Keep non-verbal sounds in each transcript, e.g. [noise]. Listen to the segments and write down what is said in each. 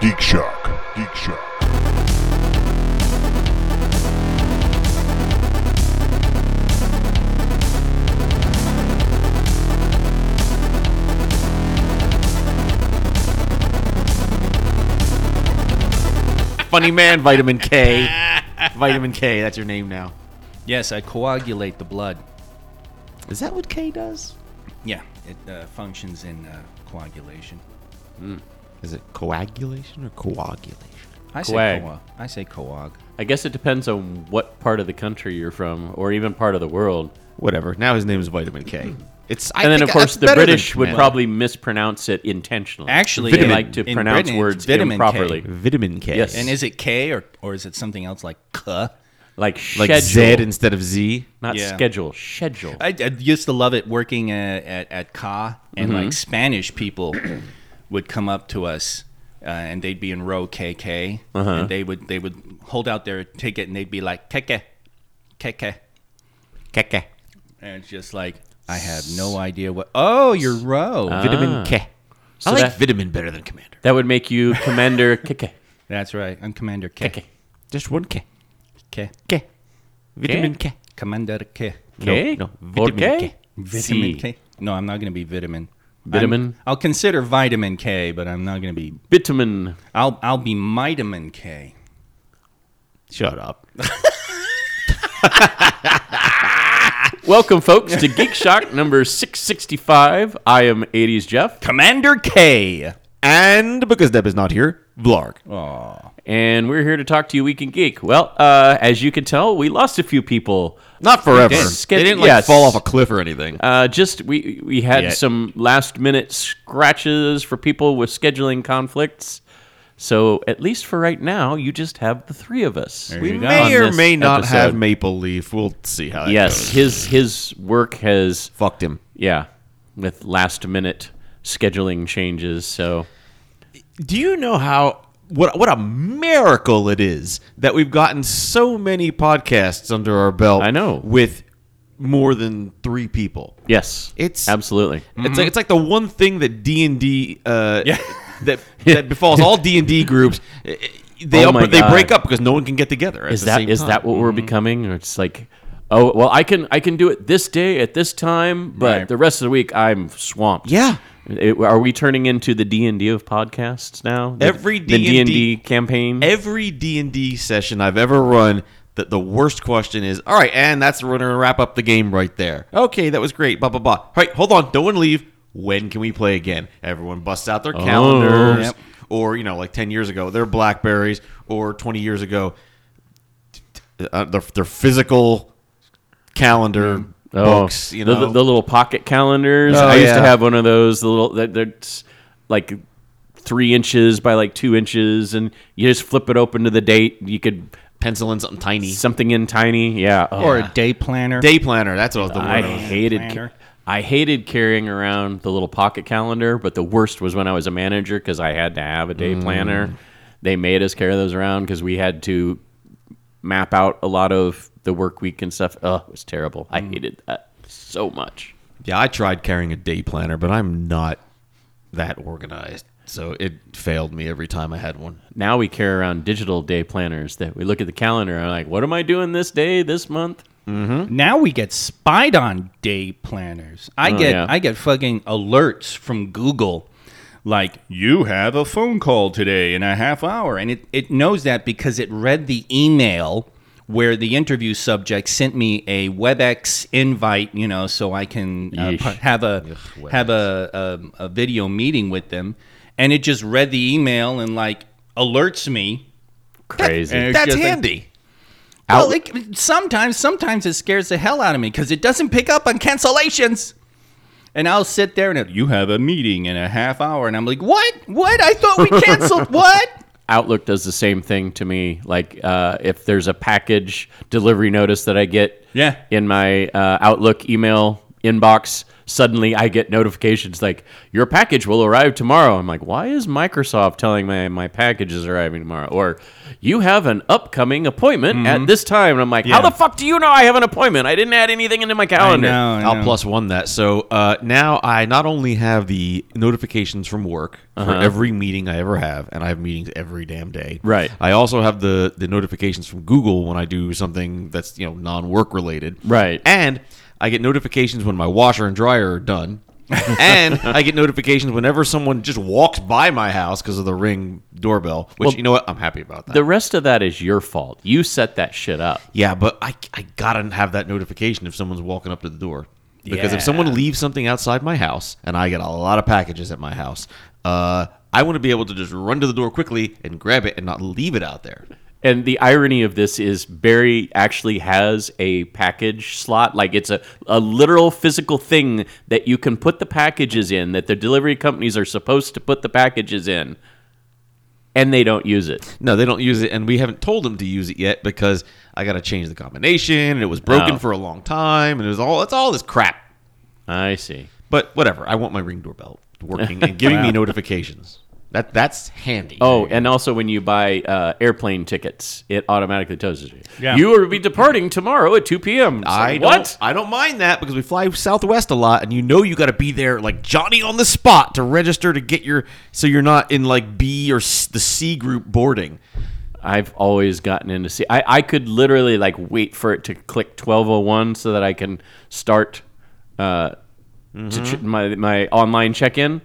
Geek Shock. Geek Shock. Funny man, vitamin K. vitamin K, that's your name now. Yes, I coagulate the blood. Is that what K does? Yeah, it uh, functions in uh, coagulation. Is it coagulation or coagulation? I say Coag. coag. I say coag. I guess it depends on what part of the country you're from, or even part of the world. Whatever. Now his name is Vitamin K. Hmm. It's I and then, think of course, that's the better than British would command. probably mispronounce it intentionally. Actually, they in- like to in pronounce Britain, it's words vitamin K. improperly, Vitamin K. Yes. And is it K or or is it something else like K? like like schedule, Z instead of Z. not Yeah. schedule, schedule. I, I used to love it working at at, at Ka, and mm-hmm. like Spanish people would come up to us, uh, and they'd be in row KK, and they would they would hold out their ticket, and they'd be like Keke, Keke, Keke. and it's just like I have no idea what. Oh, you're row. Vitamin K. So I like that- vitamin better than commander. that would make you Commander [laughs] Kike. That's right. I'm Commander K. Kike. Just one K. K. K. Vitamin K. Commander K. K? no, ¿Por vitamin qué? K. Vitamin Sí. K. No, I'm not going to be vitamin. Vitamin? I'm- I'll consider vitamin K, but I'm not going to be. Vitamin. I'll I'll be vitamin K. Shut up. [laughs] Welcome, folks, to Geek Shock number 665. I am 80s Jeff, Commander K. And because Deb is not here, Vlog. Aw. and we're here to talk to you, Week in Geek. Well, uh, as you can tell, we lost a few people. Not forever. did. They didn't like Yes. fall off a cliff or anything. Uh, just we we had Yeah. some last minute scratches for people with scheduling conflicts. So at least for right now, you just have the three of us. There we may or may not have. Maple Leaf. We'll see how that Yes, goes. his his work has Fucked him. yeah, with last minute scheduling changes. So Do you know how what what a miracle it is that we've gotten so many podcasts under our belt? I know. with more than three people. yes, It's- absolutely. It's like it's like the one thing that D and D uh, [laughs] that [laughs] that befalls all D and D groups. They Oh they God. break up because no one can get together. At Is the that is time. that what we're becoming? Or it's like, oh well, I can I can do it this day at this time, but Right. the rest of the week I'm swamped. Yeah. It- are we turning into the D and D of podcasts now? The- Every D and D&D campaign. Every D and D session I've ever run, that the worst question is, all right, and that's we're gonna wrap up the game right there. Okay, that was great. Blah blah blah. All right, hold on, don't want to leave. When can we play again? Everyone busts out their calendars, Yep. or you know, like ten years ago, their Blackberries, or twenty years ago, uh, their, their physical calendar Oh, books. You the, know, the little pocket calendars. Oh, I used to have one of those. The little that they're like three inches by like two inches, and you just flip it open to the date. You could pencil in something tiny. something in tiny. Yeah. Oh, Or a day planner. Day planner. That's what the word. I hated ca- I hated carrying around the little pocket calendar, but the worst was when I was a manager because I had to have a day Mm. planner. They made us carry those around because we had to map out a lot of the work week and stuff. Oh, it was terrible. I Mm. hated that so much. Yeah, I tried carrying a day planner, but I'm not that organized. So it failed me every time I had one. Now we carry around digital day planners that we look at the calendar and are like, what am I doing this day, this month? Now we get spied on day planners. I Oh, get yeah. I get fucking alerts from Google like you have a phone call today in a half hour and it, it knows that because it read the email where the interview subject sent me a WebEx invite, you know, so I can uh, have a have a, a a video meeting with them and it just read the email and like alerts me Crazy. And it's That's just like- handy. well, Out- like, sometimes, sometimes it scares the hell out of me because it doesn't pick up on cancellations. And I'll sit there and you have a meeting in a half hour, and I'm like, what? What? I thought we canceled. [laughs] what? Outlook does the same thing to me. Like uh, if there's a package delivery notice that I get Yeah. in my uh, Outlook email inbox, suddenly I get notifications like your package will arrive tomorrow. I'm like, why is Microsoft telling me my package is arriving tomorrow? Or you have an upcoming appointment at this time. And I'm like, how the fuck do you know I have an appointment? I didn't add anything into my I calendar. know. I I'll plus one that. So uh, now I not only have the notifications from work for every meeting I ever have, and I have meetings every damn day. Right. I also have the the notifications from Google when I do something that's you know non work related. Right. And I get notifications when my washer and dryer are done. [laughs] and I get notifications whenever someone just walks by my house because of the ring doorbell. Which Well, you know what, I'm happy about that. The rest of that is your fault. You set that shit up. Yeah, but I, I gotta have that notification if someone's walking up to the door. Because Yeah. if someone leaves something outside my house and I get a lot of packages at my house, uh, I want to be able to just run to the door quickly and grab it and not leave it out there. And the irony of this is Barry actually has a package slot. Like it's a, a literal physical thing that you can put the packages in, that the delivery companies are supposed to put the packages in, and they don't use it. No, they don't use it, and we haven't told them to use it yet because I got to change the combination, and it was broken Oh. for a long time, and it was all it's all this crap. I see. But whatever, I want my ring doorbell working and giving me [laughs] notifications. That that's handy. Oh, and also when you buy uh, airplane tickets, it automatically tells you. Yeah. You will be departing tomorrow at 2 p.m. It's I like, don't, what? I don't mind that because we fly Southwest a lot, and you know you got to be there like Johnny on the spot to register to get your so you're not in like B or S, the C group boarding. I've always gotten into see. I, I could literally like wait for it to click twelve oh one so that I can start uh, to ch- my my online check in,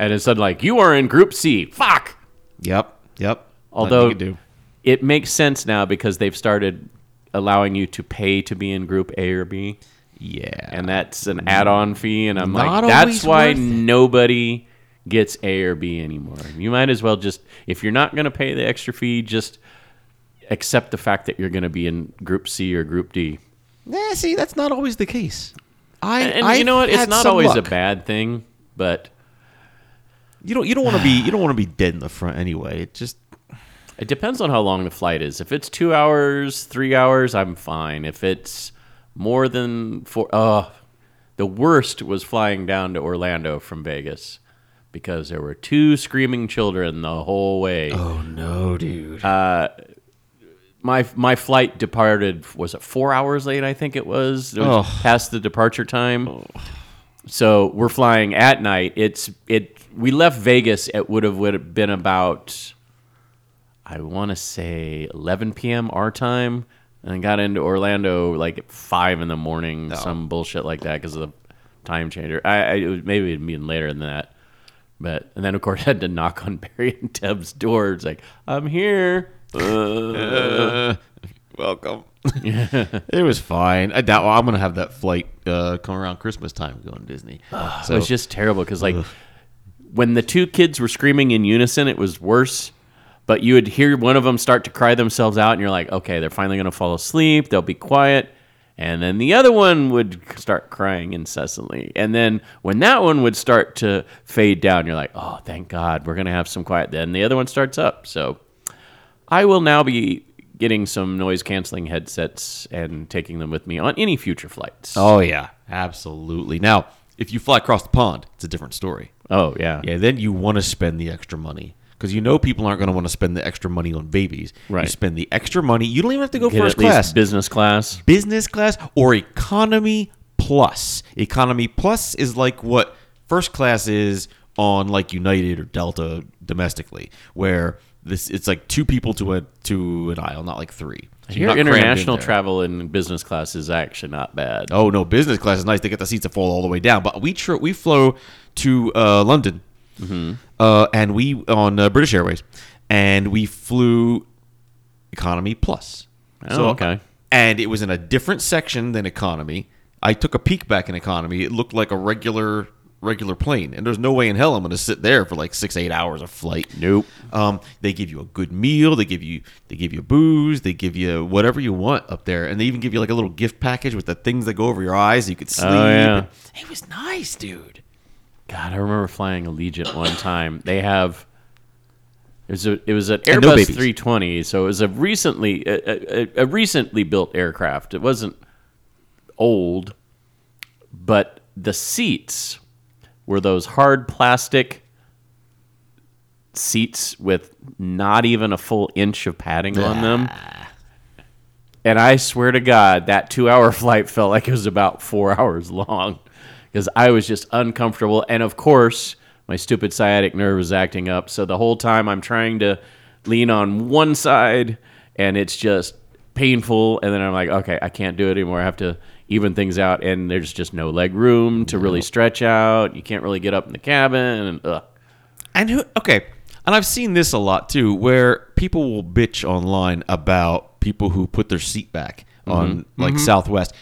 and it's like you are in Group C. Fuck. Yep, yep. Although do. it makes sense now because they've started allowing you to pay to be in Group A or B, yeah, and that's an add-on fee. And I'm Not like, that's why nobody gets A or B anymore. You might as well just if you're not going to pay the extra fee, just accept the fact that you're going to be in Group C or Group D. Yeah, see, that's not always the case. I And, I've you know what? It's not always luck. a bad thing, but You don't you don't want to be you [sighs] don't want to be dead in the front anyway. It just it depends on how long the flight is. If it's two hours, three hours, I'm fine. If it's more than four, oh, the worst was flying down to Orlando from Vegas because there were two screaming children the whole way. oh no, dude. Uh, my my flight departed was it four hours late i think it was it was Oh. past the departure time so we're flying at night it's it we left vegas it would have would have been about i want to say 11 p.m our time and got into orlando like at 5 in the morning some bullshit like that because of the time changer i, I it was, maybe it'd been later than that but and then of course [laughs] I had to knock on Barry and Deb's door. It's like I'm here. Uh, [laughs] Welcome. [laughs] it was fine. I doubt well, I'm gonna have that flight uh, come around Christmas time going to Disney. So it was just terrible because like when the two kids were screaming in unison, it was worse. But you would hear one of them start to cry themselves out, and you're like, okay, they're finally going to fall asleep. They'll be quiet. And then the other one would start crying incessantly. And then when that one would start to fade down, you're like, oh, thank God, we're going to have some quiet. Then the other one starts up. So I will now be getting some noise canceling headsets and taking them with me on any future flights. Oh yeah, absolutely. Now, if you fly across the pond, it's a different story. oh yeah. Yeah, then you want to spend the extra money because you know people aren't going to want to spend the extra money on babies. You Right. spend the extra money. You don't even have to go Get first class. business class. business class or economy plus. Economy plus is like what first class is on like United or Delta domestically, where this it's like two people to a to an aisle, not like three. So not crammed in international travel in business class is actually not bad. Oh no, business class is nice. They get the seats to fall all the way down. But we tr- we flew to uh, London, uh, and we on uh, British Airways, and we flew economy plus. Oh, okay. And it was in a different section than economy. I took a peek back in economy. It looked like a regular regular plane, and there's no way in hell I'm going to sit there for like six eight hours of flight. Nope. Um, they give you a good meal. They give you they give you booze. They give you whatever you want up there, and they even give you like a little gift package with the things that go over your eyes. So you could sleep. Oh, yeah. It was nice, dude. God, I remember flying Allegiant one time. They have it was a it was an And no Airbus 320, so it was a recently a, a, a recently built aircraft. It wasn't old, but the seats were those hard plastic seats with not even a full inch of padding on them. And I swear to God, that two hour [laughs] flight felt like it was about four [laughs] hours long because I was just uncomfortable. And of course, my stupid sciatic nerve was acting up. So the whole time I'm trying to lean on one side and it's just painful. And then I'm like, okay, I can't do it anymore. I have to even things out. And there's just no leg room to really stretch out. You can't really get up in the cabin. And ugh. And who? Okay, and I've seen this a lot too, where people will bitch online about people who put their seat back mm-hmm. on like mm-hmm. Southwest.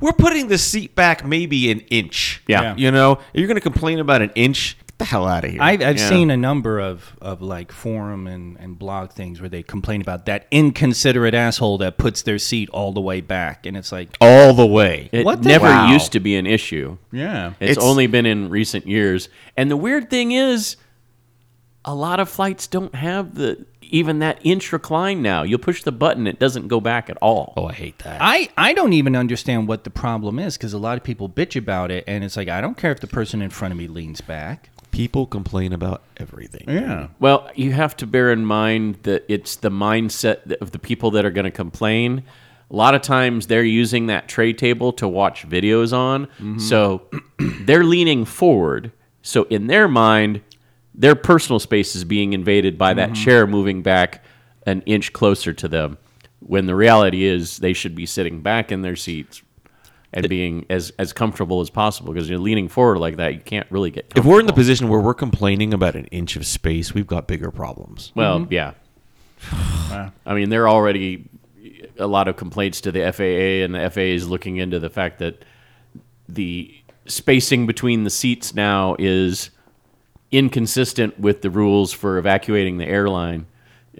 We're putting the seat back maybe an inch. Yeah. Yeah. You know, you're going to complain about an inch? Get the hell out of here. I've, I've Yeah. seen a number of, of like forum and, and blog things where they complain about that inconsiderate asshole that puts their seat all the way back. And it's like, all the way. It What the- never Wow. used to be an issue. yeah. It's, It's- only been in recent years. And the weird thing is, a lot of flights don't have the even that inch recline now. You'll push the button, it doesn't go back at all. oh, I hate that. I, I don't even understand what the problem is because a lot of people bitch about it. And it's like, I don't care if the person in front of me leans back. People complain about everything. Yeah. Well, you have to bear in mind that it's the mindset of the people that are going to complain. A lot of times they're using that tray table to watch videos on. Mm-hmm. So [clears throat] they're leaning forward. So in their mind, their personal space is being invaded by that mm-hmm. chair moving back an inch closer to them. When the reality is they should be sitting back in their seats and being as, as comfortable as possible because you're leaning forward like that, you can't really get If we're in the position where we're complaining about an inch of space, we've got bigger problems. Well, yeah. [sighs] I mean, there are already a lot of complaints to the FAA, and the FAA is looking into the fact that the spacing between the seats now is inconsistent with the rules for evacuating the airline.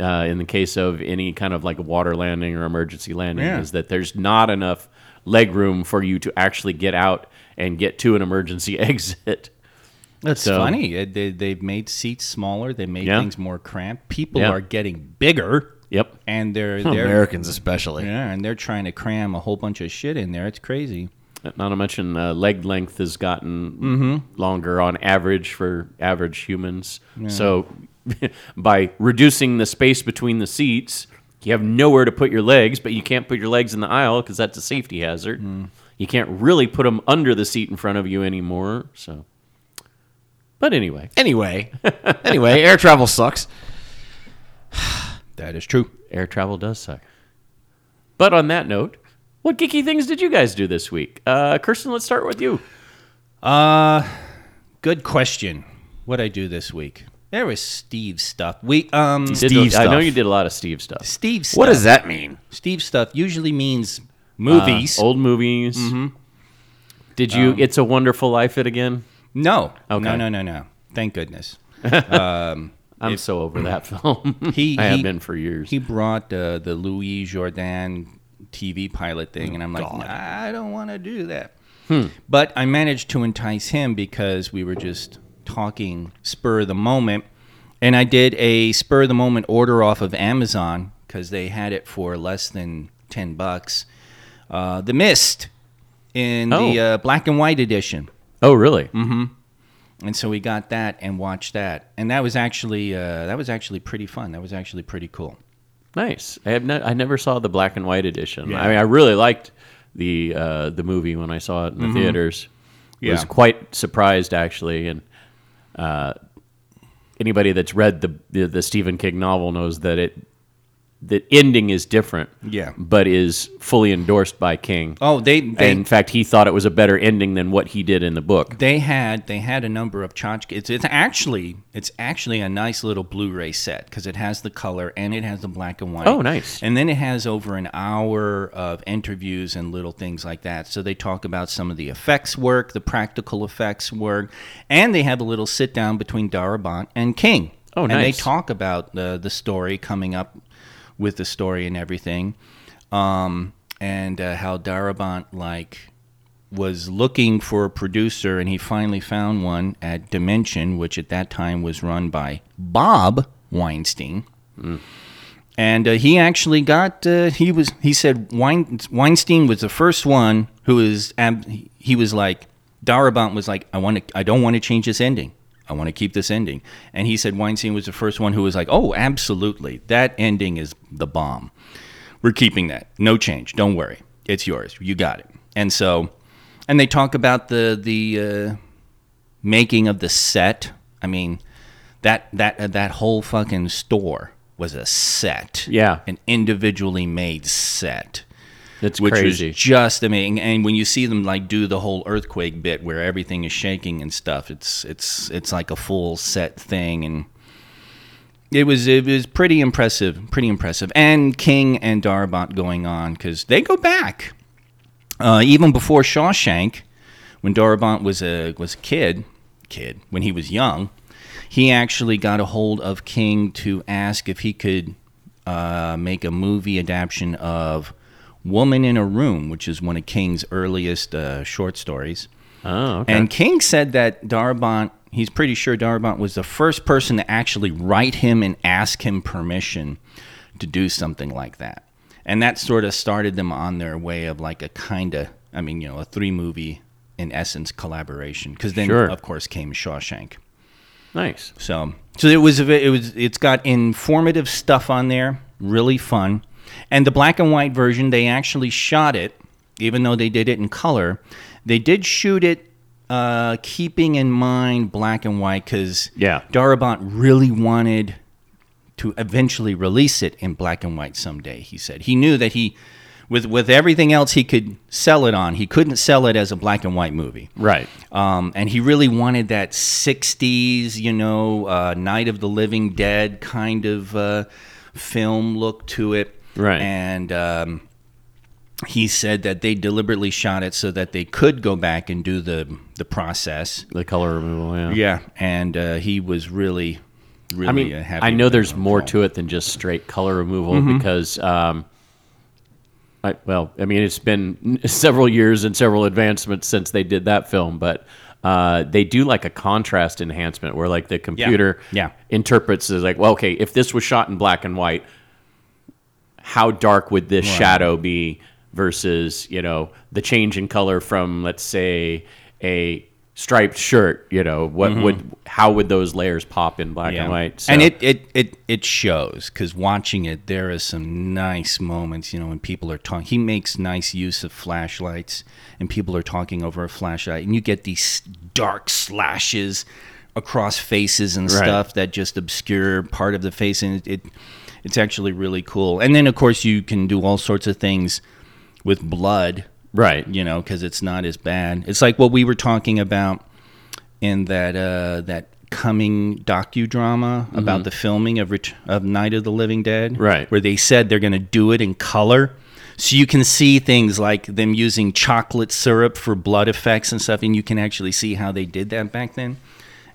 Uh, in the case of any kind of like a water landing or emergency landing, Yeah. is that there's not enough leg room for you to actually get out and get to an emergency [laughs] exit. That's So- funny. It- They, they've made seats smaller. They made Yeah. things more cramped. People Yeah. are getting bigger, Yep. and they're they're Americans especially. yeah, and they're trying to cram a whole bunch of shit in there. It's crazy. Not to mention, uh, leg length has gotten Mm-hmm. longer on average for average humans. So, [laughs] by reducing the space between the seats, you have nowhere to put your legs, but you can't put your legs in the aisle because that's a safety hazard. Mm. You can't really put them under the seat in front of you anymore. So, but anyway, Anyway, [laughs] anyway, air travel sucks. [sighs] That is true. air travel does suck. But on that note, what geeky things did you guys do this week? Uh, Kirsten, let's start with you. Uh, good question. What I do this week? There was Steve stuff. We um Did- Steve I know you did a lot of Steve stuff. Steve stuff. What does that mean? Steve stuff usually means movies. Uh, old movies. Mm-hmm. Did you? Um, it's a Wonderful Life. It again. no, Okay. no, no, no, no. Thank goodness. [laughs] I'm so over that [laughs] film. He- I have he- been for years. He brought uh, the Louis Jordan TV pilot thing, and I'm like, I don't want to do that. But I managed to entice him because we were just talking spur of the moment, and I did a spur of the moment order off of Amazon because they had it for less than ten bucks. Uh, the Mist in the Oh. uh, black and white edition. oh, really? Mm-hmm. and so we got that and watched that, and that was actually uh, that was actually pretty fun. That was actually pretty cool. Nice. I have. Ne- I never saw the black and white edition. Yeah. I mean, I really liked the uh, the movie when I saw it in the theaters. Yeah. Was quite surprised actually, and uh, anybody that's read the, the the Stephen King novel knows that it the ending is different. Yeah. but is fully endorsed by King. Oh, they they in fact, he thought it was a better ending than what he did in the book. they had they had a number of tchotchkes. It's it's actually it's actually a nice little Blu-ray set because it has the color and it has the black and white. Oh, nice. And then it has over an hour of interviews and little things like that. So they talk about some of the effects work, the practical effects work, and they have a little sit down between Darabont and King. Oh, nice. And they talk about the the story coming up with the story and everything, um, and uh, how Darabont like was looking for a producer, and he finally found one at Dimension, which at that time was run by Bob Weinstein. And uh, he actually got uh, he was he said Wein, Weinstein was the first one who was ab- he was like Darabont was like, I want to, I don't want to change this ending. I want to keep this ending. And he said Weinstein was the first one who was like, oh, absolutely. That ending is the bomb. We're keeping that. No change. Don't worry. It's yours. You got it. And so, and they talk about the, the, uh, making of the set. I mean, that, that, uh, that whole fucking store was a set. Yeah. An individually made set It's which crazy. was just amazing. And when you see them like do the whole earthquake bit where everything is shaking and stuff, it's it's it's like a full set thing, and it was it was pretty impressive, pretty impressive. And King and Darabont going on because they go back uh, even before Shawshank, when Darabont was a was a kid, kid when he was young, he actually got a hold of King to ask if he could uh, make a movie adaptation of Woman in a Room, which is one of King's earliest uh, short stories. oh, okay. And King said that Darabont, he's pretty sure Darabont was the first person to actually write him and ask him permission to do something like that. And that sort of started them on their way of like a kind of, I mean, you know, a three movie in essence collaboration. Because then, Sure. of course, came Shawshank. nice. So, so it was it was it's got informative stuff on there, really fun. And the black and white version, they actually shot it, even though they did it in color. They did shoot it, uh, keeping in mind black and white, because Yeah. Darabont really wanted to eventually release it in black and white someday. He said he knew that he, with with everything else he could sell it on, he couldn't sell it as a black and white movie. Right. Um, and he really wanted that 60s, you know, uh, Night of the Living Dead kind of uh, film look to it. Right. And um, he said that they deliberately shot it so that they could go back and do the, the process. The color removal. Yeah. Yeah. And uh, he was really, really I mean, uh, happy. I know there's more to it than just straight color removal Mm-hmm. because, um, I, well, I mean, it's been [laughs] several years and several advancements since they did that film, but uh, they do like a contrast enhancement where like the computer Yeah. interprets as like, well, okay, if this was shot in black and white, how dark would this shadow be versus you know the change in color from let's say a striped shirt you know what would how would those layers pop in black and white So- Mm-hmm. And it it it it shows because watching it, there is some nice moments. You know, when people are talking, he makes nice use of flashlights, and people are talking over a flashlight, and you get these dark slashes across faces and Right. stuff that just obscure part of the face, and it, it it's actually really cool. And then of course you can do all sorts of things with blood right you know, because it's not as bad. It's like what we were talking about in that uh, that coming docudrama about the filming of Ret- of Night of the Living Dead, Right. Where they said they're going to do it in color, so you can see things like them using chocolate syrup for blood effects and stuff, and you can actually see how they did that back then.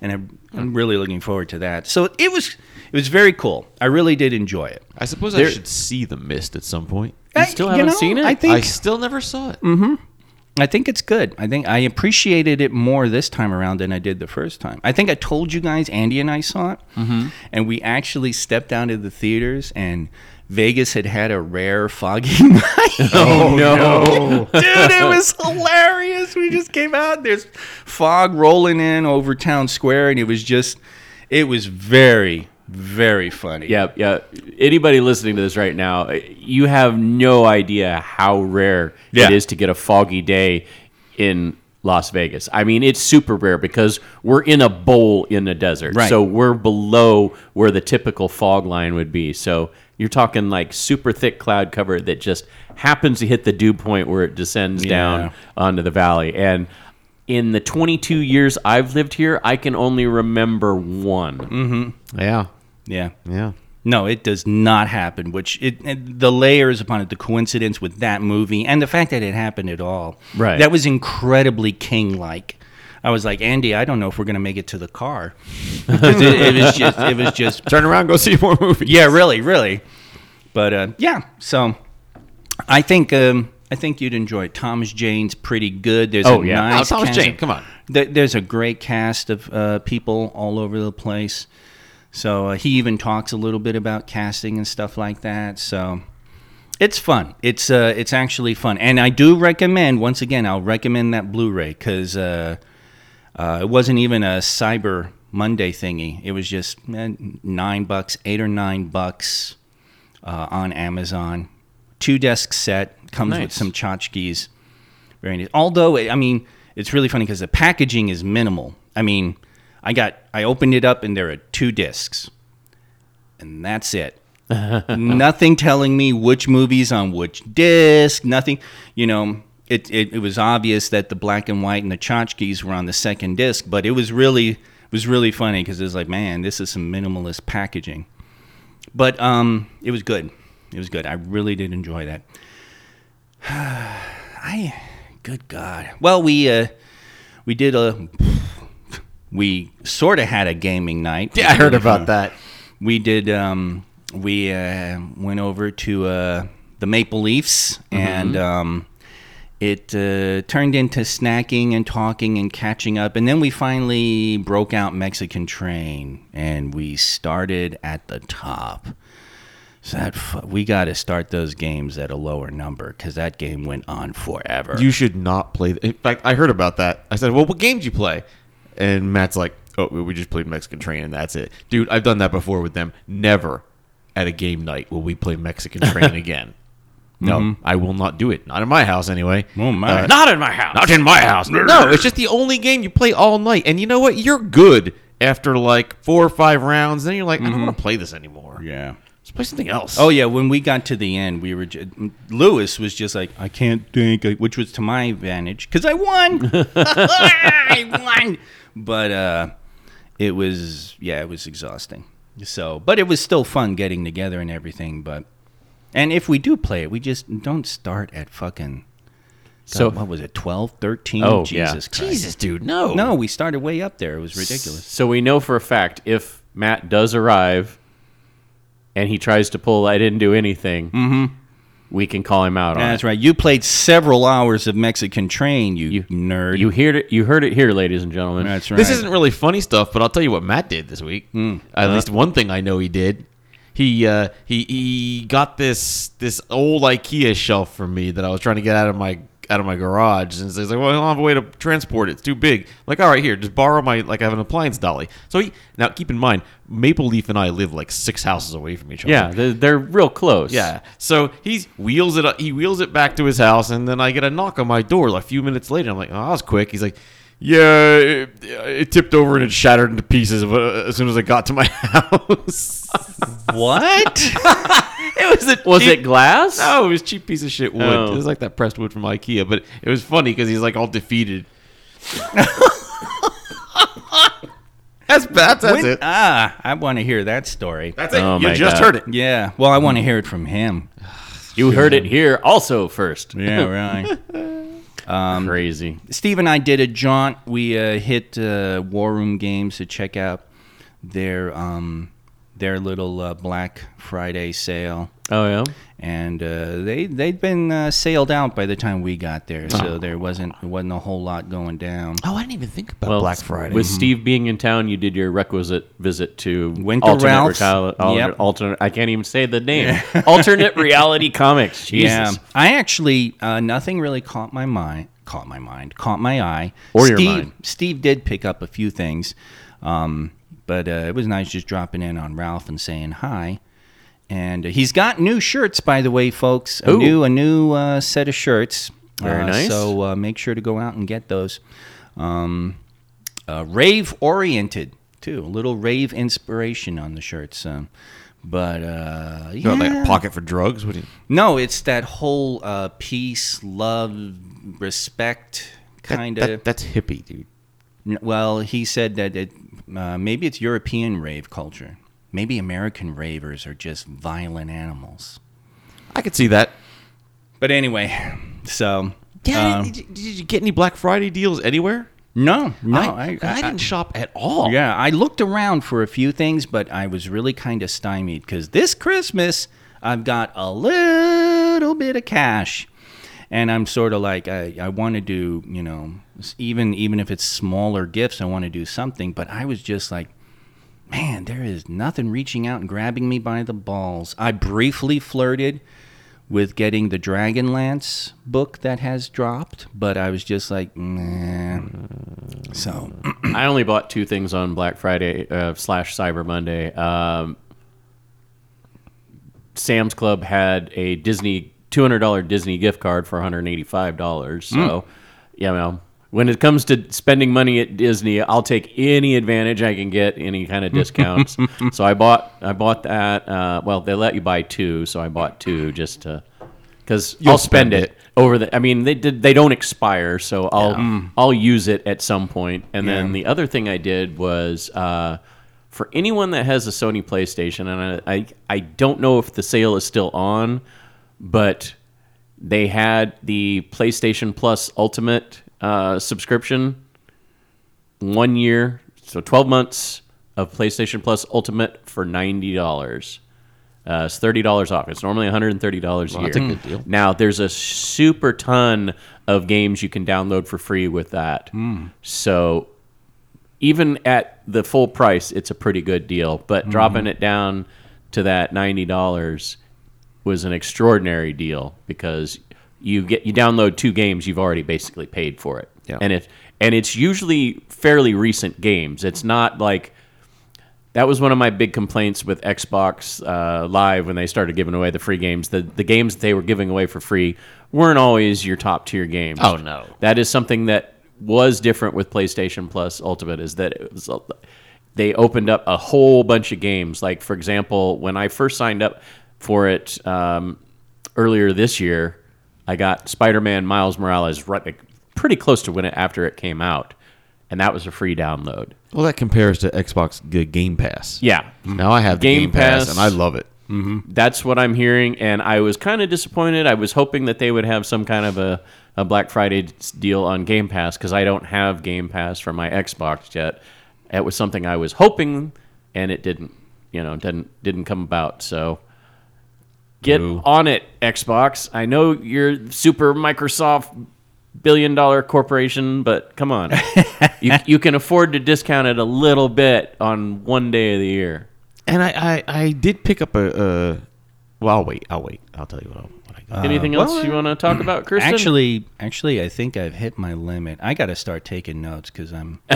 And I'm, I'm really looking forward to that. So it was it was very cool. I really did enjoy it. I suppose There- I should see the mist at some point. You I- still haven't know, seen it? I think I still never saw it. Mm-hmm. I think it's good. I think I appreciated it more this time around than I did the first time. I think I told you guys, Andy and I saw it, mm-hmm. and we actually stepped down to the theaters, and Vegas had had a rare foggy [laughs] night. Oh, oh no [laughs] Dude, it was hilarious. We just came out. There's fog rolling in over town square, and it was just, it was very, very funny. Yeah, yeah. Anybody listening to this right now, you have no idea how rare Yeah. it is to get a foggy day in Las Vegas. I mean, it's super rare because we're in a bowl in the desert. Right. So we're below where the typical fog line would be. So you're talking like super thick cloud cover that just happens to hit the dew point where it descends Yeah. down onto the valley. And in the 22 years I've lived here, I can only remember one. Mm-hmm. Yeah, Yeah. yeah. No, it does not happen. Which it, it the layers upon it, the coincidence with that movie, and the fact that it happened at all. Right. That was incredibly king-like. I was like, Andy, I don't know if we're gonna make it to the car. it, [laughs] it was just, it was just, [laughs] Turn around, go see more movies. yeah, really, really. But uh, yeah, so I think um, I think you'd enjoy it. Thomas Jane's pretty good. There's Oh, a yeah. nice Oh, Thomas Jane, come on. There- There's a great cast of uh, people all over the place. So uh, he even talks a little bit about casting and stuff like that. So It's fun. It's uh, it's actually fun, and I do recommend. Once again, I'll recommend that Blu-ray because uh, uh, it wasn't even a Cyber Monday thingy. It was just eh, nine bucks, eight or nine bucks uh, on Amazon. Two disc set comes with some tchotchkes. Very nice. Although I mean, it's really funny because the packaging is minimal. I mean, I got I opened it up and there are two discs, and that's it. [laughs] nothing telling me which movies on which disc. Nothing, you know. It, it, it was obvious that the black and white and the tchotchkes were on the second disc, but it was really it was really funny because it was like, man, this is some minimalist packaging. But um, it was good. It was good. I really did enjoy that. [sighs] I, good God. Well, we uh, we did a we sort of had a gaming night. Yeah, I heard about that. [laughs] We did. Um, we uh, went over to uh, the Maple Leafs, and um, it uh, turned into snacking and talking and catching up. And then we finally broke out Mexican Train, and we started at the top. So that fu- we got to start those games at a lower number because that game went on forever. You should not play. th- In fact, I heard about that. I said, "Well, what game did you play?" And Matt's like, "Oh, we just played Mexican Train, and that's it." Dude, I've done that before with them. Never at a game night will we play Mexican Train [laughs] again. No, I will not do it. Not in my house, anyway. Oh, my. Uh, Not in my house. not in my house. [laughs] No, it's just the [laughs] only game you play all night. And you know what? You're good after like four or five rounds. Then you're like, I don't want to play this anymore. yeah. Let's play something else. Oh yeah, when we got to the end, we were Lewis was just like, I can't think, which was to my advantage because I won. [laughs] I won, but uh, it was yeah, it was exhausting. So, but it was still fun getting together and everything. But and if we do play it, we just don't start at fucking. So- So what was it, 12, 13? Oh, yeah. Jesus Christ. Jesus, dude, no. No, we started way up there. It was ridiculous. So we know for a fact if Matt does arrive and he tries to pull I didn't do anything, mm-hmm. we can call him out on That's it. right. You played several hours of Mexican Train, you, You- nerd. You heard it. You heard it here, ladies and gentlemen. That's right. This isn't really funny stuff, but I'll tell you what Matt did this week. Hmm. At least one thing I know he did. He uh, he he got this this old IKEA shelf for me that I was trying to get out of my out of my garage, and he's like, "Well, I don't have a way to transport it. It's too big." like, all right, here, just borrow my like I have an appliance dolly. So he now keep in mind, Maple Leaf and I live like six houses away from each other. Yeah, they're, they're real close. Yeah. So he wheels it up, he wheels it back to his house, and then I get a knock on my door like, a few minutes later. I'm like, oh, that was quick. He's like, yeah, it, it tipped over and it shattered into pieces uh, as soon as I got to my [laughs] house. what? [laughs] it was a Was cheap- it glass? No, it was cheap piece of shit wood. Oh. It was like that pressed wood from IKEA, but it was funny because he's like all defeated. [laughs] that's that's, that's When- it. Ah, I want to hear that story. That's it. Oh you just God. heard it. Yeah. Well, I want to hear it from him. You heard it here also first. Yeah, right. Crazy. Steve and I did a jaunt. We uh, hit uh, War Room Games to check out their um, their little uh, Black Friday sale, Oh yeah. and uh, they they'd been uh, sailed out by the time we got there, so there wasn't wasn't a whole lot going down. Oh, I didn't even think about Well, Black Friday. With Steve being in town, you did your requisite visit to Went to alternate, Ralph's. reali- alternate, Yep. alternate. I can't even say the name. [laughs] alternate reality comics. Jesus. Yeah, I actually uh, nothing really caught my mind. Caught my mind. Caught my eye. Or your Steve, mind. Steve did pick up a few things, um, but uh, it was nice just dropping in on Ralph and saying hi. And he's got new shirts, by the way, folks. A Ooh. new a new uh, set of shirts. Very Uh, nice. So uh, make sure to go out and get those. Um, uh, rave oriented too. A little rave inspiration on the shirts. Um, but uh, You know, like yeah. a pocket for drugs. What do you? No, it's that whole uh, peace, love, respect That- kind that- of. that's hippie, dude. Well, he said that it, uh, maybe it's European rave culture. Maybe American ravers are just violent animals. I could see that. But anyway, so Yeah. um, did, you, did you get any Black Friday deals anywhere? no, no, I, I, didn't shop at all. Yeah, I looked around for a few things, but I was really kind of stymied because this Christmas I've got a little bit of cash, and I'm sort of like I, I want to do you know even even if it's smaller gifts, I want to do something. But I was just like, man, there is nothing reaching out and grabbing me by the balls. I briefly flirted with getting the Dragonlance book that has dropped, but I was just like, nah. So, [clears throat] I only bought two things on Black Friday uh, slash Cyber Monday. Um, Sam's Club had a Disney two hundred dollar Disney gift card for one hundred eighty five dollars. So, yeah, well, when it comes to spending money at Disney, I'll take any advantage I can get, any kind of discounts. [laughs] so I bought I bought that. Uh, well, they let you buy two, so I bought two just to because I'll spend spend it it. over the. I mean, they did. They don't expire, so I'll I'll use it at some point. And then the other thing I did was uh, for anyone that has a Sony PlayStation, and I, I I don't know if the sale is still on, but they had the PlayStation Plus Ultimate uh, subscription one year, so twelve months of PlayStation Plus Ultimate for ninety dollars. Uh, it's thirty dollars off. It's normally one hundred and thirty dollars a year. that's a good deal. Now there's a super ton of games you can download for free with that. So even at the full price, it's a pretty good deal. But dropping it down to that ninety dollars was an extraordinary deal because you get you download two games, you've already basically paid for it. Yeah. And it and it's usually fairly recent games. It's not like that was one of my big complaints with Xbox uh, Live when they started giving away the free games. The the games that they were giving away for free weren't always your top tier games. Oh, no. That is something that was different with PlayStation Plus Ultimate is that it was they opened up a whole bunch of games. Like for example, when I first signed up for it um, earlier this year, I got Spider-Man Miles Morales right pretty close to when it after it came out, and that was a free download. Well, that compares to Xbox Game Pass. Yeah, Now I have Game Game, Pass, Pass. and I love it. Mm-hmm. that's what I'm hearing, and I was kind of disappointed. I was hoping that they would have some kind of a, a Black Friday deal on Game Pass because I don't have Game Pass for my Xbox yet. It was something I was hoping, and it didn't. You know, didn't didn't come about. So get Boo. on it, Xbox. I know you're super Microsoft billion dollar corporation, but come on, [laughs] you you can afford to discount it a little bit on one day of the year. And I, I, I did pick up a. Uh, well, I'll wait. I'll wait. I'll tell you what, I'll, what I got. Anything else you want to talk [clears throat] about, Kristen? actually, actually, I think I've hit my limit. I got to start taking notes because I'm, [laughs]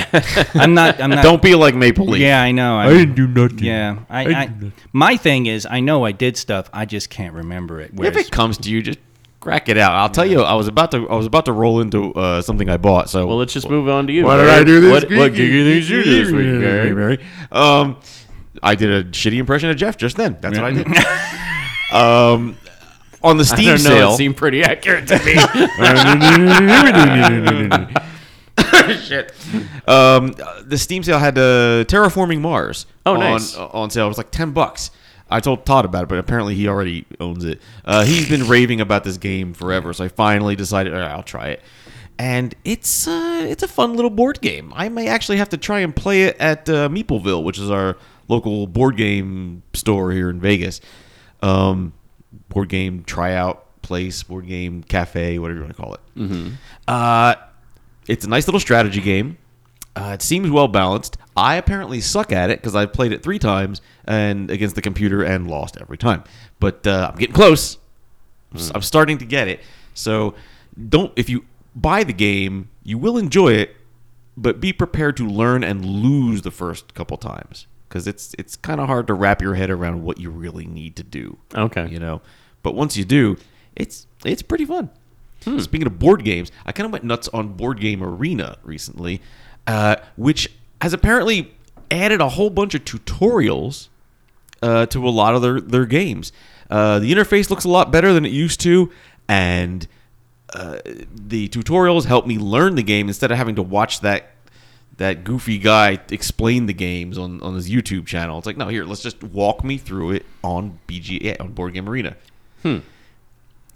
I'm not, I'm not. Don't be like Maple Leaf. Yeah, I know. I didn't do nothing. Yeah, I, I I, nothing. my thing is, I know I did stuff. I just can't remember it. If it comes to you, just crack it out. I'll tell you. I was about to. I was about to roll into uh, something I bought. So Well, let's just move on to you. What did I do this What, week? what gig things you do this week, Gary? Mary. Um, I did a shitty impression of Jeff just then. That's what I did. [laughs] um, on the I Steam don't know. sale. It seemed pretty accurate to me. [laughs] Shit. Um, the Steam sale had uh, Terraforming Mars. Oh, on, nice. On sale. It was like ten bucks. I told Todd about it, but apparently he already owns it. Uh, he's been raving about this game forever, so I finally decided "All right, I'll try it. And it's uh, it's a fun little board game. I may actually have to try and play it at uh, Meepleville, which is our local board game store here in Vegas. Um, board game tryout place, board game cafe, whatever you want to call it. Mm-hmm. Uh, it's a nice little strategy game. Uh, it seems well balanced. I apparently suck at it because I've played it three times and against the computer and lost every time. But uh, I'm getting close. I'm s- I'm starting to get it. So don't if you buy the game, you will enjoy it, but be prepared to learn and lose the first couple times because it's it's kind of hard to wrap your head around what you really need to do. Okay. you know. But once you do, it's it's pretty fun. Speaking of board games, I kind of went nuts on Board Game Arena recently, uh, which has apparently added a whole bunch of tutorials uh, to a lot of their, their games. Uh, the interface looks a lot better than it used to, and uh, the tutorials help me learn the game instead of having to watch that that goofy guy explain the games on, on his YouTube channel. It's like, no, here, let's just walk me through it on BGA on Board Game Arena. Hmm.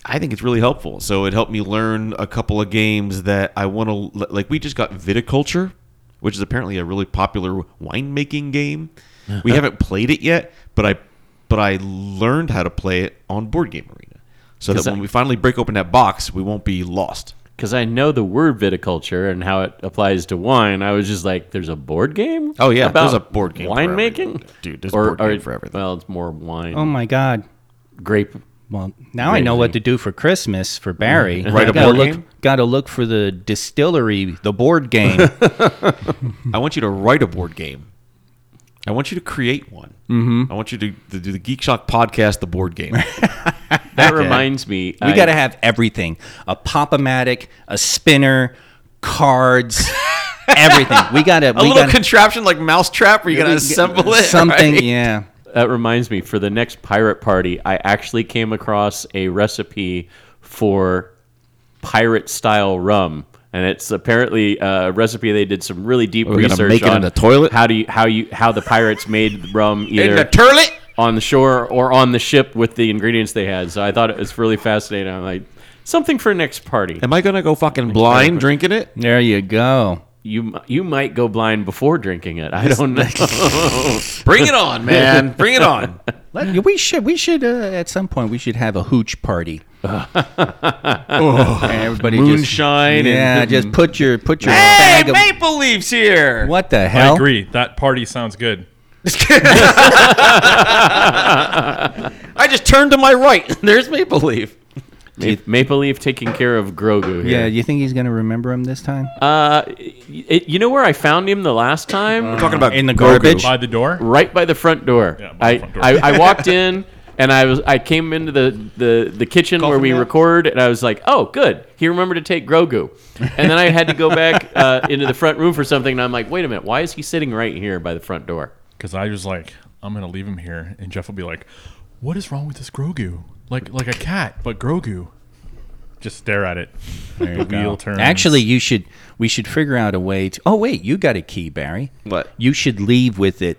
I think it's really helpful. So it helped me learn a couple of games that I want to like. We just got Viticulture, which is apparently a really popular winemaking game. We haven't played it yet, but I but I learned how to play it on Board Game Arena, so that- when we finally break open that box, we won't be lost. Because I know the word viticulture and how it applies to wine. I was just like, there's a board game? Oh, yeah, about there's a board game for Winemaking? Dude, there's a board game for everything. Well, it's more wine. oh my god, grape Well, now I know what to do for Christmas for mm-hmm. Barry. [laughs] Write a Gotta board look, game? Got to look for the distillery, the board game. [laughs] I want you to write a board game. I want you to create one. Mm-hmm. I want you to, to do the Geek Shock podcast, the board game. [laughs] That reminds me. we got to have everything: a pop-o-matic, a spinner, cards, [laughs] everything. We got to. a we little gotta, contraption like Mousetrap where you gotta assemble it. Something, right? yeah. That reminds me, for the next pirate party, I actually came across a recipe for pirate style rum. And it's apparently a recipe they did some really deep we gonna research make it on in the toilet? how do you how you how the pirates made rum either In either the turlet. on the shore or on the ship with the ingredients they had. So I thought it was really fascinating. I'm like something for next party. Am I gonna go fucking blind drinking it? There you go. You you might go blind before drinking it. I don't know. [laughs] Bring it on, man. Bring it on. Let, we should. We should. Uh, at some point, we should have a hooch party. [laughs] And everybody Moonshine Just, yeah, and- just put your put your Hey, bag of Maple Leafs here. what the hell? I agree. That party sounds good. [laughs] I just turned to my right. There's Maple Leaf. Ma- Maple Leaf taking care of Grogu here. Yeah, you think he's gonna remember him this time? Uh, it, you know where I found him the last time? We're talking about In the Grogu. garbage? By the door. right by the front door. Yeah, by I, the front door. I I [laughs] walked in and I was I came into the the, the kitchen where we mat? record and I was like, oh, good. He remembered to take Grogu, and then I had to go back [laughs] uh, into the front room for something. And I'm like, wait a minute, why is he sitting right here by the front door? Because I was like, I'm gonna leave him here, and Jeff will be like, "What is wrong with this Grogu? Like like a cat, but Grogu." Just stare at it. the wheel turns. Actually, you should. We should figure out a way to. Oh wait, you got a key, Barry. What? You should leave with it,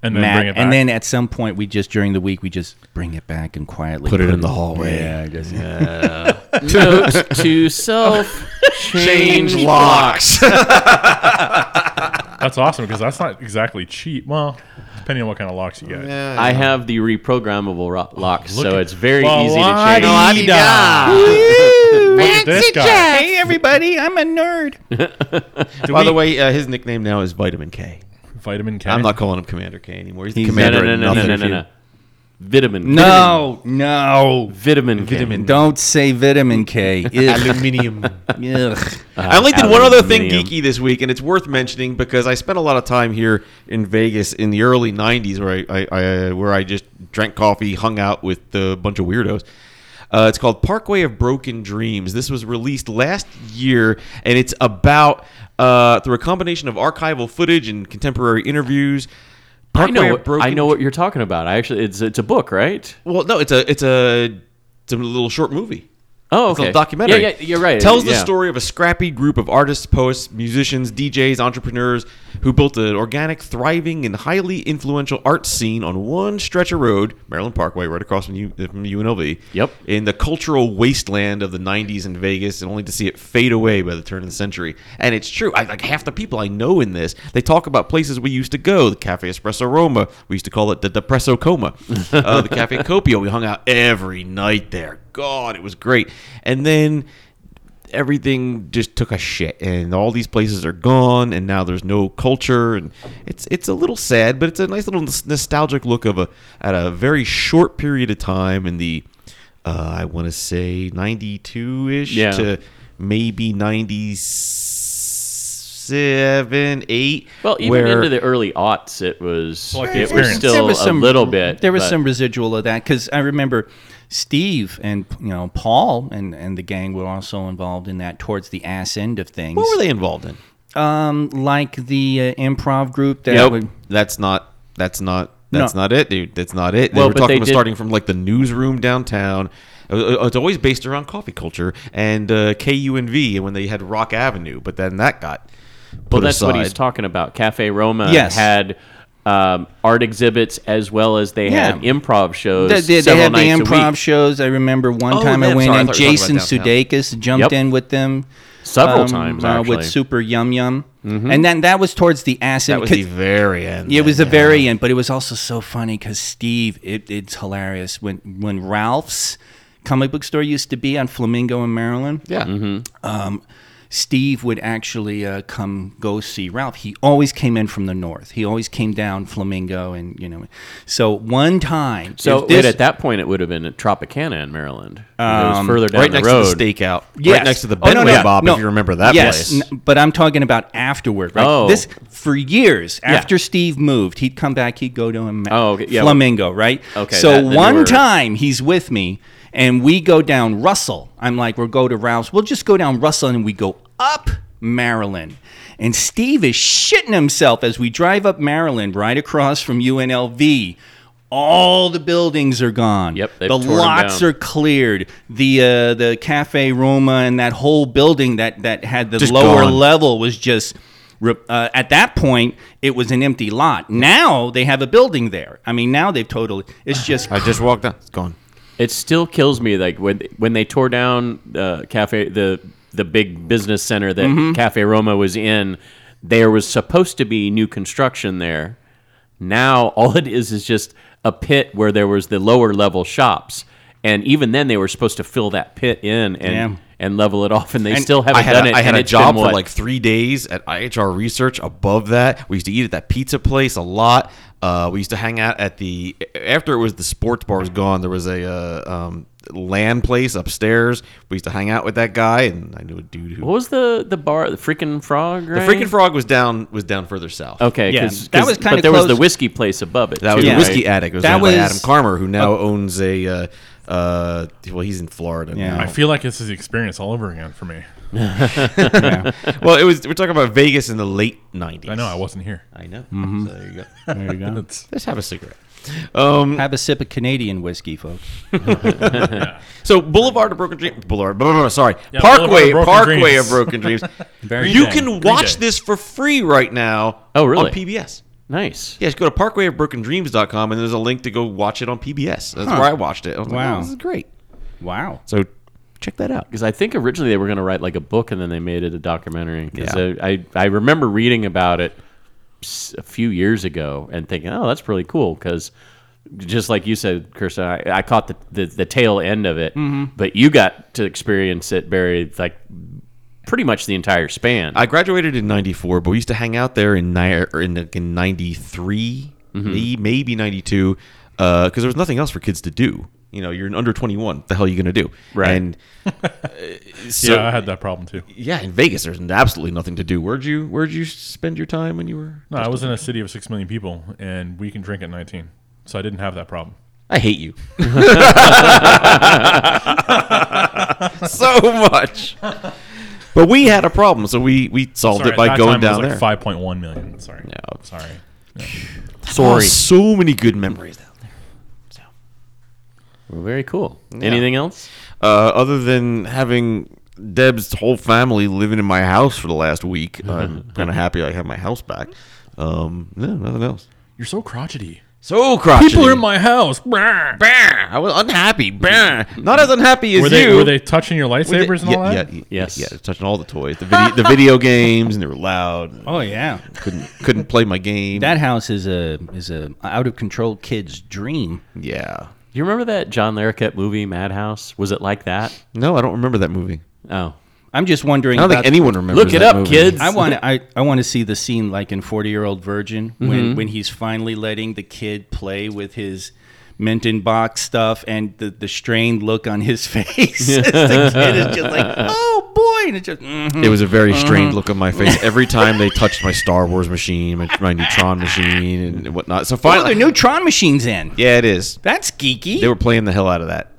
And then Matt, bring it back. and then at some point, we just during the week we just bring it back and quietly Put it in the hallway. Yeah, just, [laughs] Note to self: change locks. that's awesome because that's not exactly cheap. Well, depending on what kind of locks you get. I have the reprogrammable ro- locks, look so at- it's very easy to change. [laughs] Look at this guy. Hey everybody, I'm a nerd. [laughs] By the way, uh, his nickname now is Vitamin K. Vitamin K. I'm not calling him Commander K anymore. He's the He's- No, commander. no, of no, no, no, nothing. no, no, no. Vitamin. No, no. Vitamin. K. Vitamin. Don't say vitamin K. [laughs] Aluminium. [laughs] Ugh. I only did one other thing geeky this week, and it's worth mentioning because I spent a lot of time here in Vegas in the early '90s, where I, I, I where I just drank coffee, hung out with a bunch of weirdos. Uh, it's called Parkway of Broken Dreams. This was released last year, and it's about uh, through a combination of archival footage and contemporary interviews. I know. What, Broken I know what you're talking about. I actually, it's it's a book, right? Well, no, it's a it's a it's a little short movie. Oh, It's okay. a documentary. Yeah, yeah, you're right. Tells the Yeah. story of a scrappy group of artists, poets, musicians, DJs, entrepreneurs who built an organic, thriving, and highly influential art scene on one stretch of road, Maryland Parkway, right across from, U- from UNLV. Yep. In the cultural wasteland of the 90s in Vegas, and only to see it fade away by the turn of the century. And it's true. I, like half the people I know in this, they talk about places we used to go. The Cafe Espresso Roma. We used to call it the Depresso Coma. [laughs] uh, the Cafe Copio. We hung out every night there. God, it was great. And then everything just took a shit and all these places are gone and now there's no culture and it's it's a little sad but it's a nice little nostalgic look of a at a very short period of time in the uh, I want to say 92ish Yeah. to maybe 97 8 Well, even where into the early aughts, it was Like the it was still There was a little bit. There was but- some residual of that because I remember Steve and you know Paul and and the gang were also involved in that towards the ass end of things. what were they involved in Um, like the uh, improv group that Nope. would. That's not. That's not. That's No. not it, dude. That's not it. They Well, were talking about did- starting from like the newsroom downtown. Uh, It's always based around coffee culture and uh, KUNV, and when they had Rock Avenue, but then that got put well, that's aside. what he's talking about. Cafe Roma Yes. had um, art exhibits as well as they had Yeah. improv shows. They, they, they several had the nights a improv week. shows. I remember one Oh, time I went Sorry, in. thought you were talking Jason about. Sudeikis jumped Yep. in with them several um, times uh, actually. with Super Yum Yum, and then that was towards the acid. That was the very end. Yeah, it was the then, very end, but it was also so funny because Steve, it, it's hilarious when when Ralph's comic book store used to be on Flamingo in Maryland. Yeah. Mm-hmm. Steve would actually uh, come go see Ralph. He always came in from the north. He always came down Flamingo, and you know. So one time, So this- at that point, it would have been at Tropicana in Maryland. it was Um, further down the road. right the next road. to the stakeout. Yes. Right next to the Oh, no, no, Bob, no. if you remember that yes, place. n- but I'm talking about afterward. Right? Oh. This for years after Steve moved, he'd come back. He'd go to a Oh, okay. Yeah, Flamingo, right? Okay, So that- one newer- time he's with me, and we go down Russell. I'm like, we'll go to Ralph's. We'll just go down Russell, and we go up Maryland. And Steve is shitting himself as we drive up Maryland, right across from UNLV. All the buildings are gone. Yep, they've the lots are cleared. The uh, the Cafe Roma and that whole building that that had the Just lower gone. level was just. Uh, at that point, it was an empty lot. Now they have a building there. I mean, now they've totally. It's just. I just walked down. It's gone. It still kills me, like when when they tore down uh, cafe the the big business center that Mm-hmm. Cafe Roma was in. There was supposed to be new construction there. Now [laughs] all it is is just a pit where there was the lower level shops, and even then they were supposed to fill that pit in and Yeah. and level it off, and they And still haven't had done a, it. I had a job for like three days at IHR Research. Above that, we used to eat at that pizza place a lot. Uh, we used to hang out at the after it was the sports bar was gone. There was a uh, um, land place upstairs. We used to hang out with that guy, and I knew a dude who what was the the bar? The freaking frog. the freaking frog was down was down further south. Okay, Yeah, 'cause- that 'cause- was kinda But there was the whiskey place above it. That was too, the whiskey right? addict. It was That owned by was- Adam Carmer, who now owns a. Uh, uh, well, he's in Florida. Yeah. now. I feel like this is the experience all over again for me. [laughs] well, it was. We're talking about Vegas in the late '90s. I know I wasn't here. I know. Mm-hmm. So there you go. There you go. It's- [laughs] Let's have a cigarette. Um, Have a sip of Canadian whiskey, folks. [laughs] so Boulevard of Broken Dreams, Boulevard, blah, blah, blah, sorry, Yeah, Parkway, Boulevard of Broken Parkway Dreams. of Broken Dreams. Very you good. can Green watch Day. this for free right now. Oh, really? On PBS. Nice. Yeah, just go to parkwayofbrokendreams.com and there's a link to go watch it on PBS. That's where I watched it. I was like, Wow. oh, this is great. Wow. So check that out. Because I think originally they were going to write like a book and then they made it a documentary. 'Cause Yeah. I, I I remember reading about it a few years ago and thinking, oh, that's really cool. Because just like you said, Kirsten, I, I caught the, the, the tail end of it, mm-hmm. but you got to experience it, Barry, like pretty much the entire span. I graduated in '94, but we used to hang out there in ni- or in, in '93, may- mm-hmm. maybe '92, because uh, there was nothing else for kids to do. You know, you're under 21. What the hell are you going to do? Right. And [laughs] uh, so, yeah, I had that problem too. yeah, in Vegas, there's absolutely nothing to do. Where'd you Where'd you spend your time when you were? No, I was in a city of six million people, and we can drink at 19, so I didn't have that problem. I hate you [laughs] so much. But we had a problem, so we we solved Sorry, it by going time it was down there. 5.1 million. Sorry. Yeah. Sorry. Oh, so many good memories down there. Well, very cool. Anything else? Uh, other than having Deb's whole family living in my house for the last week, [laughs] I'm kind of happy I have my house back. Um, no, nothing else. You're so crotchety. So crotchety. People are in my house. Brr. Bah, I was unhappy. Bah. Not as unhappy as Were they you. were they touching your Were they- lightsabers and yeah, all that? Yeah, yeah, Yes. yeah, touching all the toys, the video, the video [laughs] games, and they were loud. Oh yeah. Couldn't couldn't play my game. That house is a is a out of control kid's dream. yeah. You remember that John Larroquette movie, Madhouse? Was it like that? No, I don't remember that movie. Oh. I'm just wondering. I don't think anyone remembers. Look it that up, movie. kids. I want to. I, I want to see the scene like in Forty Year Old Virgin when mm-hmm. when he's finally letting the kid play with his Box stuff and the the strained look on his [laughs] face. [laughs] the kid is just like, oh boy, and it's just. mhm. It was a very strained look on my face every time they touched my Star Wars machine, my, my Neutron machine, and whatnot. So Oh, finally, the neutron machines in. yeah, it is. That's geeky. They were playing the hell out of that.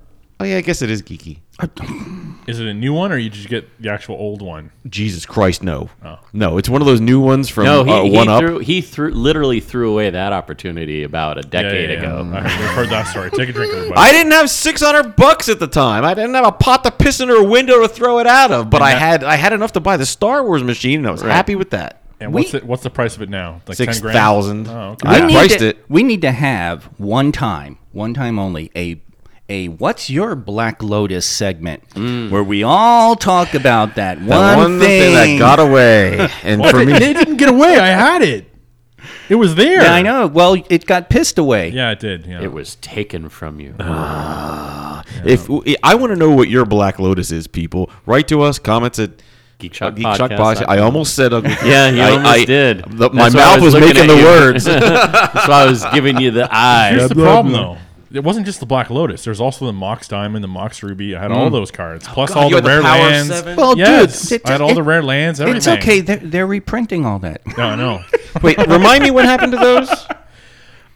Oh yeah, I guess it is geeky. [sighs] Is it a new one or you just get the actual old one? Jesus Christ, no, Oh. no, it's one of those new ones from No, he, uh, he One Up. threw he threw literally threw away that opportunity about a decade Yeah, yeah, yeah. ago. I heard, we've heard that story. Take a drink, everybody. I didn't have six hundred bucks at the time. I didn't have a pot to piss in or a window to throw it out of. But I that- had I had enough to buy the Star Wars machine, and I was happy with that. and what's it? What's the price of it now? Like Six 10 grand? thousand. Oh, okay. I we priced to, it. We need to have one time, one time only, a a what's your Black Lotus segment mm. where we all talk about that one, That one thing that got away, and What? for me, it didn't get away. I had it. It was there. Yeah, I know. Well, it got pissed away. Yeah, it did. Yeah. It was taken from you. Ah. [sighs] If I want to know what your Black Lotus is, people, write to us. Comments at Geek Shock Geek Shock Podcast. Podcast. I almost said ugly. [laughs] Yeah, you I- almost I- did. the- my That's why I mouth was, looking making the you. words. [laughs] That's why I was giving you the eyes. Here's the problem, though. It wasn't just the Black Lotus. There's also the Mox Diamond, the Mox Ruby. I had all those cards, plus God, all the had the rare lands. Seven? Well, yes, dude, I had it- all the rare lands. Everything. It's okay. They're, they're reprinting all that. No, no. [laughs] Wait, remind me what happened to those? [laughs]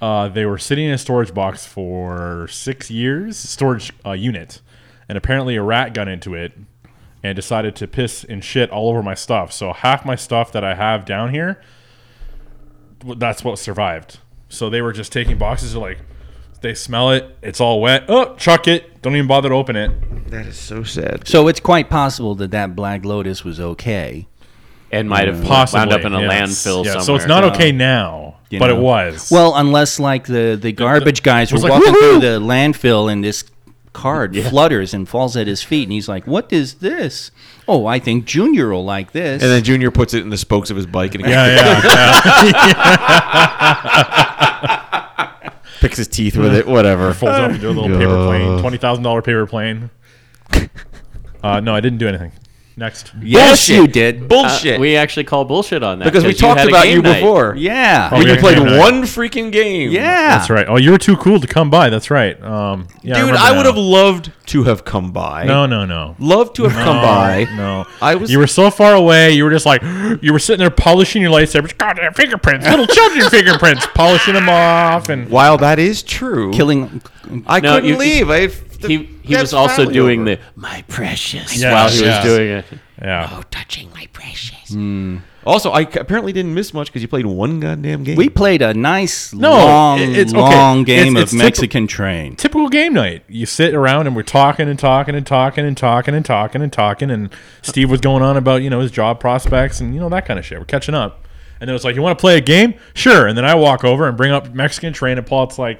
Uh, they were sitting in a storage box for six years, storage uh, unit, and apparently a rat got into it and decided to piss and shit all over my stuff. So half my stuff that I have down here, that's what survived. So they were just taking boxes. They're like, they smell it, it's all wet. Oh, chuck it. Don't even bother to open it. That is so sad. So it's quite possible that that Black Lotus was okay. and might have Possibly wound up in a yes. landfill Yeah, somewhere. So it's not okay now, You but know. it was. Well, unless like the the garbage guys were was like, walking through the landfill and this card flutters and falls at his feet, and he's like, "What is this? Oh, I think Junior will like this." And then Junior puts it in the spokes of his bike and yeah, yeah, yeah. [laughs] [laughs] picks his teeth with it. Whatever. folds up into a little paper plane, twenty thousand dollar paper plane. [laughs] Uh, no, I didn't do anything. Next, yes, Bullshit. you did. Bullshit. We actually call bullshit on that because we talked had a about you night. before. Yeah, Oh, And you played yeah, yeah. one freaking game. yeah. that's right. Oh, you were too cool to come by. That's right. Um, yeah, Dude, remember I would have loved to have come by. No, no, no. Loved to have come by. No, I was- You were so far away. You were just like [gasps] you were sitting there polishing your lightsabers. Goddamn fingerprints, little children [laughs] fingerprints, polishing them off, and While that is true, Killing. I No, couldn't you- leave. I He he was also doing the my precious Yes, while he yes. was doing it. yeah. Oh, touching my precious. Hmm. Also, I apparently didn't miss much because you played one goddamn game. We played a nice No, long, it- it's okay. long game It's- it's of typ- Mexican train. typical game night. You sit around and we're talking and talking and talking and talking and talking and talking. And Steve was going on about you know his job prospects and you know that kind of shit. We're catching up. And then it's like, you want to play a game? Sure. And then I walk over and bring up Mexican Train, and Paul's like,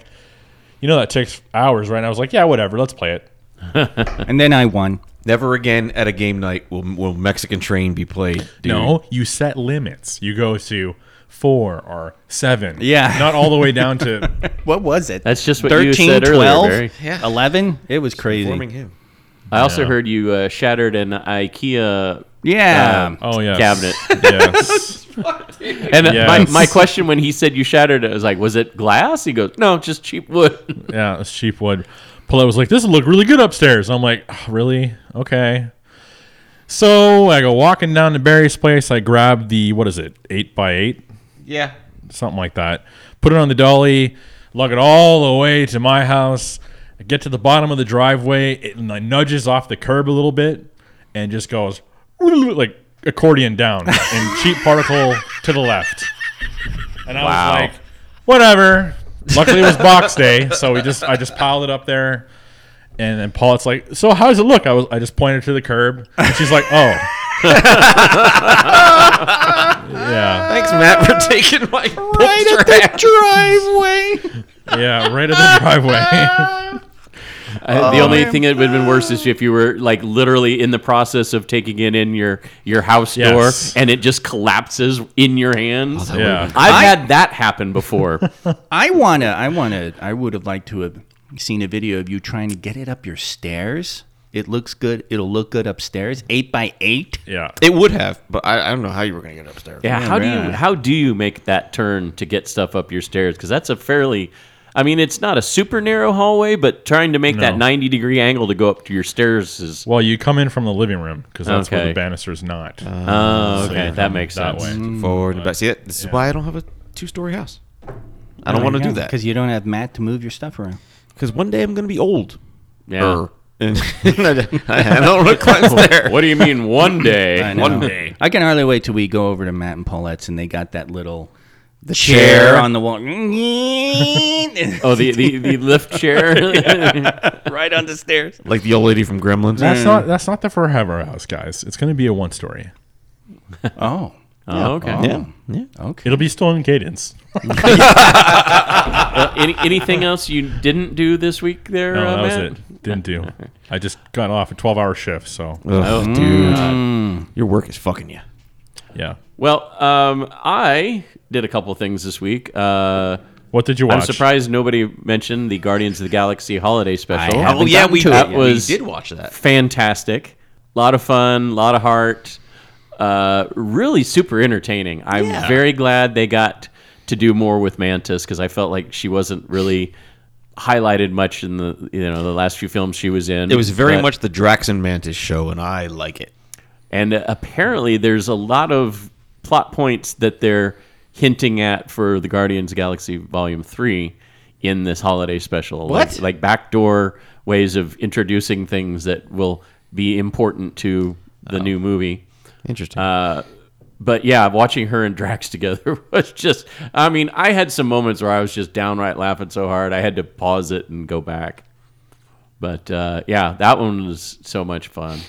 you know that takes hours, right? And I was like, yeah, whatever. Let's play it. [laughs] And then I won. Never again at a game night will, will Mexican Train be played. Dude. No, you set limits. You go to four or seven. Yeah. Not all the way down to. [laughs] What was it? That's just what you said earlier, Barry. Yeah. 11? It was crazy. Informing him. I also Yeah. heard you uh, shattered an IKEA Yeah. um, Oh, yeah, cabinet. [laughs] Yes. And my, Yes. my question when he said you shattered it was like, was it glass? He goes, no, just cheap wood. Yeah, it's cheap wood. Paulette was like, "This will look really good upstairs." I'm like, "Oh, "Really? Okay." So I go walking down to Barry's place. I grab the what is it, eight by eight, Yeah. something like that. Put it on the dolly, lug it all the way to my house. I get to the bottom of the driveway, it nudges off the curb a little bit, and just goes like accordion down [laughs] and cheap particle to the left. And I Wow. was like, whatever. Luckily, it was box day, so we just I just piled it up there. And then Paulette's like, "So how does it look?" I was I just pointed to the curb, and she's like, "Oh, [laughs] yeah, Thanks, Matt, for taking my right at the driveway. yeah, right at the driveway." [laughs] Uh, the only thing that would have been worse is if you were like literally in the process of taking it in your your house Yes. door and it just collapses in your hands. yeah. I've I- had that happen before. [laughs] I wanna, I wanna, I would have liked to have seen a video of you trying to get it up your stairs. It looks good. It'll look good upstairs. Eight by eight. Yeah. It would have, but I, I don't know how you were going to get it upstairs. yeah, Yeah, how do you how do you make that turn to get stuff up your stairs? Because that's a fairly I mean, it's not a super narrow hallway, but trying to make that 90 degree angle to go up to your stairs is. Well, you come in from the living room because that's where Okay. the banister's not. Oh, okay. you That come makes that sense. way. Forward and back. See, it? this is why I don't have a two-story house. I don't want to do that because you don't have Matt to move your stuff around. because one day I'm going to be old. Yeah. Er. [laughs] And [laughs] I don't want to climb there. What do you mean one day? I know. One day. I can hardly wait till we go over to Matt and Paulette's and they got that little the chair. chair on the wall. [laughs] Oh, the, the, the lift chair? [laughs] right on the stairs. Like the old lady from Gremlins. That's not that's not the forever house, guys. It's going to be a one story. Oh. Oh, okay. Oh. yeah. Okay. It'll be still in cadence. [laughs] Uh, any, anything else you didn't do this week there, No, uh, that was Matt? it. Didn't do. I just got off a twelve hour shift, so Ugh, Oh, dude. Your work is fucking you. Yeah. Well, um, I did a couple things this week. Uh, What did you watch? I'm surprised nobody mentioned the Guardians of the Galaxy holiday special. I Oh, yeah, we to did. That was we did watch that. fantastic. A lot of fun, a lot of heart. Uh, really super entertaining. I'm Yeah. very glad they got to do more with Mantis because I felt like she wasn't really highlighted much in the you know the last few films she was in. It was very But- much the Drax and Mantis show, and I like it. And apparently, there's a lot of plot points that they're hinting at for the Guardians of the Galaxy Volume 3 in this holiday special. What? Like, like backdoor ways of introducing things that will be important to the new movie. Interesting. Uh, but yeah, watching her and Drax [laughs] together was just, I mean, I had some moments where I was just downright laughing so hard I had to pause it and go back. But uh, yeah, that one was so much fun.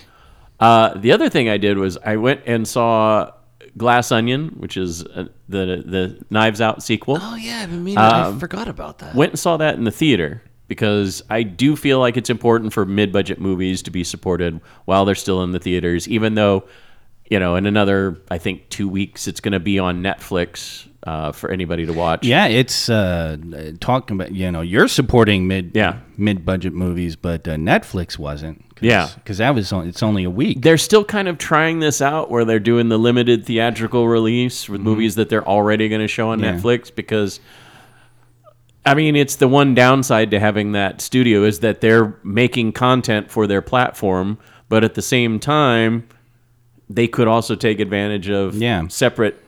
Uh, the other thing I did was I went and saw Glass Onion, which is uh, the the Knives Out sequel. oh yeah. I um, forgot about that. Went and saw that in the theater because I do feel like it's important for mid-budget movies to be supported while they're still in the theaters, even though you know in another I think two weeks it's going to be on Netflix uh, for anybody to watch. Yeah, it's uh, talking about you know you're supporting mid Yeah. mid budget movies, but uh, Netflix wasn't. Cause, Yeah. because that was on, it's only a week. they're still kind of trying this out where they're doing the limited theatrical release with movies that they're already going to show on Yeah. Netflix because I mean it's the one downside to having that studio is that they're making content for their platform but at the same time they could also take advantage of Yeah. separate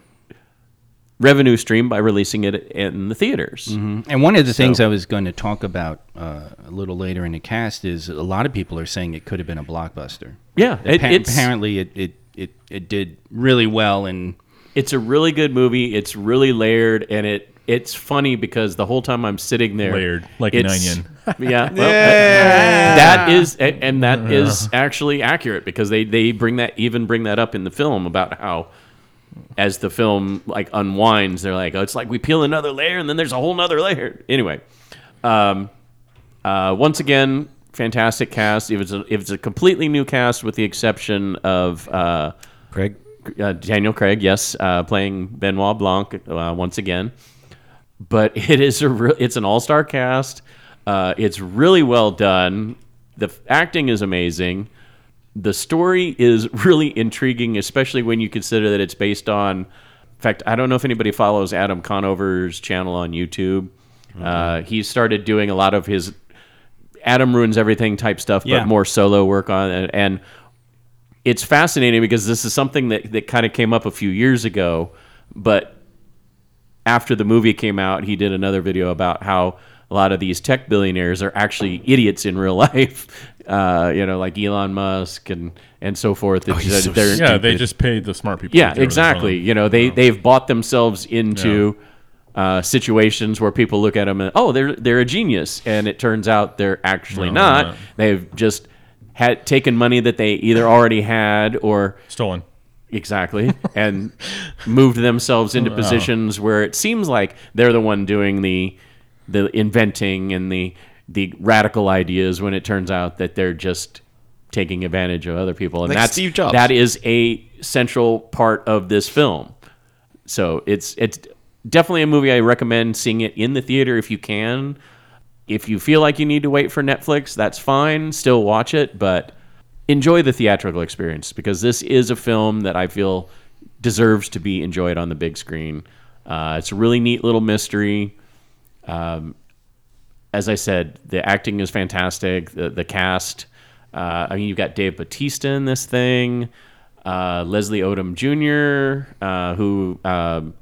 revenue stream by releasing it in the theaters. And one of the things I was going to talk about uh, a little later in the cast is a lot of people are saying it could have been a blockbuster. Yeah, it, Appa- it's apparently it, it, it, it did really well and it's a really good movie. It's really layered, and it it's funny because the whole time I'm sitting there, Layered, like an onion. [laughs] Yeah, [laughs] well, that is, and and that is [laughs] actually accurate because they they bring that even bring that up in the film about how. As the film like unwinds, they're like, "Oh, it's like we peel another layer, and then there's a whole nother layer." Anyway, um, uh, once again, fantastic cast. It was a, it was a completely new cast with the exception of uh, Craig. uh, Daniel Craig, yes, uh, playing Benoit Blanc uh, once again. But [laughs] it is a re- it's an all star cast. Uh, it's really well done. The f- acting is amazing. The story is [laughs] really intriguing, especially when you consider that it's based on. In fact, I don't know if anybody follows Adam Conover's channel on YouTube. Uh, he started doing a lot of his Adam ruins everything type stuff, Yeah. but more solo work on it. And it's fascinating because this is something that, that kind of came up a few years ago, but after the movie came out, he did another video about how a lot of these tech billionaires are actually idiots in real [laughs] life. Uh, you know, like Elon Musk and and so forth. It's- he's so they're- Yeah, they just paid the smart people. yeah, exactly. You know, they they've bought themselves into uh, situations where people look at them and oh, they're they're a genius, and it turns out they're actually No, not. they're not. They've just had taken money that they either already had or stolen. exactly [laughs] and moved themselves into positions where it seems like they're the one doing the the inventing and the the radical ideas when it turns out that they're just taking advantage of other people. And Like that's Steve Jobs. that is a central part of this film. So it's it's definitely a movie i recommend seeing it in the theater if you can. If you feel like you need to wait for netflix that's fine. Still watch it but enjoy the theatrical experience because this is a film that i feel deserves to be enjoyed on the big screen. Uh, it's a really neat little mystery um, as I said, the acting is fantastic. The the cast. Uh, I mean, you've got Dave Bautista in this thing, uh, Leslie Odom Jr., uh, who um,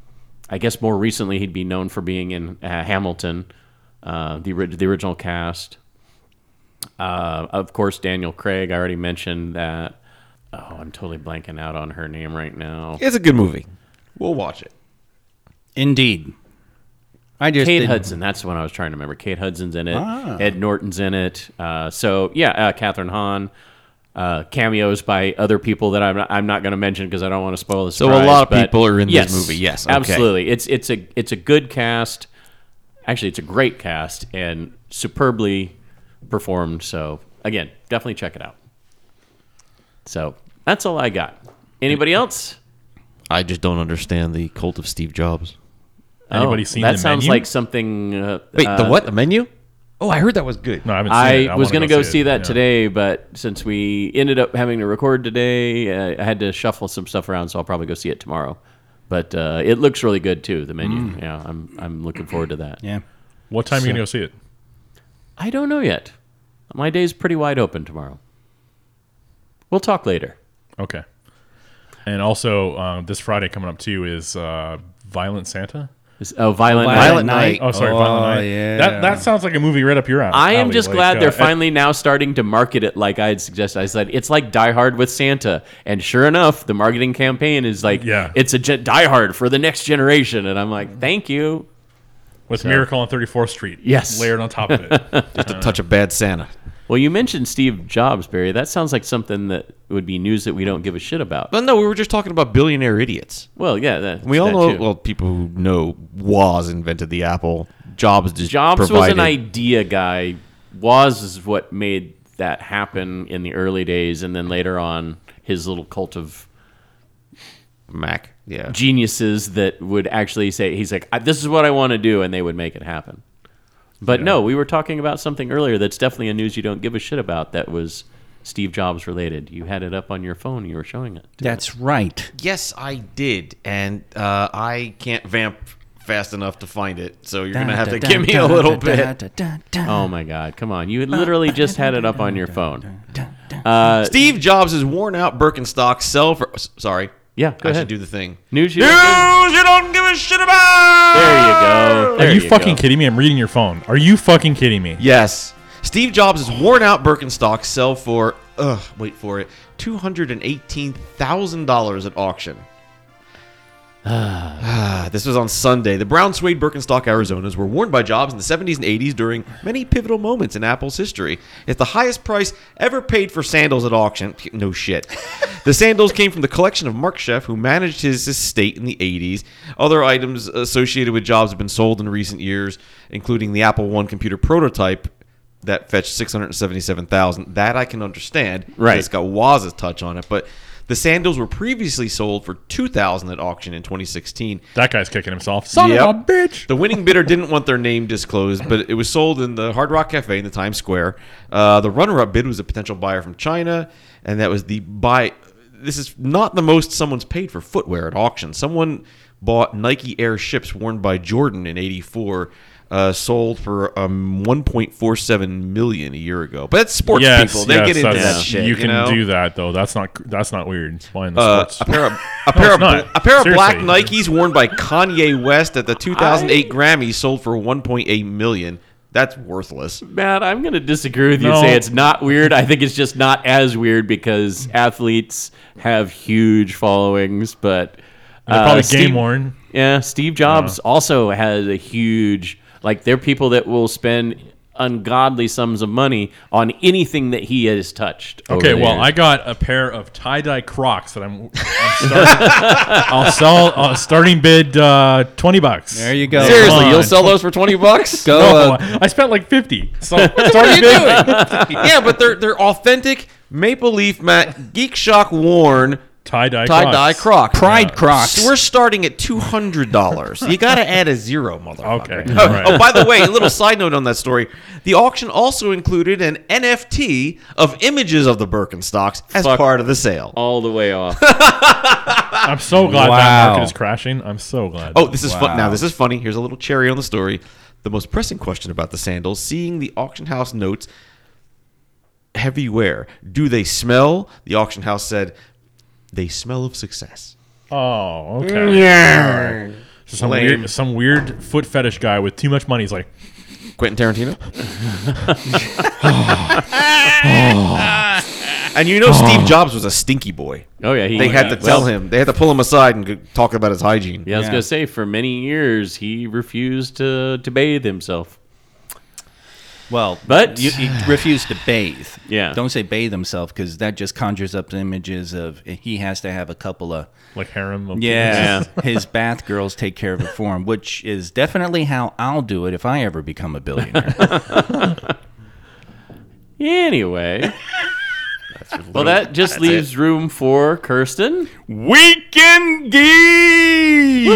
I guess more recently he'd be known for being in uh, Hamilton, uh, the the original cast. Uh, of course, Daniel Craig. I already mentioned that. Oh, I'm totally blanking out on her name right now. It's a good movie. We'll watch it. indeed. I just Kate didn't- Hudson. That's the one I was trying to remember. Kate Hudson's in it. Ah. Ed Norton's in it. Uh, so yeah, uh, Kathryn Hahn. Uh, cameos by other people that I'm not, I'm not going to mention because I don't want to spoil the surprise. So a lot of people are in this movie, yes, okay. absolutely. It's it's a it's a good cast. Actually, it's a great cast and superbly performed. So again, definitely check it out. So that's all I got. Anybody else? I just don't understand the cult of Steve Jobs. Anybody Oh, seen that the sounds menu? like something. Uh, Wait, the uh, what? The menu? Oh, I heard that was good. No, I haven't seen it. I was going to go, see it. that Yeah. today, but since we ended up having to record today, uh, I had to shuffle some stuff around, so I'll probably go see it tomorrow. But uh, it looks really good too. The menu, yeah, I'm I'm looking forward to that. Yeah. What time are you gonna go see it? I don't know yet. My day's pretty wide open tomorrow. We'll talk later. Okay. And also, um, this Friday coming up too is uh, Violent Santa. Is- Oh, Violent, Night. Violent Night. Oh, sorry, Oh, Violent Night. yeah. That that sounds like a movie right up your alley. I am just like, glad uh, they're finally now starting to market it like I had suggested. I said it's like Die Hard with Santa, and sure enough, the marketing campaign is like, Yeah. it's a ge- Die Hard for the next generation, and I'm like, thank you. with Miracle on 34th Street. Yes. layered on top of it. [laughs] Just a touch of bad Santa. Well, you mentioned Steve Jobs, Barry. That sounds like something that would be news that we don't give a shit about. But no, we were just talking about billionaire idiots. Well, yeah, that, We all know. too. Well, people who know Woz invented the Apple. Jobs just Jobs was an idea guy. Was is what made that happen in the early days, and then later on, his little cult of Mac. Yeah. geniuses that would actually say, "He's like, this is what I want to do," and they would make it happen. But no, we were talking about something earlier that's definitely a news you don't give a shit about. That was Steve Jobs related. You had it up on your phone. You were showing it. That's right. Yes, I did, and uh, I can't vamp fast enough to find it. So you're gonna have to give me a little bit. Oh my God! Come on, you literally just had it up on your phone. Uh, Steve Jobs' worn-out Birkenstocks sell for. Sorry. Yeah, go I ahead. should do the thing. news. You News don't you don't give a shit about. there you go. There Are you, fucking go. kidding me? I'm reading your phone. Are you fucking kidding me? Yes. Steve Jobs' worn-out Birkenstocks sell for. Ugh, wait for it. Two hundred and eighteen thousand dollars at auction. Ah, this was on Sunday. The brown suede Birkenstock Arizonas were worn by Jobs in the 70s and 80s during many pivotal moments in Apple's history. It's the highest price ever paid for sandals at auction. [laughs] No shit. the sandals came from the collection of Mark Sheff, who managed his estate in the 80s. Other items associated with Jobs have been sold in recent years, including the Apple One computer prototype that fetched 677,000. That I can understand. Right. It's got Woz's touch on it, but the sandals were previously sold for 2,000 at auction in 2016. That guy's kicking himself. Son of a bitch. The winning bidder didn't want their name disclosed, but it was sold in the Hard Rock Cafe in the Times Square. Uh, the runner-up bid was a potential buyer from China, and that was the buy. This is not the most someone's paid for footwear at auction. Someone bought Nike Air Ships worn by Jordan in '84. Uh, sold for um, 1.47 million a year ago, but that's sports Yes, people. They yes, get into that shit. You You, can know? do that though. That's not that's not weird. Buying the Uh, sports. a pair of [laughs] a pair of it's not. a pair of black Nikes worn by Kanye West at the 2008 Grammys sold for 1.8 million. That's worthless. Matt, I'm going to disagree with you No. and say it's not weird. I think it's just not as weird because athletes have huge followings, but uh, probably Steve- game worn. Yeah, Steve Jobs also has a huge like they're people that will spend ungodly sums of money on anything that he has touched. Okay, well, years. I got a pair of tie dye Crocs that I'm. I'm starting, [laughs] I'll sell. Uh, starting bid uh, twenty bucks. There you go. Seriously, Come you'll on. sell those for 20 bucks? [laughs] Go. No, uh, I spent like fifty. So [laughs] starting bid yeah, but they're they're authentic Maple Leaf Matt Geek Shock worn tie dye tie dye Crocs. Pride Crocs. So we're starting at two hundred dollars. [laughs] You got to add a zero, motherfucker. Okay, Oh, all right. oh, by the way, a little [laughs] side note on that story: the auction also included an NFT of images of the Birkenstocks as Fuck. part of the sale. all the way off. [laughs] I'm so glad that Wow. market is crashing. I'm so glad. Oh, this is fun. Now, this is funny. Here's a little cherry on the story. The most pressing question about the sandals: seeing the auction house notes, heavy wear. Do they smell? The auction house said they smell of success. Oh, okay. Mm, yeah. So some Lame. weird, some weird foot fetish guy with too much money. He's like, Quentin Tarantino. [laughs] [laughs] and you know, Steve Jobs was a stinky boy. Oh yeah, he, They had to well, tell him. They had to pull him aside and talk about his hygiene. Yeah, I was Yeah. gonna say for many years he refused to to bathe himself. Well, But- you, you refuse to bathe. Yeah. Don't say bathe himself because that just conjures up images of he has to have a couple of like harem. Of yeah, [laughs] his bath girls take care of it for him, which is definitely how I'll do it if I ever become a billionaire. Anyway, [laughs] well that just leaves room for Kirsten. Weekend geek.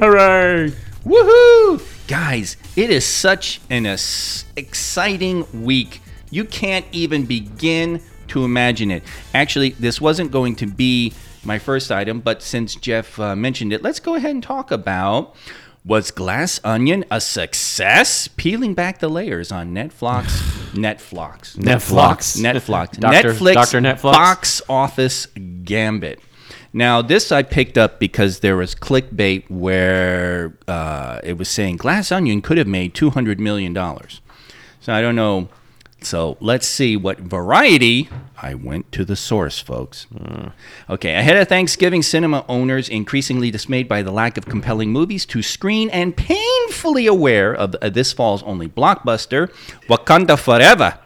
Hooray! Woohoo! Guys, it is such an exciting week. You can't even begin to imagine it. Actually, this wasn't going to be my first item, but since Jeff uh, mentioned it, let's go ahead and talk about was Glass Onion a success? Peeling back the layers on Netflix. [sighs] Netflix. Netflix. Netflix. [laughs] Dr. Netflix. Dr. Netflix. Box office gambit. Now, this I picked up because there was clickbait where uh, it was saying Glass Onion could have made $200 million. So I don't know. So let's see what variety. I went to the source, folks. Okay, ahead of Thanksgiving, cinema owners increasingly dismayed by the lack of compelling movies to screen and painfully aware of uh, this fall's only blockbuster, Wakanda Forever.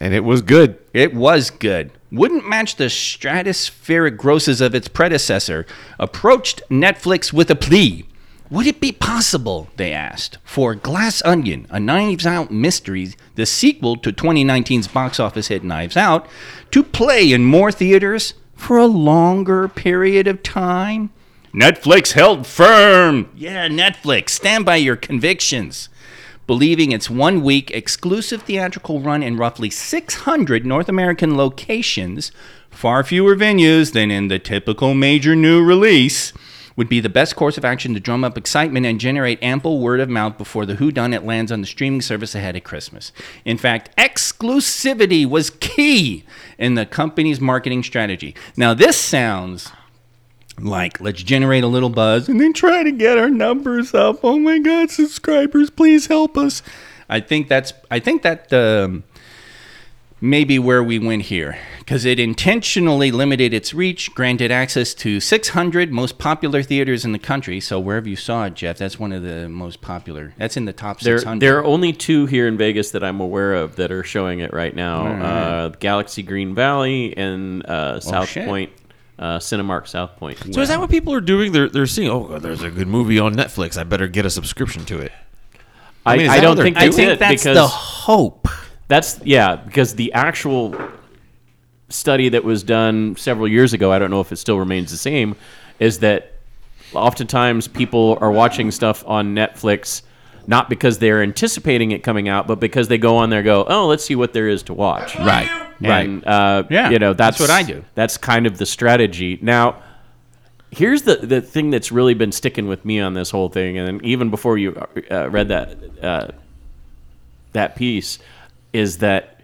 And it was good. It was good. Wouldn't match the stratospheric grosses of its predecessor. Approached Netflix with a plea. Would it be possible, they asked, for Glass Onion, a Knives Out mystery, the sequel to 2019's box office hit Knives Out, to play in more theaters for a longer period of time? Netflix held firm. Yeah, Netflix, stand by your convictions believing its one week exclusive theatrical run in roughly 600 North American locations, far fewer venues than in the typical major new release, would be the best course of action to drum up excitement and generate ample word of mouth before the whodunit lands on the streaming service ahead of Christmas. In fact, exclusivity was key in the company's marketing strategy. Now, this sounds like let's generate a little buzz and then try to get our numbers up. Oh my god subscribers please help us. I think that's i think that um, maybe where we went here because it intentionally limited its reach granted access to 600 most popular theaters in the country. So wherever you saw it jeff that's one of the most popular. That's in the top There, 600 there are only two here in Vegas that I'm aware of that are showing it right now: uh, Galaxy Green Valley and uh, South Oh. Point, uh, Cinemark South Point. So is that what people are doing? They're they're seeing. Oh, there's a good movie on Netflix. I better get a subscription to it. I, mean, is I don't think i that's think that's because the hope That's yeah, because the actual study that was done several years ago, I don't know if it still remains the same, is that oftentimes people are watching stuff on Netflix not because they're anticipating it coming out, but because they go on there and go, oh, let's see what there is to watch. right And, uh, Yeah, you know, that's, that's what I do. That's kind of the strategy. Now, here's the, the thing that's really been sticking with me on this whole thing, and even before you uh, read that uh, that piece, is that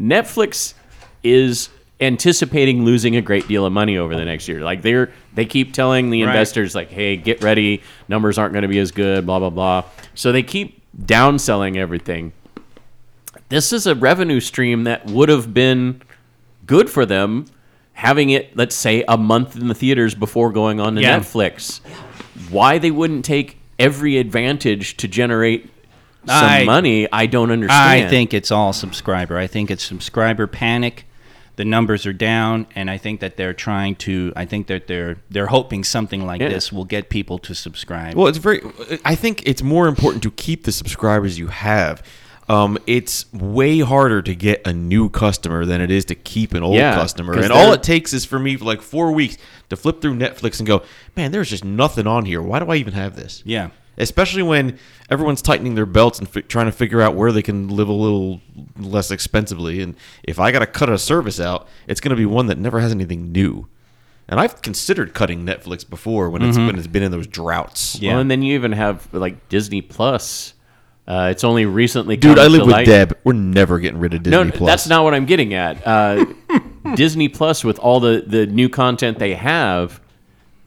Netflix is anticipating losing a great deal of money over the next year. Like they're they keep telling the Right. investors like, "Hey, get ready, numbers aren't going to be as good, blah blah blah." So they keep downselling everything. This is a revenue stream that would have been good for them having it let's say a month in the theaters before going on to Yeah. Netflix. Why they wouldn't take every advantage to generate some I- money, I don't understand. I think it's all subscriber. I think it's subscriber panic. The numbers are down, and I think that they're trying to. I think that they're they're hoping something like Yeah. this will get people to subscribe. Well, it's very. I think it's more important to keep the subscribers you have. Um, it's way harder to get a new customer than it is to keep an old Yeah, customer. And all it takes is for me for like four weeks to flip through Netflix and go, man, there's just nothing on here. Why do I even have this? Yeah. Especially when everyone's tightening their belts and fi- trying to figure out where they can live a little less expensively. And if I got to cut a service out, it's going to be one that never has anything new. And I've considered cutting Netflix before when it's when it's been in those droughts. Yeah. Well, and then you even have like Disney Plus. Uh, it's only recently, Dude, come I live to with light- Deb. We're never getting rid of Disney No, Plus. that's not what I'm getting at. Uh, [laughs] Disney Plus, with all the the new content they have,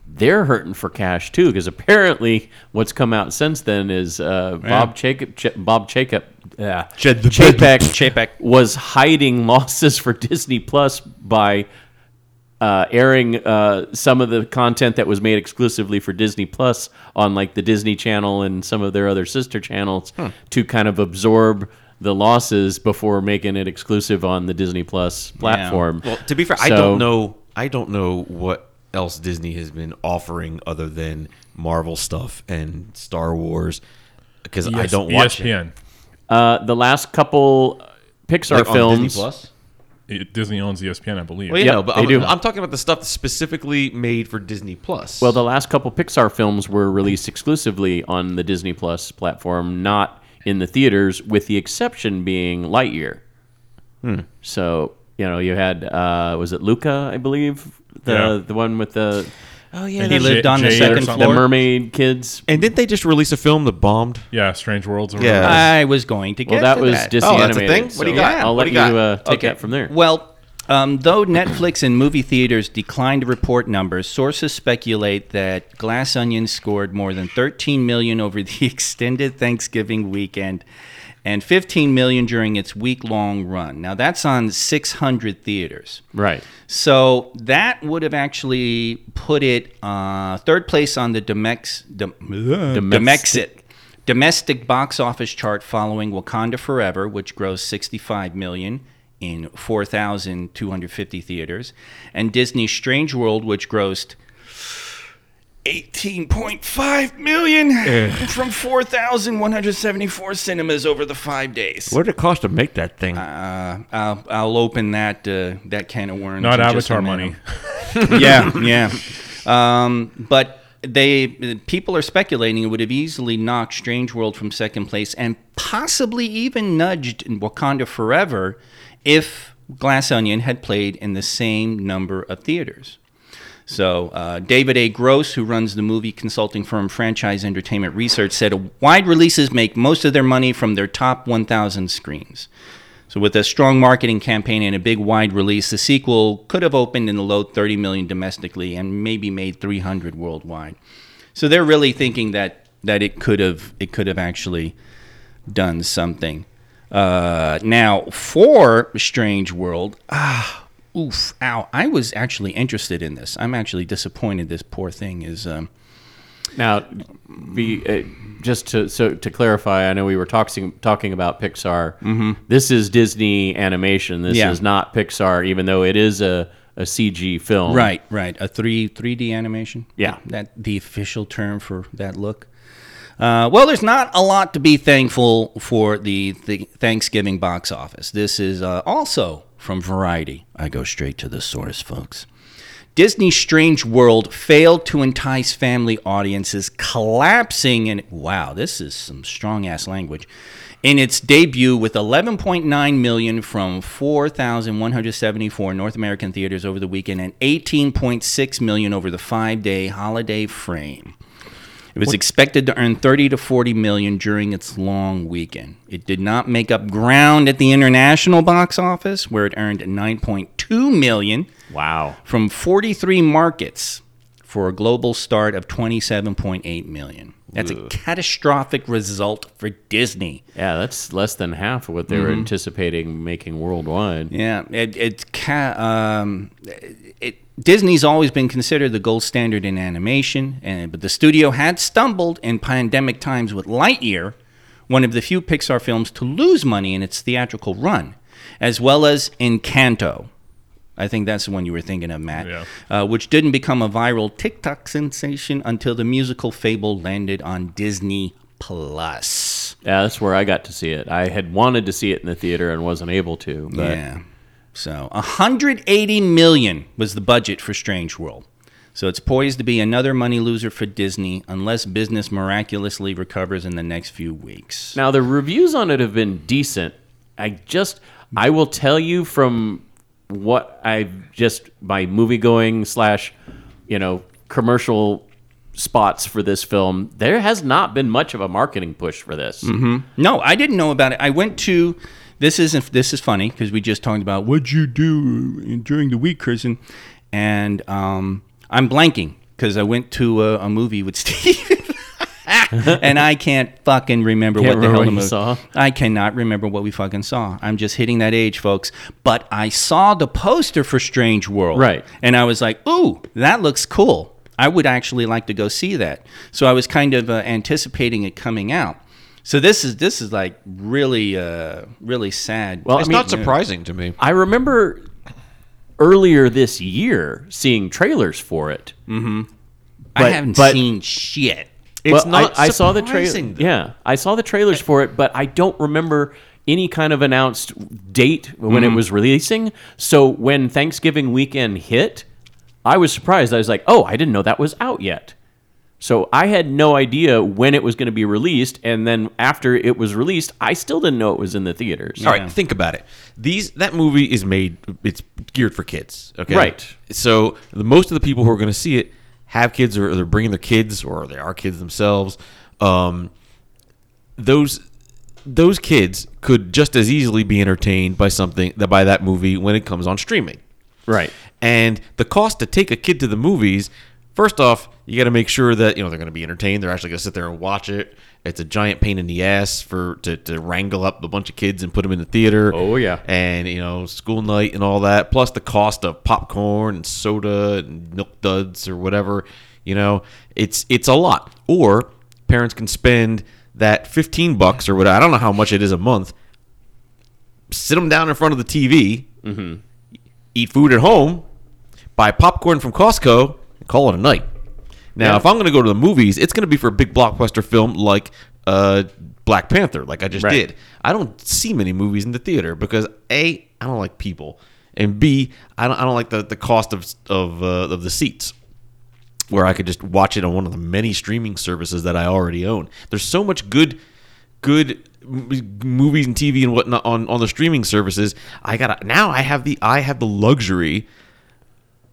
they're hurting for cash too. Because apparently, what's come out since then is uh, Bob Jacob, Ch- Bob Jacob, uh, Shed the Chapek, Chapek. was hiding [laughs] losses for Disney Plus by uh, airing uh, some of the content that was made exclusively for Disney Plus on like the Disney Channel and some of their other sister channels to kind of absorb the losses before making it exclusive on the Disney Plus platform. Well, to be fair, I don't know. I don't know what else Disney has been offering other than Marvel stuff and Star Wars because I don't watch it. ESPN. Uh, the last couple Pixar Like on films. Disney it, Disney owns ESPN, I believe. Well, you Yep, know, but they I'm, do. I'm talking about the stuff specifically made for Disney Plus. Well, the last couple Pixar films were released exclusively on the Disney Plus platform, not in the theaters, with the exception being Lightyear. So you know, you had uh, was it Luca, I believe, the Yeah. the one with the oh yeah, He that's- lived on the Jade or second something. the mermaid kids. and didn't they just release a film that bombed? Yeah, Strange Worlds. Or Yeah. I was going to get that. Well, that to was that. Disney Oh, that's a animated. thing? What do you so got? I'll What let do you, you got? uh, take Okay. that from there. Well, um, though Netflix and movie theaters declined to report numbers, sources speculate that Glass Onion scored more than 13 million over the [laughs] extended Thanksgiving weekend and 15 million during its week-long run. Now that's on 600 theaters. right. So that would have actually put it uh, third place on the Domex, Dom, Domexit domestic box office chart following Wakanda Forever, which grossed 65 million in 4,250 theaters, and Disney's Strange World, which grossed 18.5 million from 4,174 cinemas over the five days. What did it cost to make that thing? Uh, I'll, I'll open that uh, that can of worms. Not in just a Avatar minute. money. [laughs] yeah, yeah. Um, but they people are speculating it would have easily knocked Strange World from second place and possibly even nudged Wakanda Forever if Glass Onion had played in the same number of theaters. So, uh, David A. Gross, who runs the movie consulting firm Franchise Entertainment Research, said wide releases make most of their money from their top 1,000 screens. So, with a strong marketing campaign and a big wide release, the sequel could have opened in the low 30 million domestically and maybe made 300 worldwide. So, they're really thinking that that it could have it could have actually done something. Uh, now, for Strange World, ah, oof, ow! I was actually interested in this. I'm actually disappointed. This poor thing is. Um, Now, be uh, just to so to clarify, I know we were talking talking about Pixar. This is Disney animation. This Yeah. is not Pixar, even though it is a, a CG film. Right, right. A three three D animation. Yeah. that the official term for that look. Uh, well, there's not a lot to be thankful for the, the Thanksgiving box office. This is uh, also from Variety. I go straight to the source, folks. Disney's Strange World failed to entice family audiences, collapsing in wow, this is some strong ass language. In its debut with 11.9 million from 4,174 North American theaters over the weekend and 18.6 million over the 5-day holiday frame. It was expected to earn 30 to 40 million during its long weekend. It did not make up ground at the international box office where it earned 9.2 million Wow. from 43 markets for a global start of 27.8 million. That's a catastrophic result for Disney. Yeah, that's less than half of what they were anticipating making worldwide. Yeah, it, um, it, Disney's always been considered the gold standard in animation, and but the studio had stumbled in pandemic times with Lightyear, one of the few Pixar films to lose money in its theatrical run, as well as Encanto. I think that's the one you were thinking of, Matt, Yeah. uh, which didn't become a viral TikTok sensation until the musical Fable landed on Disney Plus. Yeah, that's where I got to see it. I had wanted to see it in the theater and wasn't able to. But yeah. So 180 million was the budget for Strange World. So it's poised to be another money loser for Disney unless business miraculously recovers in the next few weeks. Now the reviews on it have been decent. I just I will tell you from what I've just my movie going slash you know commercial spots for this film, there has not been much of a marketing push for this. Mm-hmm. No, I didn't know about it. I went to this isn't this is funny because we just talked about what'd you do during the week, Kristen, and um, I'm blanking because I went to a, a movie with [laughs] Steve. [laughs] and I can't fucking remember Can't what the remember hell what the movie. saw? I cannot remember what we fucking saw. I'm just hitting that age, folks. But I saw the poster for Strange World, Right. And I was like, "Ooh, that looks cool. I would actually like to go see that." So I was kind of uh, anticipating it coming out. So this is this is like really uh, really sad. Well, It's I mean- not surprising to me. I remember earlier this year seeing trailers for it. I but- haven't but- seen shit. It's well, not I, I saw the trailer. Yeah, I saw the trailers for it, but I don't remember any kind of announced date when it was releasing. So when Thanksgiving weekend hit, I was surprised. I was like, "Oh, I didn't know that was out yet." So I had no idea when it was going to be released, and then after it was released, I still didn't know it was in the theaters. All right, think about it. These that movie is made. It's geared for kids. Okay, Right. So the most of the people who are going to see it have kids, or they're bringing their kids, or they are kids themselves. Um, those those kids could just as easily be entertained by something that by that movie when it comes on streaming. Right. And the cost to take a kid to the movies, first off, you got to make sure that you know they're going to be entertained. They're actually going to sit there and watch it. It's a giant pain in the ass for to, to wrangle up a bunch of kids and put them in the theater. Oh, yeah. and you know school night and all that. Plus the cost of popcorn and soda and milk duds or whatever. You know, it's it's a lot. Or parents can spend that fifteen bucks or what I don't know how much it is a month. Sit them down in front of the TV mm-hmm. eat food at home, buy popcorn from Costco, and call it a night. Now, if I'm going to go to the movies, it's going to be for a big blockbuster film like uh, Black Panther, like I just Right. did. I don't see many movies in the theater because a I don't like people, and b I don't I don't like the, the cost of of uh, of the seats. Where I could just watch it on one of the many streaming services that I already own. There's so much good good m- movies and TV and whatnot on, on the streaming services. I got now I have the I have the luxury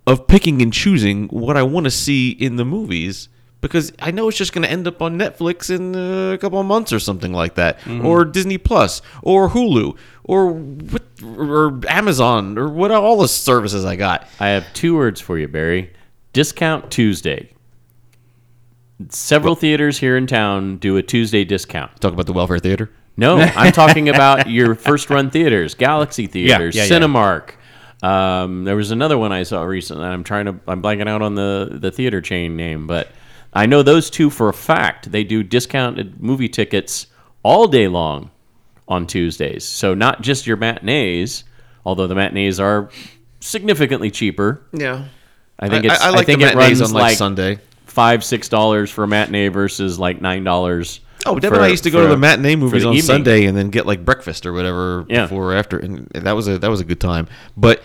of picking and choosing what I want to see in the movies because I know it's just going to end up on Netflix in a couple of months or something like that, mm-hmm. or Disney Plus, or Hulu, or what, or Amazon, or what all the services I got. I have two words for you, Barry. Discount Tuesday. Several theaters here in town do a Tuesday discount. Talk about the welfare theater. No, I'm talking [laughs] about your first run theaters, Galaxy Theaters, yeah, yeah. Cinemark. Um, there was another one I saw recently. I'm trying to, I'm blanking out on the, the theater chain name, but I know those two for a fact. They do discounted movie tickets all day long on Tuesdays. So not just your matinees, although the matinees are significantly cheaper. Yeah, I think I, it's, I, I like think the it matinees runs on like, like Sunday. five, six dollars for a matinee versus like nine dollars. Oh, Deb and I used to go to the matinee movies the on evening. Sunday and then get like breakfast or whatever Yeah. before or after, and that was a that was a good time. But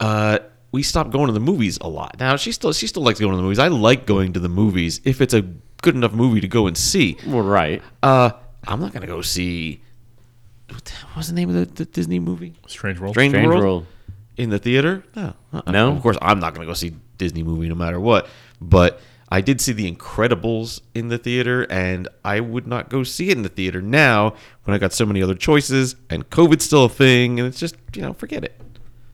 uh, we stopped going to the movies a lot. Now she still she still likes going to the movies. I like going to the movies if it's a good enough movie to go and see. Well, right. Uh, I'm not gonna go see. What what was the name of the, the Disney movie? Strange World. Strange, Strange World? World. in the theater? No, uh-uh. No? Of course, I'm not going to go see Disney movie no matter what. But I did see The Incredibles in the theater, and I would not go see it in the theater now when I got so many other choices, and COVID's still a thing, and it's just you know forget it.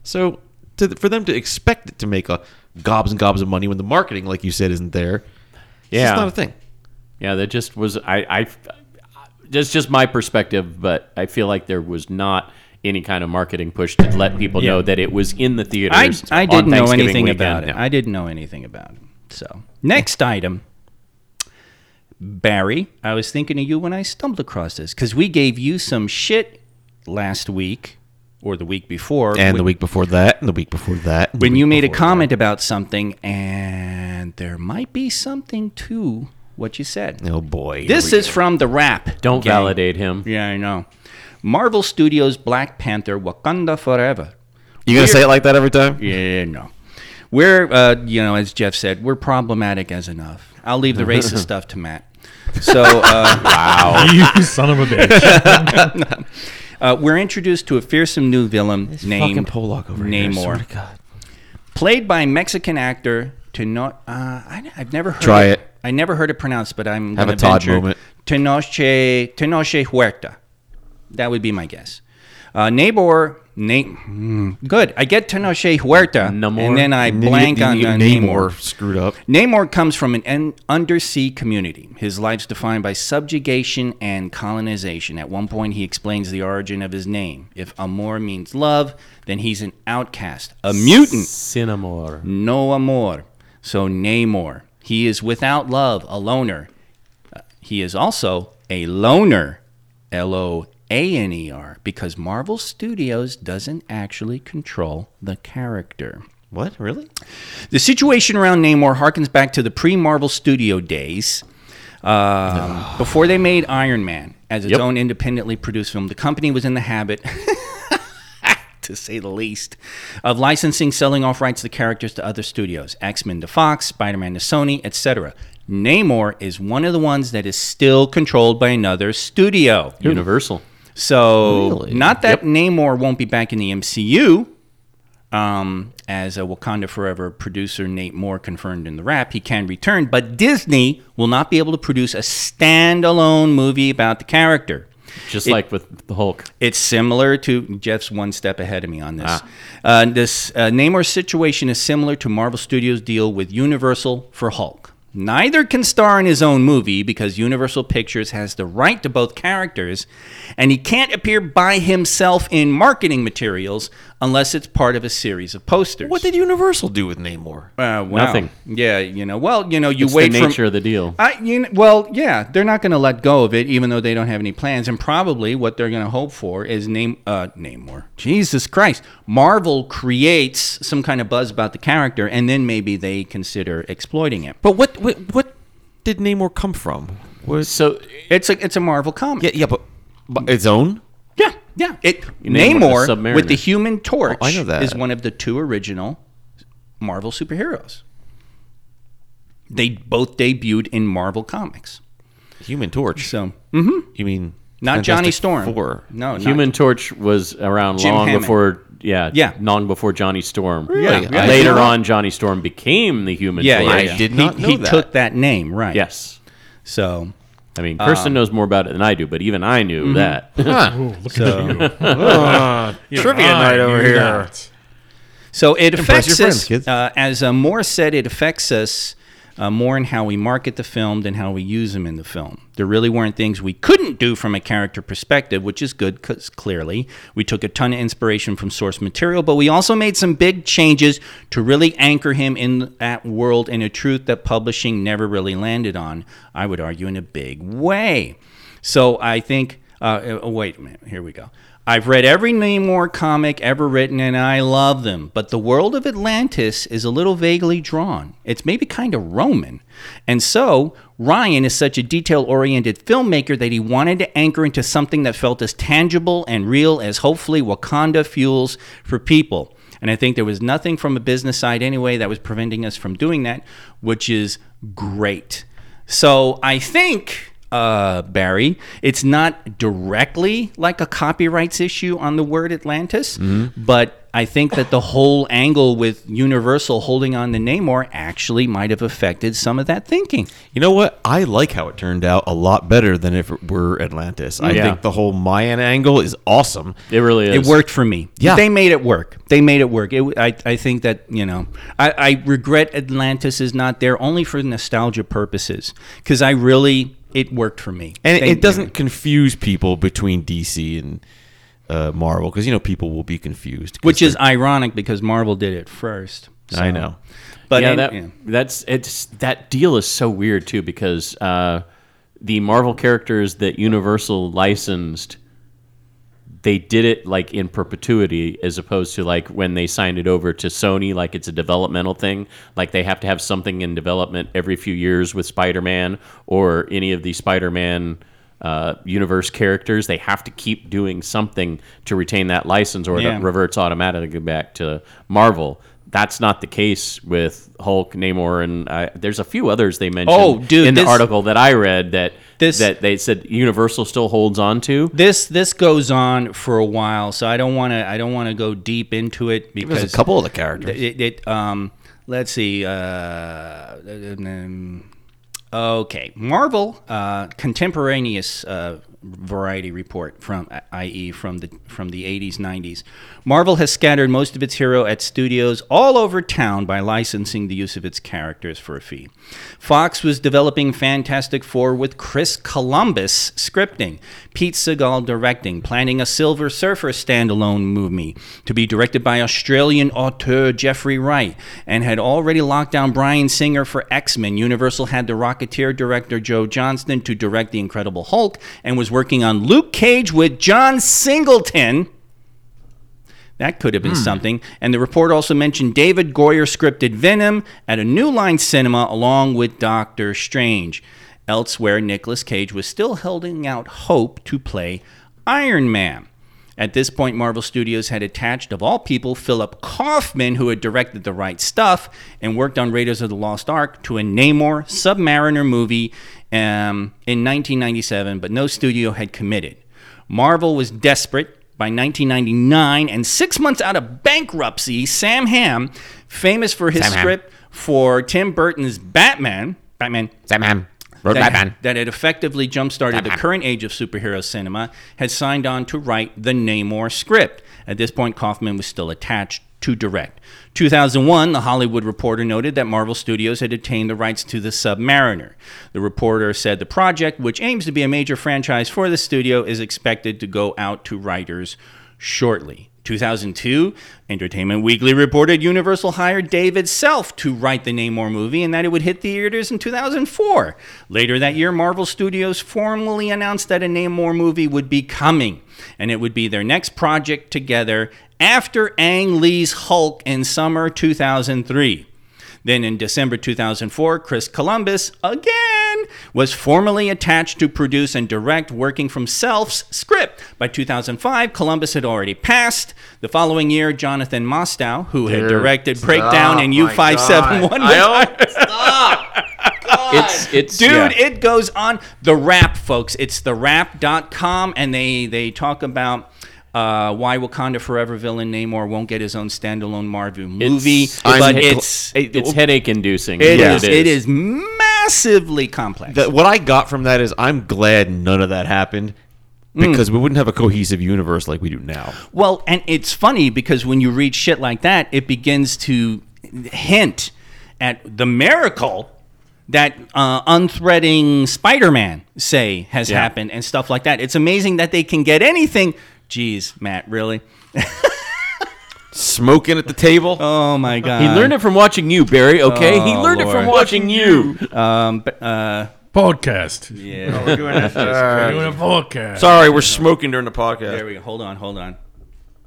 So to, for them to expect it to make a gobs and gobs of money when the marketing, like you said, isn't there, it's Yeah. just not a thing. Yeah, that just was I. I that's just my perspective, but I feel like there was not any kind of marketing push to let people know that it was in the I, theaters. I on didn't know anything weekend. about it. I didn't know anything about it. So, next item. Barry, I was thinking of you when I stumbled across this because we gave you some shit last week or the week before. And when, the week before that, and the week before that, when you made a before comment about something, and there might be something to what you said. Oh boy, This we is from the Wrap. Don't gang. validate him. Yeah, I know. Marvel Studios Black Panther Wakanda Forever. You gonna say it like that every time? Yeah, no. We're, uh, you know, as Jeff said, we're problematic as enough. I'll leave the racist [laughs] stuff to Matt. So, uh, wow. [laughs] you son of a bitch. [laughs] Uh, we're introduced to a fearsome new villain named Pollock over here, I Namor, swear to God. played by Mexican actor Teno. Uh, I, I've never heard Try it. I never heard it pronounced, but I'm Have gonna a Todd venture moment. Tenoche Tenoche Huerta. That would be my guess. Uh, Namor, Na- hmm, good. I get Tenoche Huerta, Namor? and then I And then you- blank on you uh, get Namor. screwed up. Namor comes from an en- undersea community. His life's defined by subjugation and colonization. At one point, he explains the origin of his name. If Amor means love, then he's an outcast, a mutant. Sin amor. No amor. So Namor. He is without love, a loner. Uh, he is also a loner, L O A N E R, because Marvel Studios doesn't actually control the character. What? Really? The situation around Namor harkens back to the pre Marvel Studio days. Um, [sighs] before they made Iron Man as its Yep. own independently produced film, the company was in the habit, [laughs] to say the least, of licensing, selling off rights to characters to other studios, X Men to Fox, Spider Man to Sony, etc. Namor is one of the ones that is still controlled by another studio. Universal. So, Really? not that Namor won't be back in the MCU, um, as a Wakanda Forever producer Nate Moore confirmed in the Wrap, he can return, but Disney will not be able to produce a standalone movie about the character. Just It- like with the Hulk. It's similar to Jeff's one step ahead of me on this. Uh, this uh, Namor's situation is similar to Marvel Studios' deal with Universal for Hulk. Neither can star in his own movie because Universal Pictures has the right to both characters, and he can't appear by himself in marketing materials unless it's part of a series of posters. What did Universal do with Namor? Uh, wow. Nothing. Yeah, you know. Well, you know, you It's wait the from- nature of the deal. I, you know, well, yeah, they're not going to let go of it, even though they don't have any plans. And probably what they're going to hope for is name, uh, Namor. Jesus Christ, Marvel creates some kind of buzz about the character, and then maybe they consider exploiting it. But what what, what did Namor come from? Was So It's a it's a Marvel comic. yeah yeah, but, but its own. yeah, yeah. It name it the Namor with the Human Torch Oh, I know that. is one of the two original Marvel superheroes. They both debuted in Marvel Comics. Human Torch. So, mhm. You mean not Fantastic Johnny Storm. Four? No, not- Human Torch was around Jim long Hammond. before. Yeah, Yeah. long before Johnny Storm. Really? Yeah, Later yeah. on, Johnny Storm became the Human Yeah, Torch. yeah, I yeah. did He- not know he that. took that name, right? Yes. So, I mean, Kirsten knows more about it than I do, but even I knew that. Ooh, look So- at you. [laughs] Trivia night over here. that. so it affects your friends, us. kids. Uh, as uh, Moore said, it affects us uh, more in how we market the film than how we use them in the film. There really weren't things we couldn't do from a character perspective, which is good because clearly we took a ton of inspiration from source material, but we also made some big changes to really anchor him in that world in a truth that publishing never really landed on. I would argue in a big way. So I think. Uh, uh, wait a minute. Here we go. I've read every Namor comic ever written and I love them, but the world of Atlantis is a little vaguely drawn. It's maybe kind of Roman. And so, Ryan is such a detail oriented filmmaker that he wanted to anchor into something that felt as tangible and real as hopefully Wakanda fuels for people. And I think there was nothing from a business side anyway that was preventing us from doing that, which is great. So I think, uh, Barry, it's not directly like a copyrights issue on the word Atlantis, but I think that the whole angle with Universal holding on to Namor actually might have affected some of that thinking. You know what? I like how it turned out a lot better than if it were Atlantis. I Yeah. think the whole Mayan angle is awesome. It really is. It worked for me. Yeah. they made it work. They made it work. It, I, I think that you know, I, I regret Atlantis is not there only for nostalgia purposes because I really it worked for me. And Thank it doesn't you. confuse people between DC and uh, Marvel because you know people will be confused. which is ironic because Marvel did it first. I know. but yeah, in- that yeah. that's it's that deal is so weird too because uh, the Marvel characters that Universal licensed, they did it like in perpetuity as opposed to like when they signed it over to Sony, like it's a developmental thing. Like they have to have something in development every few years with Spider-Man or any of the Spider-Man. Uh, universe characters they have to keep doing something to retain that license or Yeah. it reverts automatically back to Marvel. That's not the case with Hulk, Namor, and uh, there's a few others they mentioned Oh, dude, in the article that I read that This- that they said Universal still holds on to. This this goes on for a while, so I don't want to I don't want to go deep into it because There's a couple of the characters. It, it um let's see uh um, okay Marvel uh, contemporaneous uh, variety report from i.e. from the from the 80s 90s Marvel has scattered most of its hero at studios all over town by licensing the use of its characters for a fee. Fox was developing Fantastic Four with Chris Columbus scripting, Pete Segal directing, planning a Silver Surfer standalone movie to be directed by Australian auteur Geoffrey Wright, and had already locked down Bryan Singer for X Men. Universal had the Rocketeer director Joe Johnston to direct The Incredible Hulk, and was working on Luke Cage with John Singleton. That could have been hmm. something. And the report also mentioned David Goyer scripted Venom at a New Line Cinema along with Doctor Strange. Elsewhere, Nicolas Cage was still holding out hope to play Iron Man. At this point, Marvel Studios had attached, of all people, Philip Kaufman, who had directed The Right Stuff and worked on Raiders of the Lost Ark, to a Namor Submariner movie um, in 1997, but no studio had committed. Marvel was desperate. By 1999, and six months out of bankruptcy, Sam Hamm, famous for his Sam Hamm. script for Tim Burton's Batman, Batman, Batman. Road that, that had effectively jump started the current age of superhero cinema, had signed on to write the Namor script. At this point, Kaufman was still attached to direct. 2001, The Hollywood Reporter noted that Marvel Studios had obtained the rights to The Submariner. The reporter said the project, which aims to be a major franchise for the studio, is expected to go out to writers shortly. 2002, Entertainment Weekly reported Universal hired David Self to write the Namor movie and that it would hit theaters in 2004. Later that year, Marvel Studios formally announced that a Namor movie would be coming and it would be their next project together after Ang Lee's Hulk in summer 2003. Then in December 2004, Chris Columbus, again, was formally attached to produce and direct, working from Self's script. By 2005, Columbus had already passed. The following year, Jonathan Mostow, who had Dude, directed Breakdown and U571, [laughs] It's it's Dude, yeah. it goes on. The Wrap, folks. It's thewrap.com, and they, they talk about uh, why Wakanda Forever villain Namor won't get his own standalone Marvel movie. It's- but it's- it's, it's headache inducing. it Yeah. is, it is massively complex. The- what I got from that is I'm glad none of that happened Mm. because we wouldn't have a cohesive universe like we do now. Well, and it's funny because when you read shit like that, it begins to hint at the miracle that uh, unthreading Spider-Man say has Yeah. happened and stuff like that. It's amazing that they can get anything. Jeez, Matt, really? Smoking at the table. Oh my God! He learned it from watching you, Barry. Okay, he Oh, learned it from Lord. watching you. Um, but, uh, Podcast. yeah. We're doing a podcast. Sorry, we're smoking during the podcast. There we go. Hold on, hold on.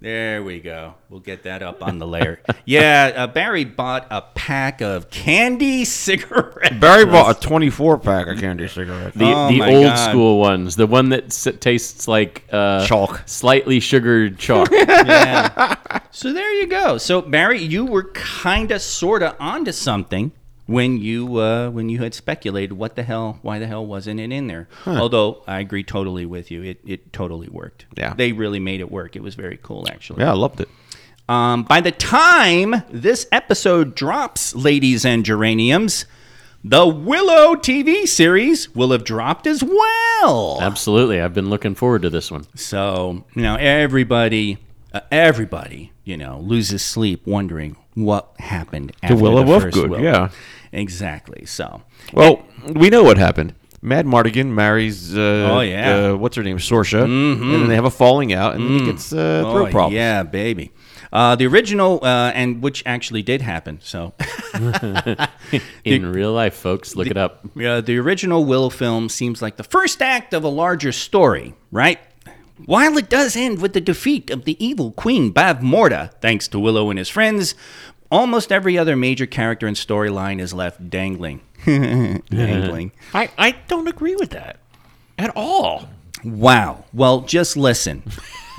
There we go. We'll get that up on the layer. [laughs] yeah, uh, Barry bought a pack of candy cigarettes. Barry bought a 24 pack of candy cigarettes. The, Oh the my old God. school ones, the one that s- tastes like uh, Chalk. slightly sugared chalk. [laughs] yeah. So there you go. So Barry, you were kind of, sort of onto something when you uh, when you had speculated what the hell, why the hell wasn't it in there? Although I agree totally with you, it it totally worked. Yeah. they really made it work. It was very cool, actually. Yeah, I loved it. Um, by the time this episode drops, ladies and geraniums, the Willow TV series will have dropped as well. Absolutely, I've been looking forward to this one. So, you know, everybody, uh, everybody, you know, loses sleep wondering what happened after Willow the first Good, Willow. yeah. Exactly. So, Well, we know what happened. Mad Martigan marries. Uh, Oh, yeah. Mm-hmm. Uh, what's her name? Sorsha. And then they have a falling out, and then he gets uh, throat oh, problems. yeah, baby. Uh, the original, uh, and which actually did happen. So, [laughs] In real life, folks, look it up. Uh, the original Willow film seems like the first act of a larger story, right? While it does end with the defeat of the evil Queen Bavmorda, thanks to Willow and his friends, almost every other major character and storyline is left dangling. [laughs] dangling. I, I don't agree with that at all. Wow. Well, just listen.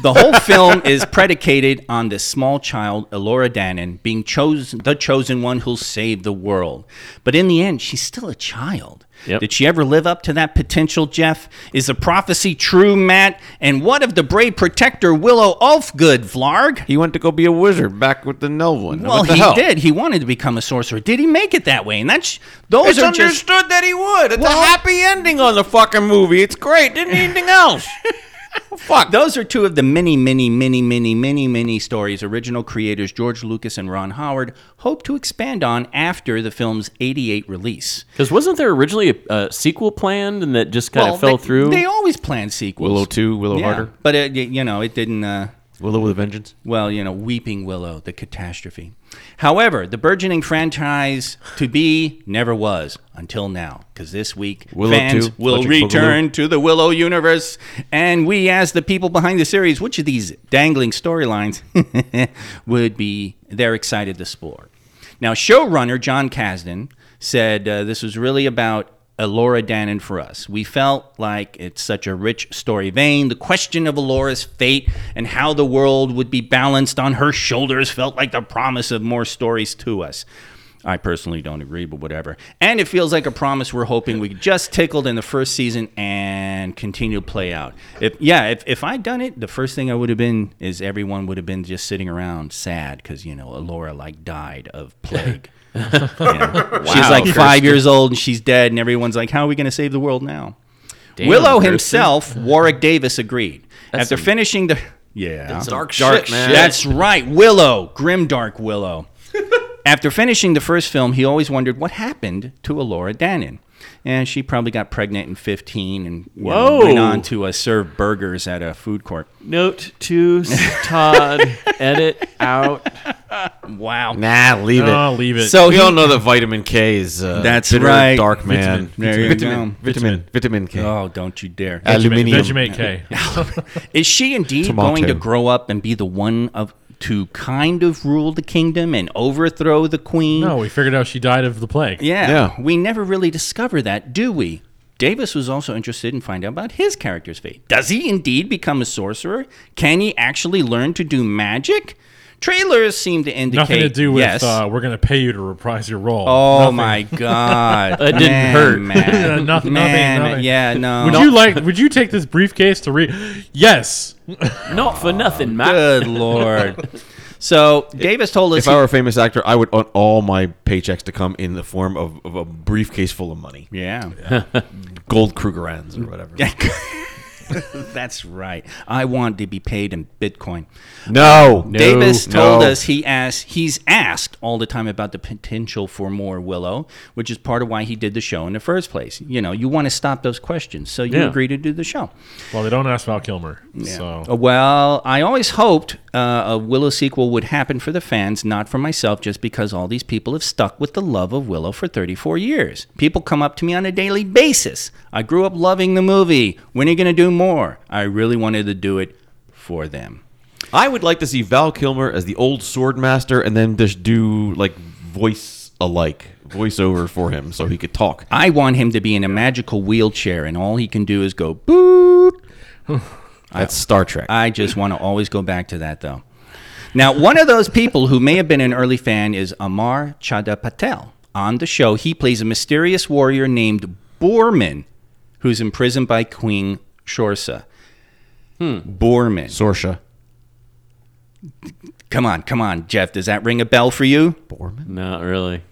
The whole film [laughs] is predicated on this small child, Elora Danan, being chosen the chosen one who'll save the world. But in the end, she's still a child. Yep. Did she ever live up to that potential, Jeff? Is the prophecy true, Matt? And what of the brave protector Willow Ufgood, Vlarg? He went to go be a wizard back with the Nelwyn. Well, the he hell? did. He wanted to become a sorcerer. Did he make it that way? And that's those It's are just understood that he would. It's Well- a happy ending on the fucking movie. It's great. Didn't need anything else. [laughs] Fuck. Those are two of the many, many, many, many, many, many stories original creators George Lucas and Ron Howard hope to expand on after the film's 88 release. Because wasn't there originally a, a sequel planned and that just kind of fell they, through? They always plan sequels. Willow 2, Willow yeah, Harder. But, it, you know, it didn't. Uh, Willow with a Vengeance. well, you know, Weeping Willow, the catastrophe. However, the burgeoning franchise to be never was until now, because this week Willow fans 2, will Electric Boogaloo. return to the Willow universe, and we, as the people behind the series, which of these dangling storylines [laughs] would be they're excited to explore. Now, showrunner John Kasdan said uh, this was really about Elora Danan for us. We felt like it's such a rich story vein. The question of Elora's fate and how the world would be balanced on her shoulders felt like the promise of more stories to us. I personally don't agree, but whatever. And it feels like a promise we're hoping we just tickled in the first season and continue to play out. If yeah, if, if I'd done it, the first thing I would have been is everyone would have been just sitting around sad because you know Elora like died of plague. You know, She's like five years old and she's dead, and everyone's like, "How are we going to save the world now?" Willow Kirsten. himself, Warwick Davis, agreed. After some- finishing the yeah, Dark, Dark shit, man. shit. that's right, Willow, grim dark Willow. [laughs] After finishing the first film, he always wondered what happened to Elora Danan. And she probably got pregnant in 15 and you know, Whoa. went on to uh, serve burgers at a food court. Note to Todd: [laughs] edit out. Wow. Nah, leave it. Oh, leave it. So we he, all know that vitamin K is uh, That's bitter, right. dark man. There you vitamin, go. vitamin, vitamin K. Oh, don't you dare. Aluminium. Vegemite K. [laughs] Is she indeed Tomato. going to grow up and be the one of to kind of rule the kingdom and overthrow the queen? no, we figured out she died of the plague. Yeah, Yeah. We never really discover that, do we? Davis was also interested in finding out about his character's fate. Does he indeed become a sorcerer? Can he actually learn to do magic? Trailers seem to indicate Nothing to do with yes. uh, we're going to pay you to reprise your role. oh Nothing. my [laughs] god, That didn't Man, hurt. man, [laughs] Nothing- man, nothing, nothing. yeah, no. Would you like? Would you take this briefcase to read? Yes. [laughs] Not for nothing, Matt. Good lord. So Davis told us If I were a famous actor, I would want all my paychecks to come in the form of, of a briefcase full of money, he, yeah. gold Krugerrands or whatever. [laughs] That's right. I want to be paid in Bitcoin. No, Davis told no. us he asked he's asked all the time about the potential for more Willow, which is part of why he did the show in the first place. You know, you want to stop those questions, so you Yeah. agree to do the show. Well, they don't ask Val Kilmer. So Uh, Well, I always hoped uh, a Willow sequel would happen for the fans, not for myself, just because all these people have stuck with the love of Willow for 34 years. People come up to me on a daily basis. I grew up loving the movie. When are you going to do more? I really wanted to do it for them. I would like to see Val Kilmer as the old sword master, and then just do like voice alike, voiceover for him, so he could talk. I want him to be in a magical wheelchair, and all he can do is go boop. [sighs] That's Star Trek. I just want to always go back to that, though. Now, one of those people who may have been an early fan is Amar Chadha Patel. On the show, he plays a mysterious warrior named Boorman, who's imprisoned by Queen Shorsa. Hmm. Boorman. Sorsha. Come on, come on, Jeff. Does that ring a bell for you? Boorman? Not really.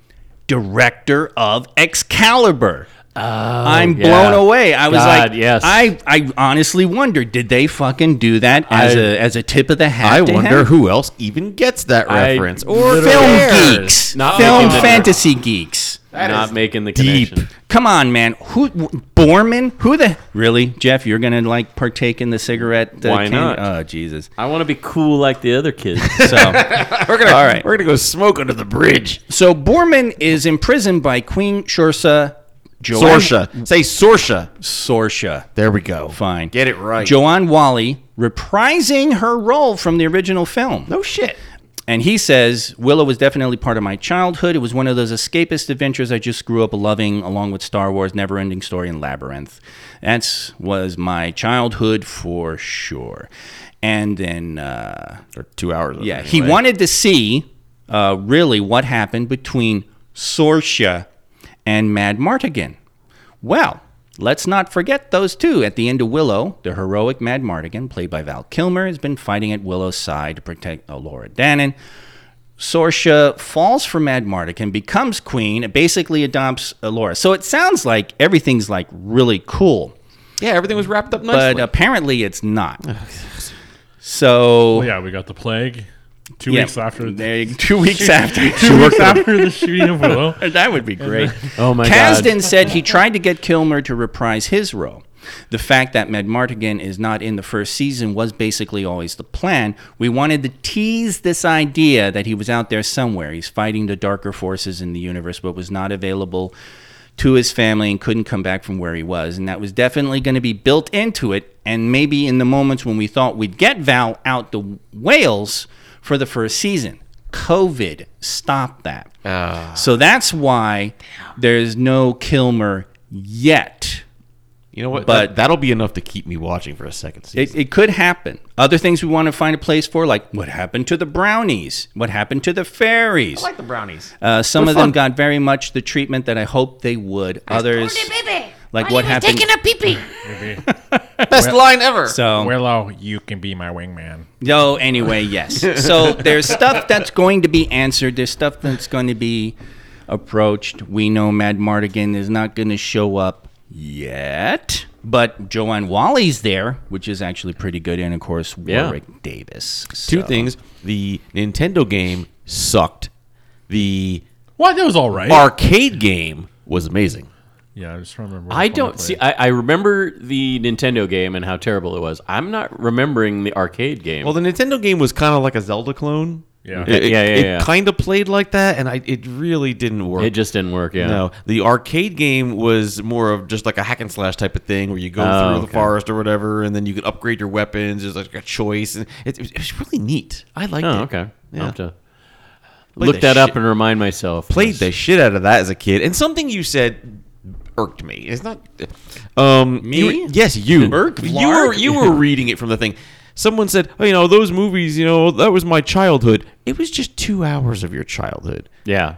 Director of Excalibur. I'm yeah. blown away. I was God, like, yes. I, I honestly wondered, did they fucking do that as I- a as a tip of the hat? I to wonder him? who else even gets that I reference. Or film cares. geeks, Not film making the- fantasy geeks. Not making the deep. connection. Come on, man. Who Boorman? Who the really, Jeff? You're gonna like partake in the cigarette? uh, Why can- not? Oh Jesus! I want to be cool like the other kids. [laughs] So [laughs] We're gonna, All right. we're gonna go smoke under the bridge. so Boorman is imprisoned by Queen Shursa. Joanne- Sorsha. Say Sorsha. Sorsha. There we go. Fine. Get it right. Joanne Whalley reprising her role from the original film. no shit. And he says, Willow was definitely part of my childhood. It was one of those escapist adventures I just grew up loving, along with Star Wars, Never Ending Story, and Labyrinth. That was my childhood for sure. And then, uh, Or two hours. yeah, it he wanted to see uh, really what happened between Sorsha and Mad Martigan. Well, let's not forget those two. At the end of Willow, the heroic Mad Martigan, played by Val Kilmer, has been fighting at Willow's side to protect uh, Laura Danan. Sorsha falls for Mad Martigan, becomes queen, and basically adopts uh, Laura. So it sounds like everything's like really cool, Yeah, everything was wrapped up nicely. but apparently it's not. So Well, yeah, we got the plague. Two yeah, weeks after. there you- two weeks after. [laughs] two weeks after the shooting of Willow. [laughs] that would be great. Oh my god. Kasdan said he tried to get Kilmer to reprise his role. The fact that Mad Martigan is not in the first season was basically always the plan. We wanted to tease this idea that he was out there somewhere. He's fighting the darker forces in the universe, but was not available to his family and couldn't come back from where he was. And that was definitely going to be built into it. And maybe in the moments when we thought we'd get Val out the Wales for the first season, COVID stopped that. So that's why there's no Kilmer yet. You know what? But- That, that'll be enough to keep me watching for a second season. It, it could happen. Other things we want to find a place for, like what happened to the brownies? What happened to the fairies? I like the brownies. Uh, some They're of them got very much the treatment that I hoped they would. Others, like what happened. Taking a pee pee. [laughs] [laughs] [laughs] Best line ever. So Willow, you can be my wingman. No, anyway, yes. So [laughs] there's stuff that's going to be answered. There's stuff that's going to be approached. We know Mad Martigan is not going to show up yet, but Joanne Whalley's there, which is actually pretty good, and of course Yeah. Warwick Davis. Two So- things. The Nintendo game sucked. The What? That was all right. arcade game was amazing. Yeah, I just remember. I don't see. I, I remember the Nintendo game and how terrible it was. I'm not remembering the arcade game. Well, the Nintendo game was kind of like a Zelda clone. Yeah. It, Yeah, yeah, it yeah. kind of played like that, and I it really didn't work. it just didn't work. Yeah. No, the arcade game was more of just like a hack and slash type of thing where you go Oh, through the forest or whatever, and then you can upgrade your weapons. There's like a choice, and it, it was really neat. I liked Oh, it. okay. I'll Yeah. have to Played look the that up and remind myself. Played the shit out of that as a kid, and something you said irked me. It's not. Um, Me? you were- yes, you. You were you were reading it from the thing. Someone said, "Oh, you know, those movies. You know, that was my childhood. It was just two hours of your childhood." Yeah.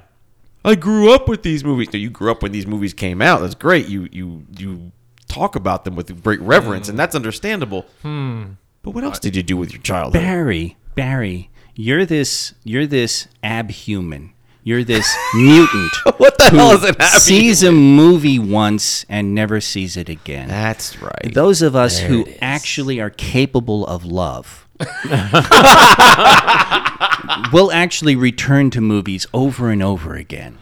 I grew up with these movies. No, you grew up when these movies came out. That's great. You you you talk about them with great reverence, and that's understandable. But what else did you do with your childhood? Barry, Barry, you're this you're this abhuman. You're this mutant. [laughs] What the hell is it happening? Sees a movie once and never sees it again. That's right. Those of us who actually are capable of love [laughs] will actually return to movies over and over again.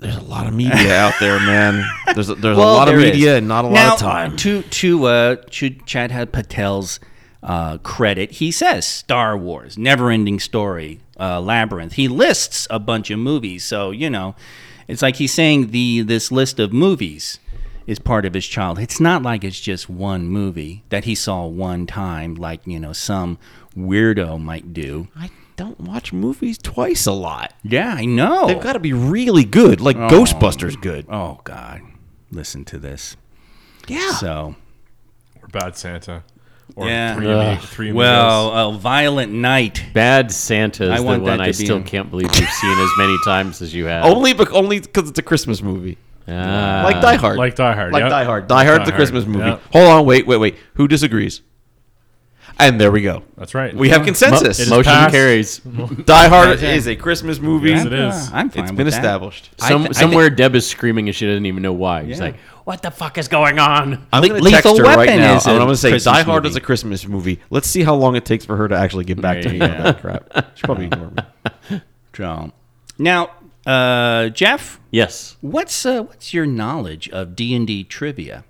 There's a lot of media [laughs] out there, man. There's a, there's Well, a lot of there is. media and not a lot of time. To to uh, to Chad Patel's uh, credit, he says Star Wars, Never-Ending Story, uh, Labyrinth. He lists a bunch of movies, so you know, it's like he's saying the this list of movies is part of his childhood. It's not like it's just one movie that he saw one time, like you know some weirdo might do. I don't watch movies twice a lot. Yeah, I know. They've got to be really good, like Ghostbusters good. oh God, listen to this. Yeah. So. we're Bad Santa. Or Yeah. Three, Ugh. Three Well, a violent night. Bad Santa I is the want one that I be still in- can't believe you've seen as many [laughs] times as you have. Only bec- only because it's a Christmas movie. Ah. like Die Hard. Like Die Hard, Like yep. Die Hard. Die Hard's a Die Christmas movie. yep. Hold on, wait, wait, wait. Who disagrees? And there we go. That's right. We have consensus. It is motion passed. carries. [laughs] Die Hard is a Christmas movie. Yes, it is. I'm fine It's with been that. established. I Some, thi- I somewhere Deb is screaming and she doesn't even know why. She's Yeah. like, "What the fuck is going on?" I'm going to Lethal text her right Weapon now. is I'm going to say Christmas Die Hard movie. is a Christmas movie. Let's see how long it takes for her to actually get back to me on Yeah. that crap. She probably ignore me. [laughs] So, now, uh, Jeff, Yes, what's uh, what's your knowledge of D and D trivia?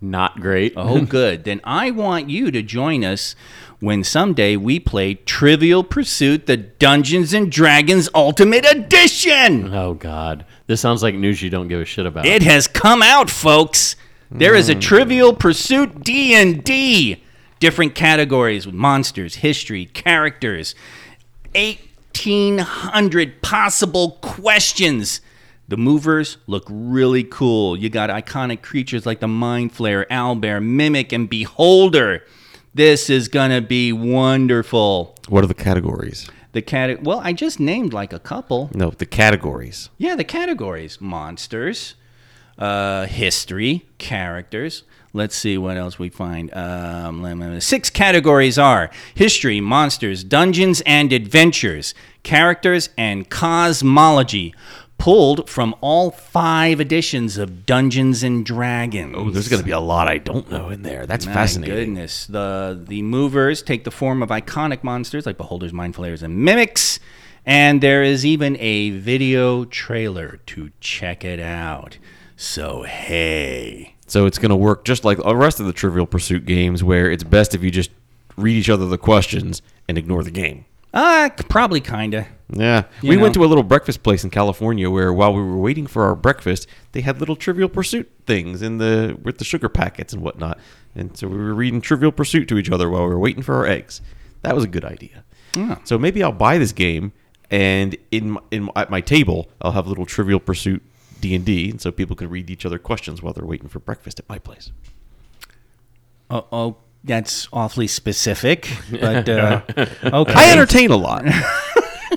Not great. Oh, [laughs] good. Then I want you to join us when someday we play Trivial Pursuit: The Dungeons and Dragons Ultimate Edition. Oh God, this sounds like news you don't give a shit about. It has come out, folks. There is a mm. Trivial Pursuit D and D. Different categories with monsters, history, characters, eighteen hundred possible questions. The movers look really cool. You got iconic creatures like the Mind Flayer, Owlbear, Mimic, and Beholder. This is gonna be wonderful. What are the categories? The cat. Well, I just named like a couple. No, the categories. Yeah, the categories monsters, uh, history, characters. Let's see what else we find. Um, six categories are history, monsters, dungeons and adventures, characters, and cosmology. Pulled from all five editions of Dungeons and Dragons. Oh, there's going to be a lot I don't know in there. That's My fascinating. goodness. The the movers take the form of iconic monsters like beholders, mind flayers, and mimics. And there is even a video trailer to check it out. So hey. So it's going to work just like the rest of the Trivial Pursuit games, where it's best if you just read each other the questions and ignore the game. Uh probably kinda. Yeah, You we know. went to a little breakfast place in California where, while we were waiting for our breakfast, they had little Trivial Pursuit things in the with the sugar packets and whatnot, and so we were reading Trivial Pursuit to each other while we were waiting for our eggs. That was a good idea. So maybe I'll buy this game, and in in at my table, I'll have a little Trivial Pursuit D and D, and so people can read each other questions while they're waiting for breakfast at my place. Oh, oh that's awfully specific. But [laughs] uh, okay. I entertain a lot. [laughs]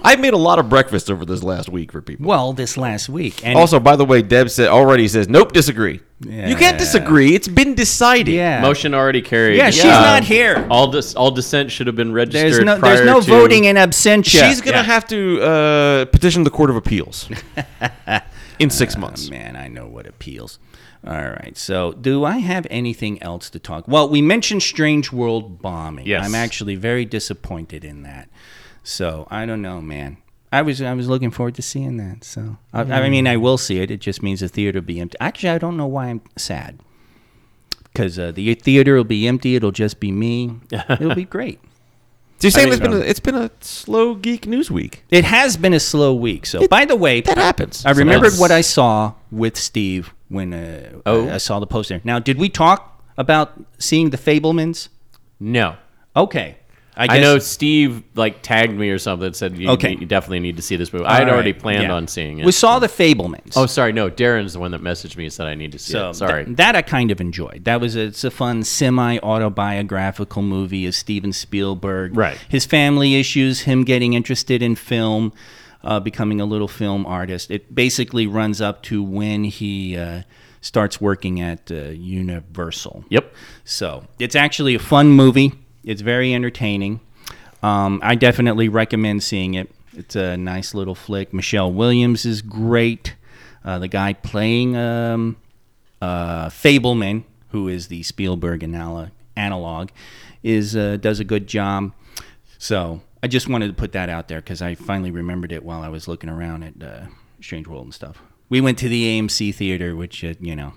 I've made a lot of breakfast over this last week for people. well this last week. And Also, by the way, Deb said already says nope, disagree. You can't disagree. It's been decided. yeah, Motion already carried. Yeah, she's Uh, not here. All dis- all dissent should have been registered. There's no prior there's no to- voting in absentia. She's gonna have to uh, petition the Court of Appeals in [laughs] six months. Man, I know what appeals. All right. So, do I have anything else to talk? Well, we mentioned Strange World bombing. Yes. I'm actually very disappointed in that. So, I don't know, man. I was I was looking forward to seeing that. So, I, I mean, I will see it. It just means the theater will be empty. Actually, I don't know why I'm sad. Because uh, the theater will be empty. It'll just be me. [laughs] It'll be great. So you're saying it's been um, a, it's been a slow geek news week. It has been a slow week. So, by the way, That happens. I remembered what I saw with Steve when uh, Oh. I saw the poster. Now, did we talk about seeing the Fabelmans? No. Okay, I, I, know Steve like tagged me or something. Said you, Okay. you definitely need to see this movie. I had All already planned yeah. on seeing it. We saw the Fabelmans. oh, sorry, no. Darren's the one that messaged me and said I need to see so it. Sorry. th- that I kind of enjoyed. That was a, it's a fun semi autobiographical movie of Steven Spielberg. Right. His family issues, him getting interested in film, uh, becoming a little film artist. It basically runs up to when he uh, starts working at uh, Universal. yep. So it's actually a fun movie. It's very entertaining. Um, I definitely recommend seeing it. It's a nice little flick. Michelle Williams is great. Uh, the guy playing um, uh, Fabelman, who is the Spielberg anal- analog, is uh, does a good job. So I just wanted to put that out there because I finally remembered it while I was looking around at uh, Strange World and stuff. We went to the AMC theater, which uh, you know,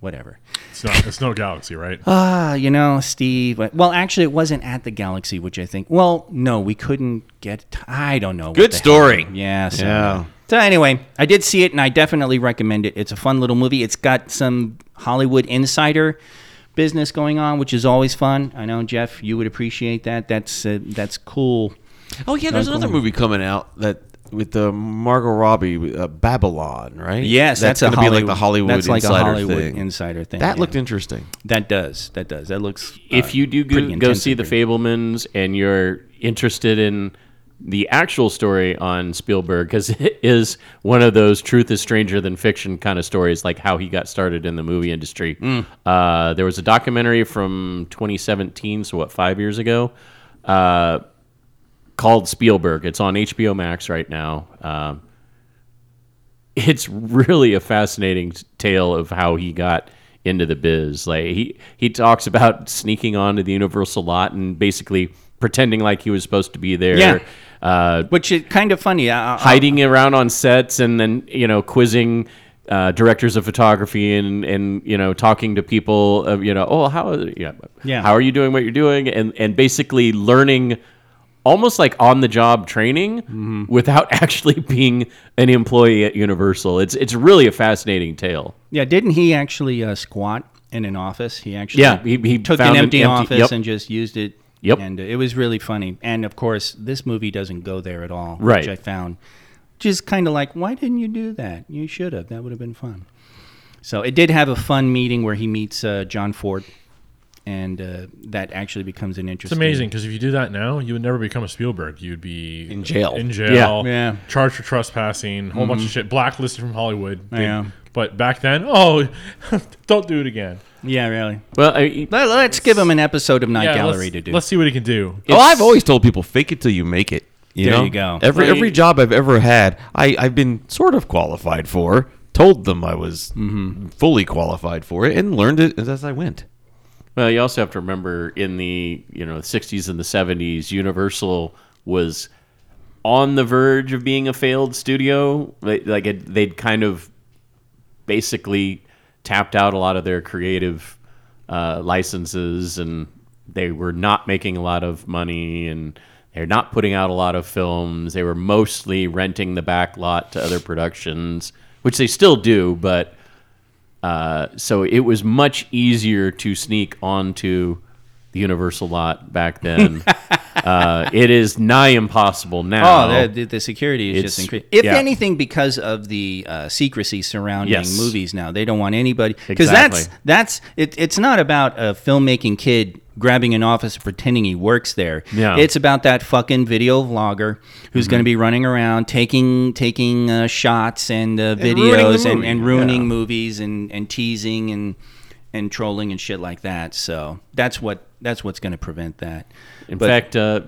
whatever. It's not. It's no galaxy, right? [laughs] Ah, you know, Steve. Well, actually, it wasn't at the Galaxy, which I think. Well, no, we couldn't get. I don't know. Good story. hell. Yeah. So, Yeah. So anyway, I did see it, and I definitely recommend it. It's a fun little movie. It's got some Hollywood insider business going on, which is always fun. I know Jeff, you would appreciate that. That's uh, that's cool. Oh yeah, there's another movie coming out that with the Margot Robbie, uh, Babylon, right? Yes, that's, gonna be like the Hollywood That's like insider a Hollywood thing. insider thing. that yeah. looked interesting. That does. That does. That looks. if uh, you do go, go see the pretty- Fabelmans and you're interested in the actual story on Spielberg, because [laughs] it is one of those truth is stranger than fiction kind of stories, like how he got started in the movie industry. Mm. Uh, there was a documentary from 2017, so what, five years ago, uh, called Spielberg. It's on HBO Max right now. Um, it's really a fascinating tale of how he got into the biz. Like he he talks about sneaking onto the Universal lot and basically pretending like he was supposed to be there. Yeah. Uh, Which is kind of funny. I, I- hiding around on sets and then you know quizzing uh, directors of photography and and you know talking to people of you know oh how yeah, Yeah. how are you doing what you're doing and and basically learning almost like on the job training Mm-hmm. without [laughs] actually being an employee at Universal it's it's really a fascinating tale Yeah, didn't he actually uh, squat in an office? He actually Yeah, he- he took an found an empty, empty- office yep. and just used it. Yep. and it was really funny. And of course, this movie doesn't go there at all, Right. which I found just kind of like, why didn't you do that? You should have. That would have been fun. So it did have a fun meeting where he meets uh, John Ford, and uh, that actually becomes an interesting. It's amazing because if you do that now, you would never become a Spielberg. You'd be In jail. In jail. Yeah. Yeah. Charged for trespassing. A whole bunch of shit. Blacklisted from Hollywood. They- Yeah. But back then, oh, [laughs] don't do it again. Yeah, really. well I, Let, us give him an episode of Night Yeah, Gallery to do. let's see what he can do. Oh, I've always told people fake it till you make it. You There know? you go. Every Right. every job I've ever had, I I've been sort of qualified for. Told them I was Mm-hmm. fully qualified for it, and learned it as I went. Well, you also have to remember in the you know 60s and the 70s, Universal was on the verge of being a failed studio. Like they'd kind of basically tapped out a lot of their creative uh, licenses, and they were not making a lot of money, and they're not putting out a lot of films. They were mostly renting the back lot to other productions, which they still do, but. Uh, so it was much easier to sneak onto the Universal lot back then [laughs] uh, it is nigh impossible now. Oh, the, the, the security is just It's- increased. If yeah. anything, because of the uh, secrecy surrounding Yes. movies now, they don't want anybody. Because that's Exactly. that's it, it's not about a filmmaking kid grabbing an office and pretending he works there. Yeah. It's about that fucking video vlogger who's going to be running around taking taking uh, shots and uh, videos and, movie, and ruining yeah. movies and, and teasing and and trolling and shit like that. So that's what that's what's going to prevent that. In But- fact, uh,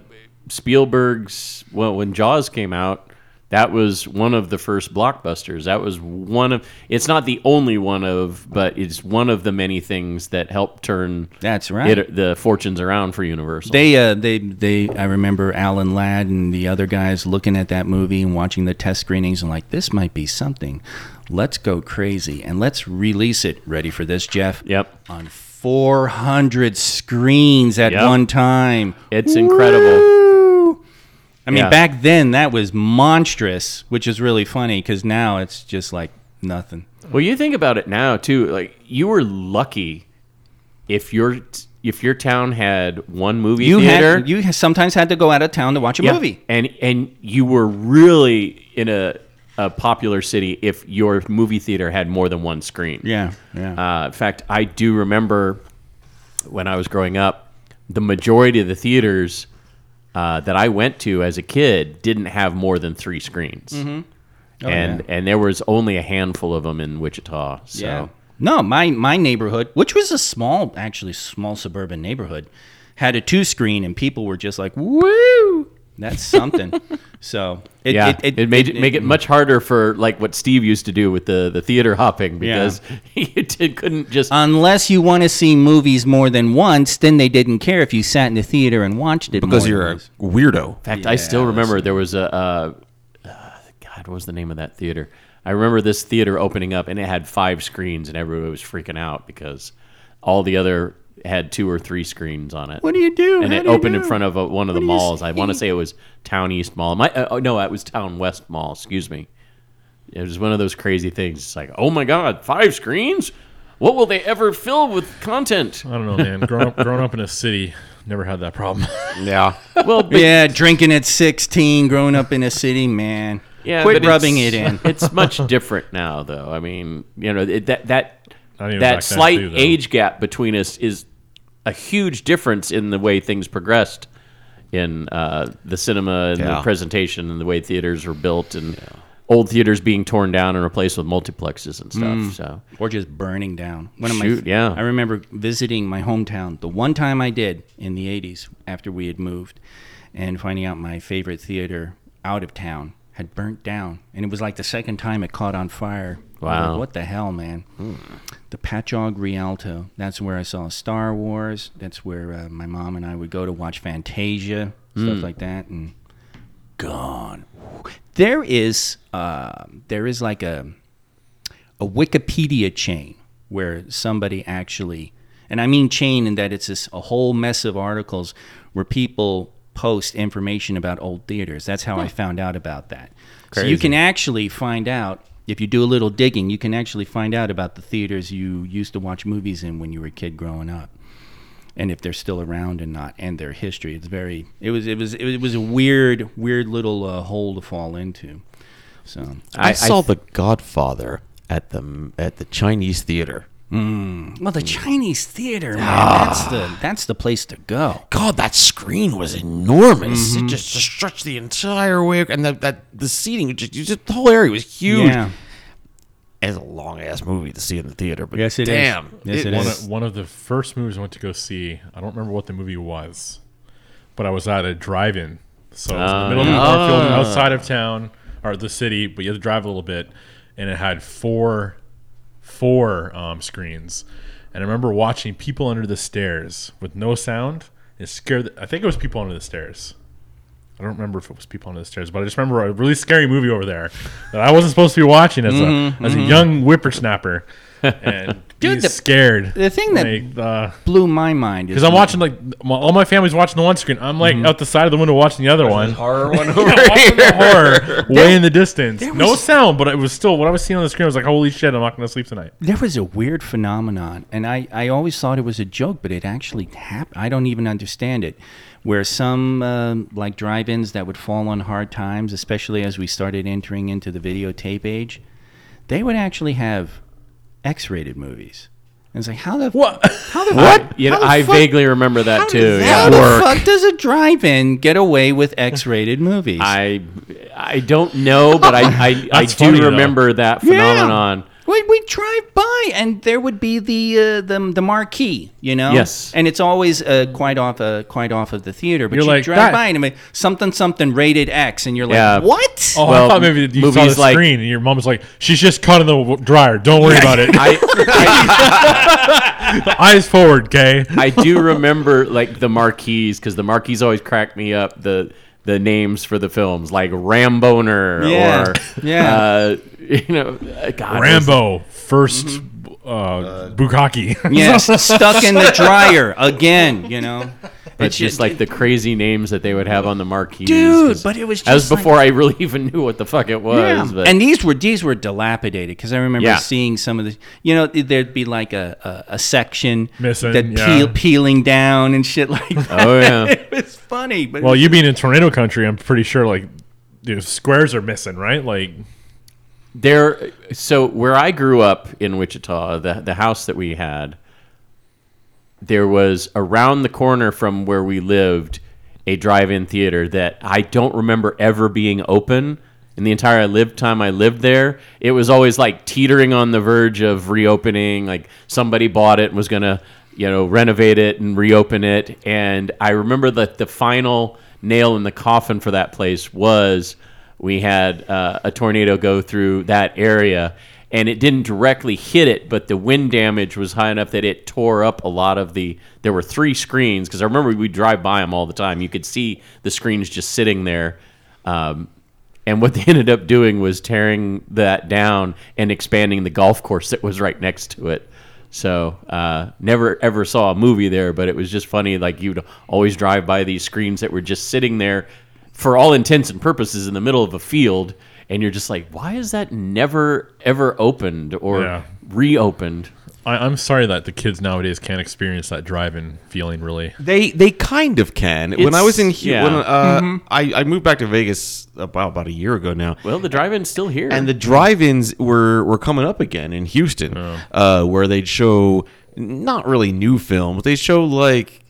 Spielberg's well, when Jaws came out, that was one of the first blockbusters. That was one of. It's not the only one of, but it's one of the many things that helped turn That's right. it, the fortunes around for Universal. They, uh, they, they. I remember Alan Ladd and the other guys looking at that movie and watching the test screenings and like, this might be something. Let's go crazy and let's release it. Ready for this, Jeff? Yep. On 400 screens at Yep. one time. It's incredible. I mean, Yeah. back then that was monstrous, which is really funny because now it's just like nothing. Well, you think about it now too. Like you were lucky if your if your town had one movie You theater. had you sometimes had to go out of town to watch a Yeah. movie. and and you were really in a a popular city if your movie theater had more than one screen. Yeah, yeah. Uh, in fact, I do remember when I was growing up, the majority of the theaters uh, that I went to as a kid didn't have more than three screens, and yeah. and there was only a handful of them in Wichita. So Yeah. No, my my neighborhood, which was a small, actually small suburban neighborhood, had a two screen, and people were just like, "Woo, that's something." [laughs] so it, yeah, it, made it, make it much harder for like what Steve used to do with the the theater hopping because [laughs] he did, couldn't just Unless you want to see movies more than once, then they didn't care if you sat in the theater and watched it. because more you're than a once. weirdo. In fact, I still remember there was a uh, uh, God. What was the name of that theater? I remember this theater opening up, and it had five screens, and everybody was freaking out because all the other had two or three screens on it. What do you do? And How it do you opened in do? front of a, one of the What do you malls. I want to say it was Town East Mall. My, uh, oh, no, it was Town West Mall. Excuse me. It was one of those crazy things. It's like, oh my God, five screens? What will they ever fill with content? I don't know, man. growing up, growing up in a city, never had that problem. [laughs] Yeah. Well, but Yeah, drinking at sixteen, growing up in a city, man. Yeah, quit but rubbing it's- it in. [laughs] it's much different now, though. I mean, you know, it, that that Not even that back then, slight too, though. age gap between us is a huge difference in the way things progressed in uh, the cinema and the presentation and the way theaters were built and old theaters being torn down and replaced with multiplexes and stuff. Mm. So or just burning down. One of Shoot, my yeah. I remember visiting my hometown the one time I did in the 80s after we had moved and finding out my favorite theater out of town had burnt down and it was like the second time it caught on fire. Wow. like, what the hell, man? The Patchogue Rialto. That's where I saw Star Wars. That's where uh, my mom and I would go to watch Fantasia, stuff like that and gone. There is uh, there is like a a Wikipedia chain where somebody actually, and I mean chain in that it's this, a whole mess of articles where people post information about old theaters. That's how I found out about that. So you can actually find out if you do a little digging. You can actually find out about the theaters you used to watch movies in when you were a kid growing up. And if they're still around and not, and their history, it's very. It was. It was. It was a weird, weird little uh, hole to fall into. So I, saw The Godfather at the at the Chinese theater. Mm. Well, the Chinese theater, man, ah. that's the that's the place to go. God, that screen was enormous. It mm-hmm. just, just stretched the entire way, and the, that the seating, just, just the whole area was huge. Yeah, It's a long ass movie to see in the theater, but Yes, it is. damn, Yes, it one, of, one of the first movies I went to go see, I don't remember what the movie was, but I was at a drive-in. So it was in the middle of the ah. cornfield outside of town or the city, but you had to drive a little bit, and it had four four um, screens. And I remember watching people under the stairs with no sound. It scared. The, I think it was people under the stairs. I don't remember if it was people under the stairs, but I just remember a really scary movie over there that I wasn't supposed to be watching as a as a young whippersnapper. And [laughs] Dude, being the- scared. the thing that- like, uh, blew my mind. because I'm watching like my, all my family's watching the one screen. I'm like out the side of the window watching the other one. horror [laughs] one over watching the horror [laughs] way in the distance. No sound, but it was still what I was seeing on the screen. I was like, "Holy shit! I'm not going to sleep tonight." There was a weird phenomenon, and I, I always thought it was a joke, but it actually happened. I don't even understand it. where some uh, like drive-ins that would fall on hard times, especially as we started entering into the videotape age, they would actually have X-rated movies. And it's like how the What? how the [laughs] I, you know, the I fuck- vaguely remember that too. How Yeah. the fuck does a drive-in get away with X-rated movies? I I don't know, but I I, [laughs] I That's funny, do though. remember that Yeah. Phenomenon. We we drive by and there would be the uh, the the marquee, you know. Yes. And it's always uh, quite off uh, quite off of the theater, but You're you like, drive "That- by and it something something rated X, and you're like, Yeah. what? Oh, Well, I thought maybe you saw movies the like- screen and your mom was like, "She's just caught in the w- dryer. Don't worry about it. [laughs] I, [laughs] Eyes forward, okay." I do remember like the marquees because the marquees always cracked me up. The the names for the films like Ramboner Yeah. or [laughs] Yeah. uh, [laughs] you know uh, God, Rambo first Mm-hmm. uh, Bukaki. Yes, [laughs] stuck in the dryer again, you know. But It's just like the crazy names that they would have on the marquees. Dude, 'cause but it was that was just like- before I really [laughs] even knew what the fuck it was. Yeah. But And these were these were dilapidated because I remember Yeah. seeing some of the you know there'd be like a a, a section Missing, that yeah. peel, peeling down and shit [laughs] like oh, that. Oh, yeah. [laughs] it was funny. But well, you being in tornado country, I'm pretty sure like you know, squares are missing, right? Like There, so where I grew up in Wichita, the the house that we had, there was around the corner from where we lived a drive-in theater that I don't remember ever being open in the entire lived time I lived there. It was always like teetering on the verge of reopening. Like somebody bought it and was gonna, you know, renovate it and reopen it. And I remember that the final nail in the coffin for that place was we had uh, a tornado go through that area and it didn't directly hit it but the wind damage was high enough that it tore up a lot of the there were three screens because i remember we drive by them all the time. You could see the screens just sitting there. Um, and what they [laughs] ended up doing was tearing that down and expanding the golf course that was right next to it. So uh, never ever saw a movie there but it was just funny like you'd always drive by these screens that were just sitting there for all intents and purposes in the middle of a field and you're just like why is that never ever opened or Yeah. reopened I, I'm sorry that the kids nowadays can't experience that drive-in feeling. Really, They they kind of can. when I was in It's- Hu- yeah. when uh, I I moved back to Vegas about about a year ago now. well the drive-in's still here and the drive-ins were were coming up again in Houston, uh, where they'd show not really new films. They'd show like Like-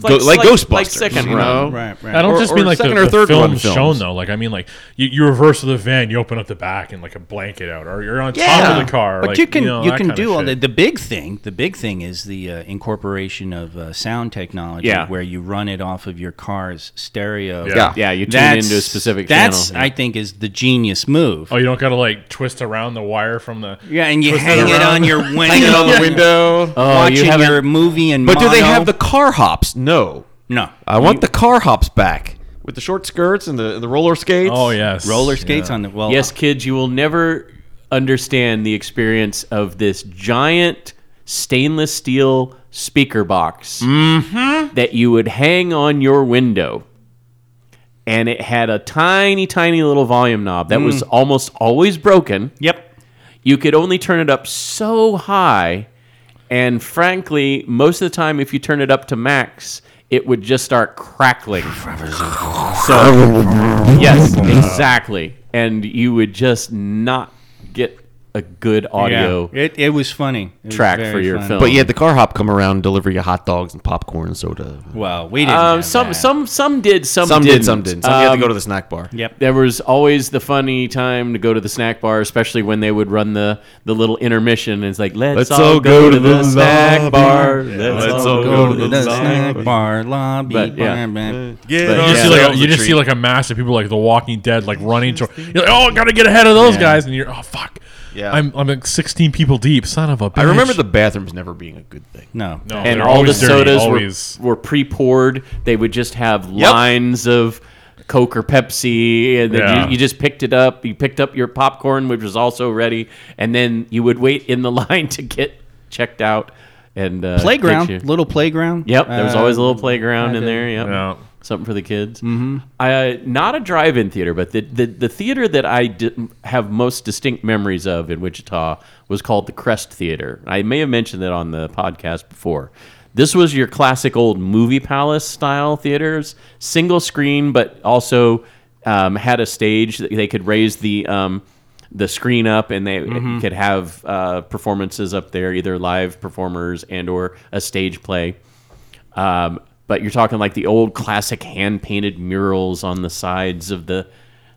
go, like, like- Ghostbusters, like second you run. know? right, right. I don't Or- just mean like the, second or third run film shown though. Like I mean, like you, you reverse the van, you open up the back and like a blanket out, or you're on top of the car. But like, you can you, know, that can do all the the big thing. The big thing is the uh, incorporation of uh, sound technology, Yeah. where you run it off of your car's stereo. Yeah. Yeah. yeah you tune That's- into a specific That's channel I think is the genius move. Oh, you don't gotta like twist around the wire from the. yeah, and you hang it around. on your window, [laughs] Hang it on the window. Oh, watching you your movie and but do they have the car hops? No. no I want the car hops back with the short skirts and the the roller skates. Oh yes, roller skates Yeah. on the well? Yes, uh, kids, you will never understand the experience of this giant stainless steel speaker box mm-hmm. that you would hang on your window. And it had a tiny, tiny little volume knob that was mm. almost always broken. Yep. You could only turn it up so high. And frankly, most of the time, if you turn it up to max, it would just start crackling. So, yes, exactly. And you would just not get a good audio. Yeah. It, it was funny. It track very for your funny. film. But yet the car hop come around, deliver you hot dogs and popcorn and soda. Well, we didn't. Um, have some, that. some, some did, some, Some didn't. did, some didn't. Some you had to Um, go to the snack bar. Yep. There was always the funny time to go to the snack bar, especially when they would run the, the little intermission. And It's like, let's, all go, to the, snack lobby. bar. Yeah, Let's, all go, to the, snack snack bar lobby. But, yeah. bar, bar. Yeah, But You Yeah. just, see, like, you a just see like a mass of people like The Walking Dead like running. To, you're like, oh, gotta get ahead of those guys, and you're oh fuck. Yeah. I'm I'm like 16 people deep. Son of a. bitch. I remember the bathrooms never being a good thing. No. No, and they're all the always dirty, sodas always- were, were pre-poured. They would just have lines of Coke or Pepsi, and then Yeah. you, you just picked it up. You picked up your popcorn, which was also ready, and then you would wait in the [laughs] line to get checked out. And uh, Playground. get your- Little playground. Yep, there was Uh, always a little playground in had there. Yep. Yeah. Something for the kids. Mm-hmm. Uh, not a drive-in theater, but the, the, the theater that I di- have most distinct memories of in Wichita was called the Crest Theater. I may have mentioned that on the podcast before. This was your classic old movie palace style theaters, single screen, but also um, had a stage that they could raise the um, the screen up, and they could have uh, performances up there, either live performers and or a stage play. Um, but you're talking like the old classic hand painted murals on the sides of the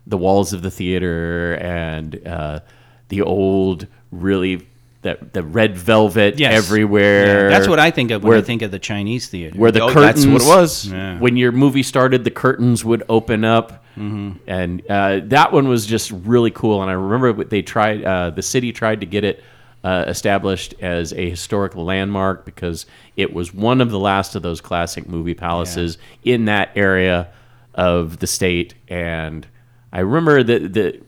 the walls of the theater and uh, the old really the the red velvet Yes. everywhere. Yeah, that's what I think of when where, I think of the Chinese theater. where the Oh, curtains. that's what it was. Yeah. When your movie started, the curtains would open up, and uh, that one was just really cool. And I remember what they tried. Uh, the city tried to get it uh, established as a historic landmark because it was one of the last of those classic movie palaces in that area of the state. And I remember that the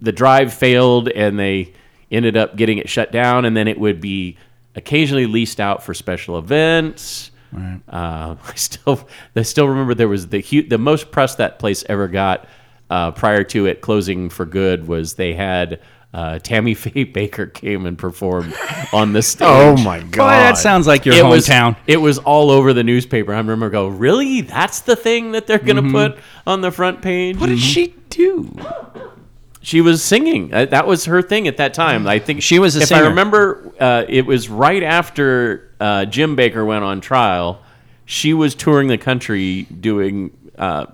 the drive failed, and they ended up getting it shut down. And then it would be occasionally leased out for special events. Uh, [laughs] I still, I still remember there was the hu- the most press that place ever got uh, prior to it closing for good was they had uh, Tammy [laughs] Faye Bakker came and performed [laughs] on the stage. Oh my Boy, god! that sounds like your it was hometown. it was all over the newspaper. I remember go, really? That's the thing that they're Mm-hmm. gonna put on the front page. what did she do? She was singing. Uh, That was her thing at that time. I think She was a If singer. I remember, uh, it was right after uh, Jim Bakker went on trial. She was touring the country doing uh,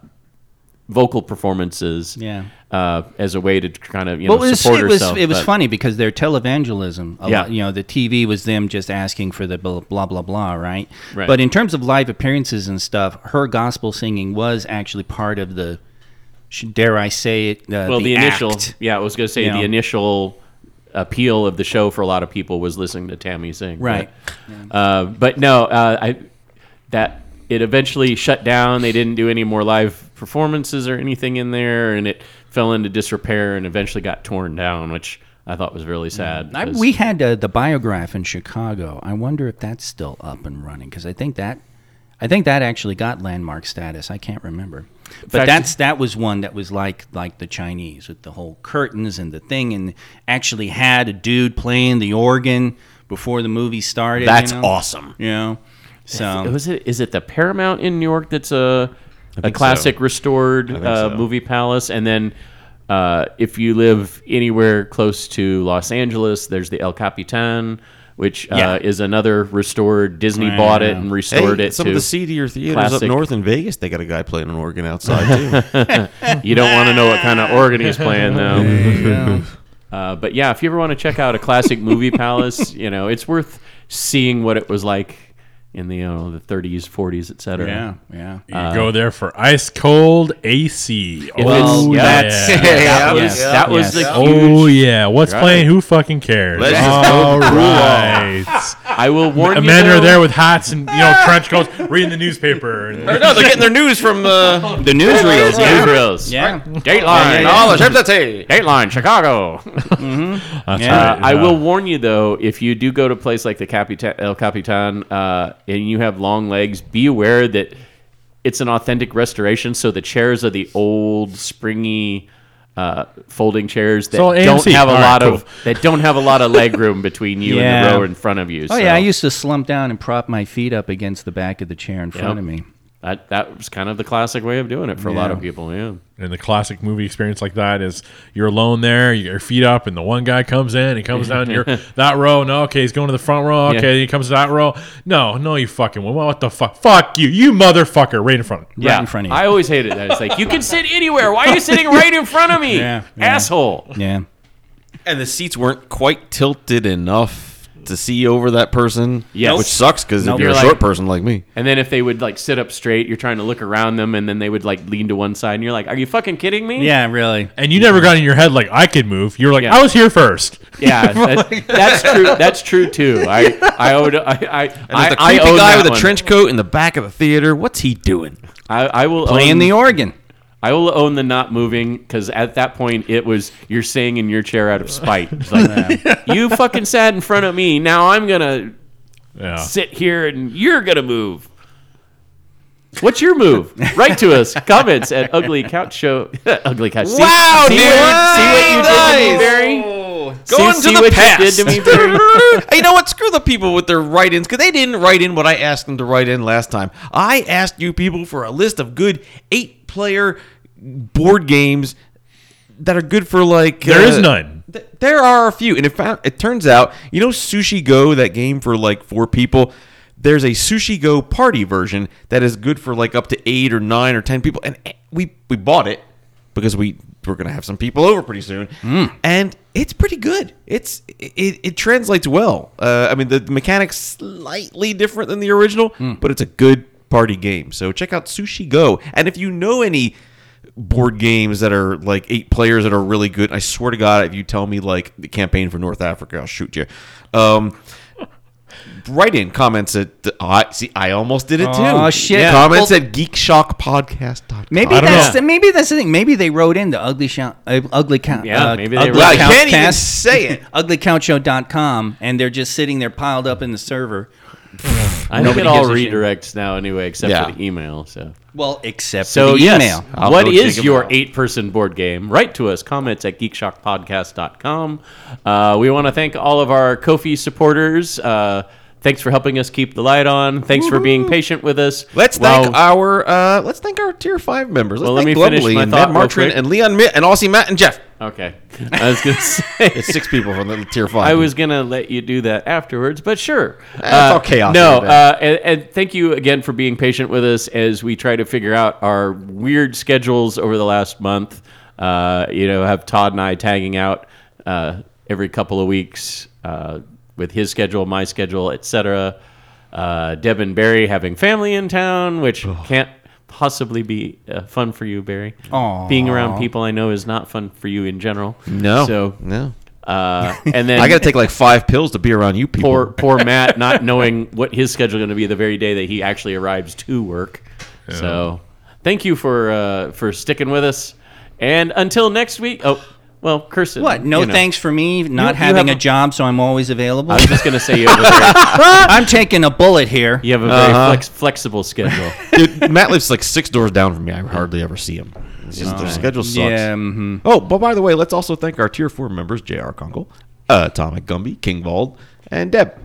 vocal performances. Yeah. Uh, as a way to kind of you know it was, support it was, herself. it was but- funny because their televangelism, Yeah. lot, you know, the TV was them just asking for the blah, blah, blah, blah, right? Right. But in terms of live appearances and stuff, her gospel singing was actually part of the, dare I say it, uh, Well, the, initial, act. yeah, I was going to say the know. initial appeal of the show for a lot of people was listening to Tammy sing. Right. But, uh, but no, uh, I that it eventually shut down. They didn't do any more live performances or anything in there, and it fell into disrepair and eventually got torn down, which I thought was really sad. I, 'cause- we had uh, the biograph in Chicago. I wonder if that's still up and running because I think that, I think that actually got landmark status. I can't remember, but fact- that's that was one that was like like the Chinese with the whole curtains and the thing, and actually had a dude playing the organ before the movie started. you That's know? awesome. You know, so was it is it the Paramount in New York that's a a classic so. restored uh, so. movie palace, and then uh, if you live anywhere close to Los Angeles, there's the El Capitan, which uh, Yeah. is another restored. Disney Yeah. bought it and Hey, restored it some to of the seedier theaters classic- up north in Vegas, they got a guy playing an organ outside too. [laughs] You don't want to know what kind of organ he's playing though. [laughs] Uh, but yeah, if you ever want to check out a classic movie palace, you know it's worth seeing what it was like in the you know the 30s, 40s, etc. yeah, yeah. You go there for ice cold AC. If oh, it's- yeah, that's- [laughs] yeah. that was yes, that was yes. the Oh huge. yeah, what's Right. playing? Who fucking cares? Let's just All right. I will warn you. Men are there with hats and you know trench coats, reading the newspaper. And, no, they're getting their news from uh, The newsreels, yeah, Newsreels. yeah. Dateline. oh, the Chef's Dateline, Chicago. That's Yeah. right, I will warn you though, if you do go to a place like the Capitan, El Capitan, uh, and you have long legs, be aware that it's an authentic restoration. So the chairs are the old, springy, uh, folding chairs that So don't AMC. have a All right, lot cool. of [laughs] that don't have a lot of leg room between you and Yeah. the row in front of you. Oh so yeah, I used to slump down and prop my feet up against the back of the chair in front Yep. of me. That that was kind of the classic way of doing it for a lot of people. Yeah. And the classic movie experience like that is you're alone there, you got your feet up, and the one guy comes in, he comes down your [laughs] that row. No, okay, he's going to the front row. Okay, Yeah. he comes to that row. No, no, you fucking well, what the fuck? Fuck you, you motherfucker, right in front. Right in front of you. I always hated that. It's like you can sit anywhere. Why are you sitting [laughs] right in front of me, Yeah, yeah. asshole? Yeah. and the seats weren't quite tilted enough to see over that person. Yes. which sucks because Nope. if you're, You're a like- short person like me, And then if they would like sit up straight, you're trying to look around them, and then they would like lean to one side, and you're like, "Are you fucking kidding me?" Yeah, really. And you never got in your head like I could move. You're like Yeah. I was here first. yeah, [laughs] that- that's true. That's true too. [laughs] I I owed I I and I, there's the I creepy own guy that with a one. trench coat in the back of the theater. What's he doing? I, I will Playing own, the organ. I will own the not moving because at that point it was you're staying in your chair out of spite. It's like [laughs] you fucking sat in front of me. Now I'm gonna Yeah. sit here and you're gonna move. What's your move? Write to us. [laughs] Comments at Ugly Couch Show. [laughs] ugly Couch. See, Wow, see dude. What you, see what you did to me, Nice. Barry? See- Going see to the what you past. did to me, Barry? Hey, you know what? Screw the people with their write-ins because they didn't write in what I asked them to write in last time. I asked you people for a list of good eight-player board games that are good for like. There is uh, none. th- there are a few, and it found it turns out you know Sushi Go, that game for like four people. There's a Sushi Go party version that is good for like up to eight or nine or ten people, and eh, we we bought it because we we're gonna have some people over pretty soon, and it's pretty good. It's it, it translates well. Uh, I mean the mechanics slightly different than the original, but it's a good party game. So check out Sushi Go, and if you know any board games that are like eight players that are really good. I swear to God, if you tell me like the campaign for North Africa, I'll shoot you. Um, [laughs] write in comments at the, I see. I almost did it too. Aw, shit. Yeah. Comments Well- at geekshockpodcast.com. Maybe I don't that's know. the, maybe that's the thing. Maybe they wrote in the ugly shout, uh, ugly count. Yeah, uh, maybe they ugly wrote I can't even say it. [laughs] uglycouchshow.com and they're just sitting there piled up in the server. [laughs] I think Nobody it all gives a shit. redirects now anyway, except Yeah. for the email. So, Well, except so for the yes, email. I'll what go is check 'em your out. eight-person board game? Write to us. Comments at geekshockpodcast.com. Uh, we want to thank all of our Ko-fi supporters. Uh, thanks for helping us keep the light on. Thanks for being patient with us. Let's While- thank our uh, let's thank our tier five members. Let's Well, let thank me finish my and thought Ned Martrin and Leon Mitt and Aussie Matt and Jeff. Okay, I was gonna [laughs] say. It's six people from the tier five. I was gonna let you do that afterwards, but sure. it's all chaos No, uh, and, and thank you again for being patient with us as we try to figure out our weird schedules over the last month. Uh, you know, have Todd and I tagging out uh, every couple of weeks uh, with his schedule, my schedule, etc. Uh, Deb and Barry having family in town, which can't possibly be uh, fun for you, Barry. Aw. Being around people I know is not fun for you in general. no, So no. uh, and [laughs] then I got to take like five pills to be around you people. poor poor [laughs] Matt not knowing what his schedule is going to be the very day that he actually arrives to work. So, thank you for uh, for sticking with us. And until next week. Oh, well, Kirsten. What? No you know. thanks for me not you having a a- job, so I'm always available. I was just going to say you have a very, [laughs] I'm taking a bullet here. you have a very Uh-huh. flex, flexible schedule. [laughs] Dude, Matt lives like six doors down from me. I hardly ever see him. Just, their schedule sucks. Yeah, mhm. Oh, but by the way, let's also thank our tier four members: J.R. Kunkel, uh, Atomic Gumby, King Vald, and Deb.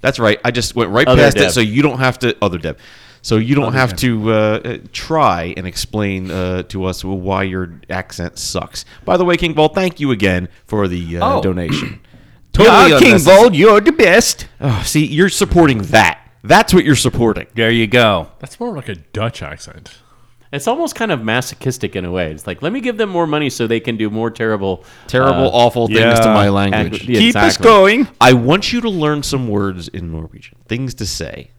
That's right. I just went right Other past Deb. it, so you don't have to. Other Deb. So you don't have to uh, uh, try and explain uh, to us why your accent sucks. By the way, King Vald, thank you again for the uh, Oh. donation. [clears throat] Ah, King unnecessary. Bold, you're the best. Oh, see, you're supporting that. That's what you're supporting. There you go. That's more like a Dutch accent. it's almost kind of masochistic in a way. It's like, let me give them more money so they can do more terrible, Terrible, uh, awful things to yeah. my ag- language. yeah, Keep us going. I want you to learn some words in Norwegian, things to say.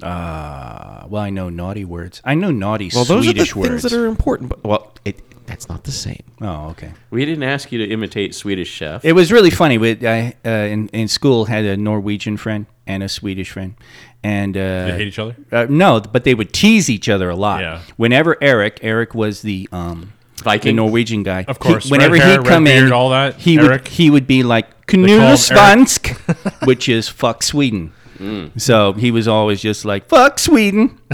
Uh, well, I know naughty words. I know naughty Well, those Swedish are the words. things that are important. But well, it, that's not the same. oh, okay. We didn't ask you to imitate Swedish chef. It was really funny. We, I uh, in in school had a Norwegian friend and a Swedish friend, and uh, They hate each other. uh, no, but they would tease each other a lot. Yeah. Whenever Eric, Eric was the um, the Viking? Norwegian guy. Of course, He- whenever red hair, he'd red come in, beard, all that, he Eric. would he would be like call him "Knull Eric." Svansk," [laughs] which is "fuck Sweden." [laughs] Mm. So he was always just like "fuck Sweden." [laughs]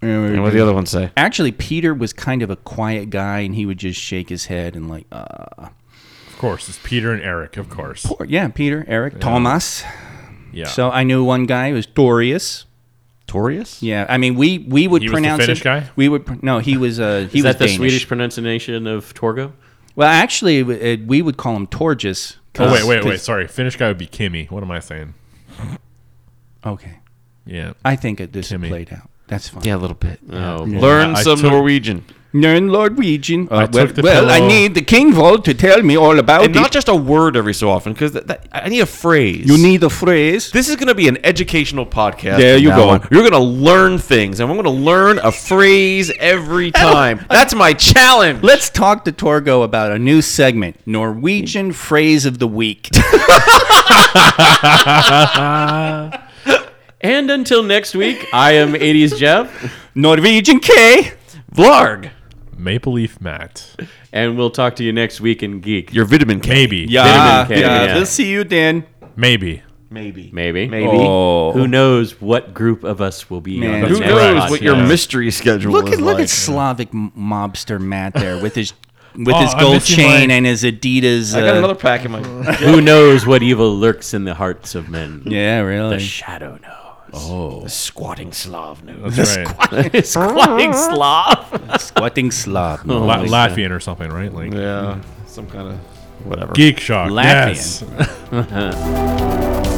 And what the other ones say? Actually, Peter was kind of a quiet guy, and he would just shake his head and like, uh, Of course, it's Peter and Eric. Of course. poor- yeah, Peter, Eric, Thomas. Yeah. So I knew one guy who was Torius. Torius? Yeah, I mean we we would He was the pronounce Finnish it. guy? We would no, he was uh he Is was that the Danish. Swedish pronunciation of Torgo? Well, actually, w- uh, we would call him Torges. Oh wait, wait, wait. Sorry, Finnish guy would be Kimmy. What am I saying? Okay, Yeah. I think it, this Timmy. played out. That's fine. Yeah, a little bit. Oh, Learn I some took- Norwegian. Learn Norwegian. Uh, I well, took the well, I pillow. need the King Vault to tell me all about And it. not just a word every so often, because that, that, I need a phrase. you need a phrase. This is going to be an educational podcast. There from you now go. on. You're going to learn things, and I'm going to learn a phrase every time. That's my challenge. Let's talk to Torgo about a new segment, Norwegian phrase of the week. [laughs] [laughs] And until next week, I am 80s Jeff, Norwegian K. Vlarg. Maple Leaf Matt. and we'll talk to you next week in Geek. Your vitamin K. Maybe. Yeah, Vitamin K, yeah, yeah. We'll see you then. Maybe. Maybe. Maybe. Maybe. Oh. Who knows what group of us will be Man, on the Who next knows right. what your mystery schedule Look is at look like. at Slavic mobster Matt there with his with Oh, his I'm gold missing chain my- and his Adidas. I got uh, another pack in my. Who knows what evil lurks in the hearts of men? Yeah, really. The shadow knows. Oh, Squatting Slav knows. That's right. [laughs] Squatting Slav. [laughs] squatting slob. [laughs] La- Latvian or something, right? Like Yeah, hmm. some kind of whatever. Geek Shock. Latvian. Yes.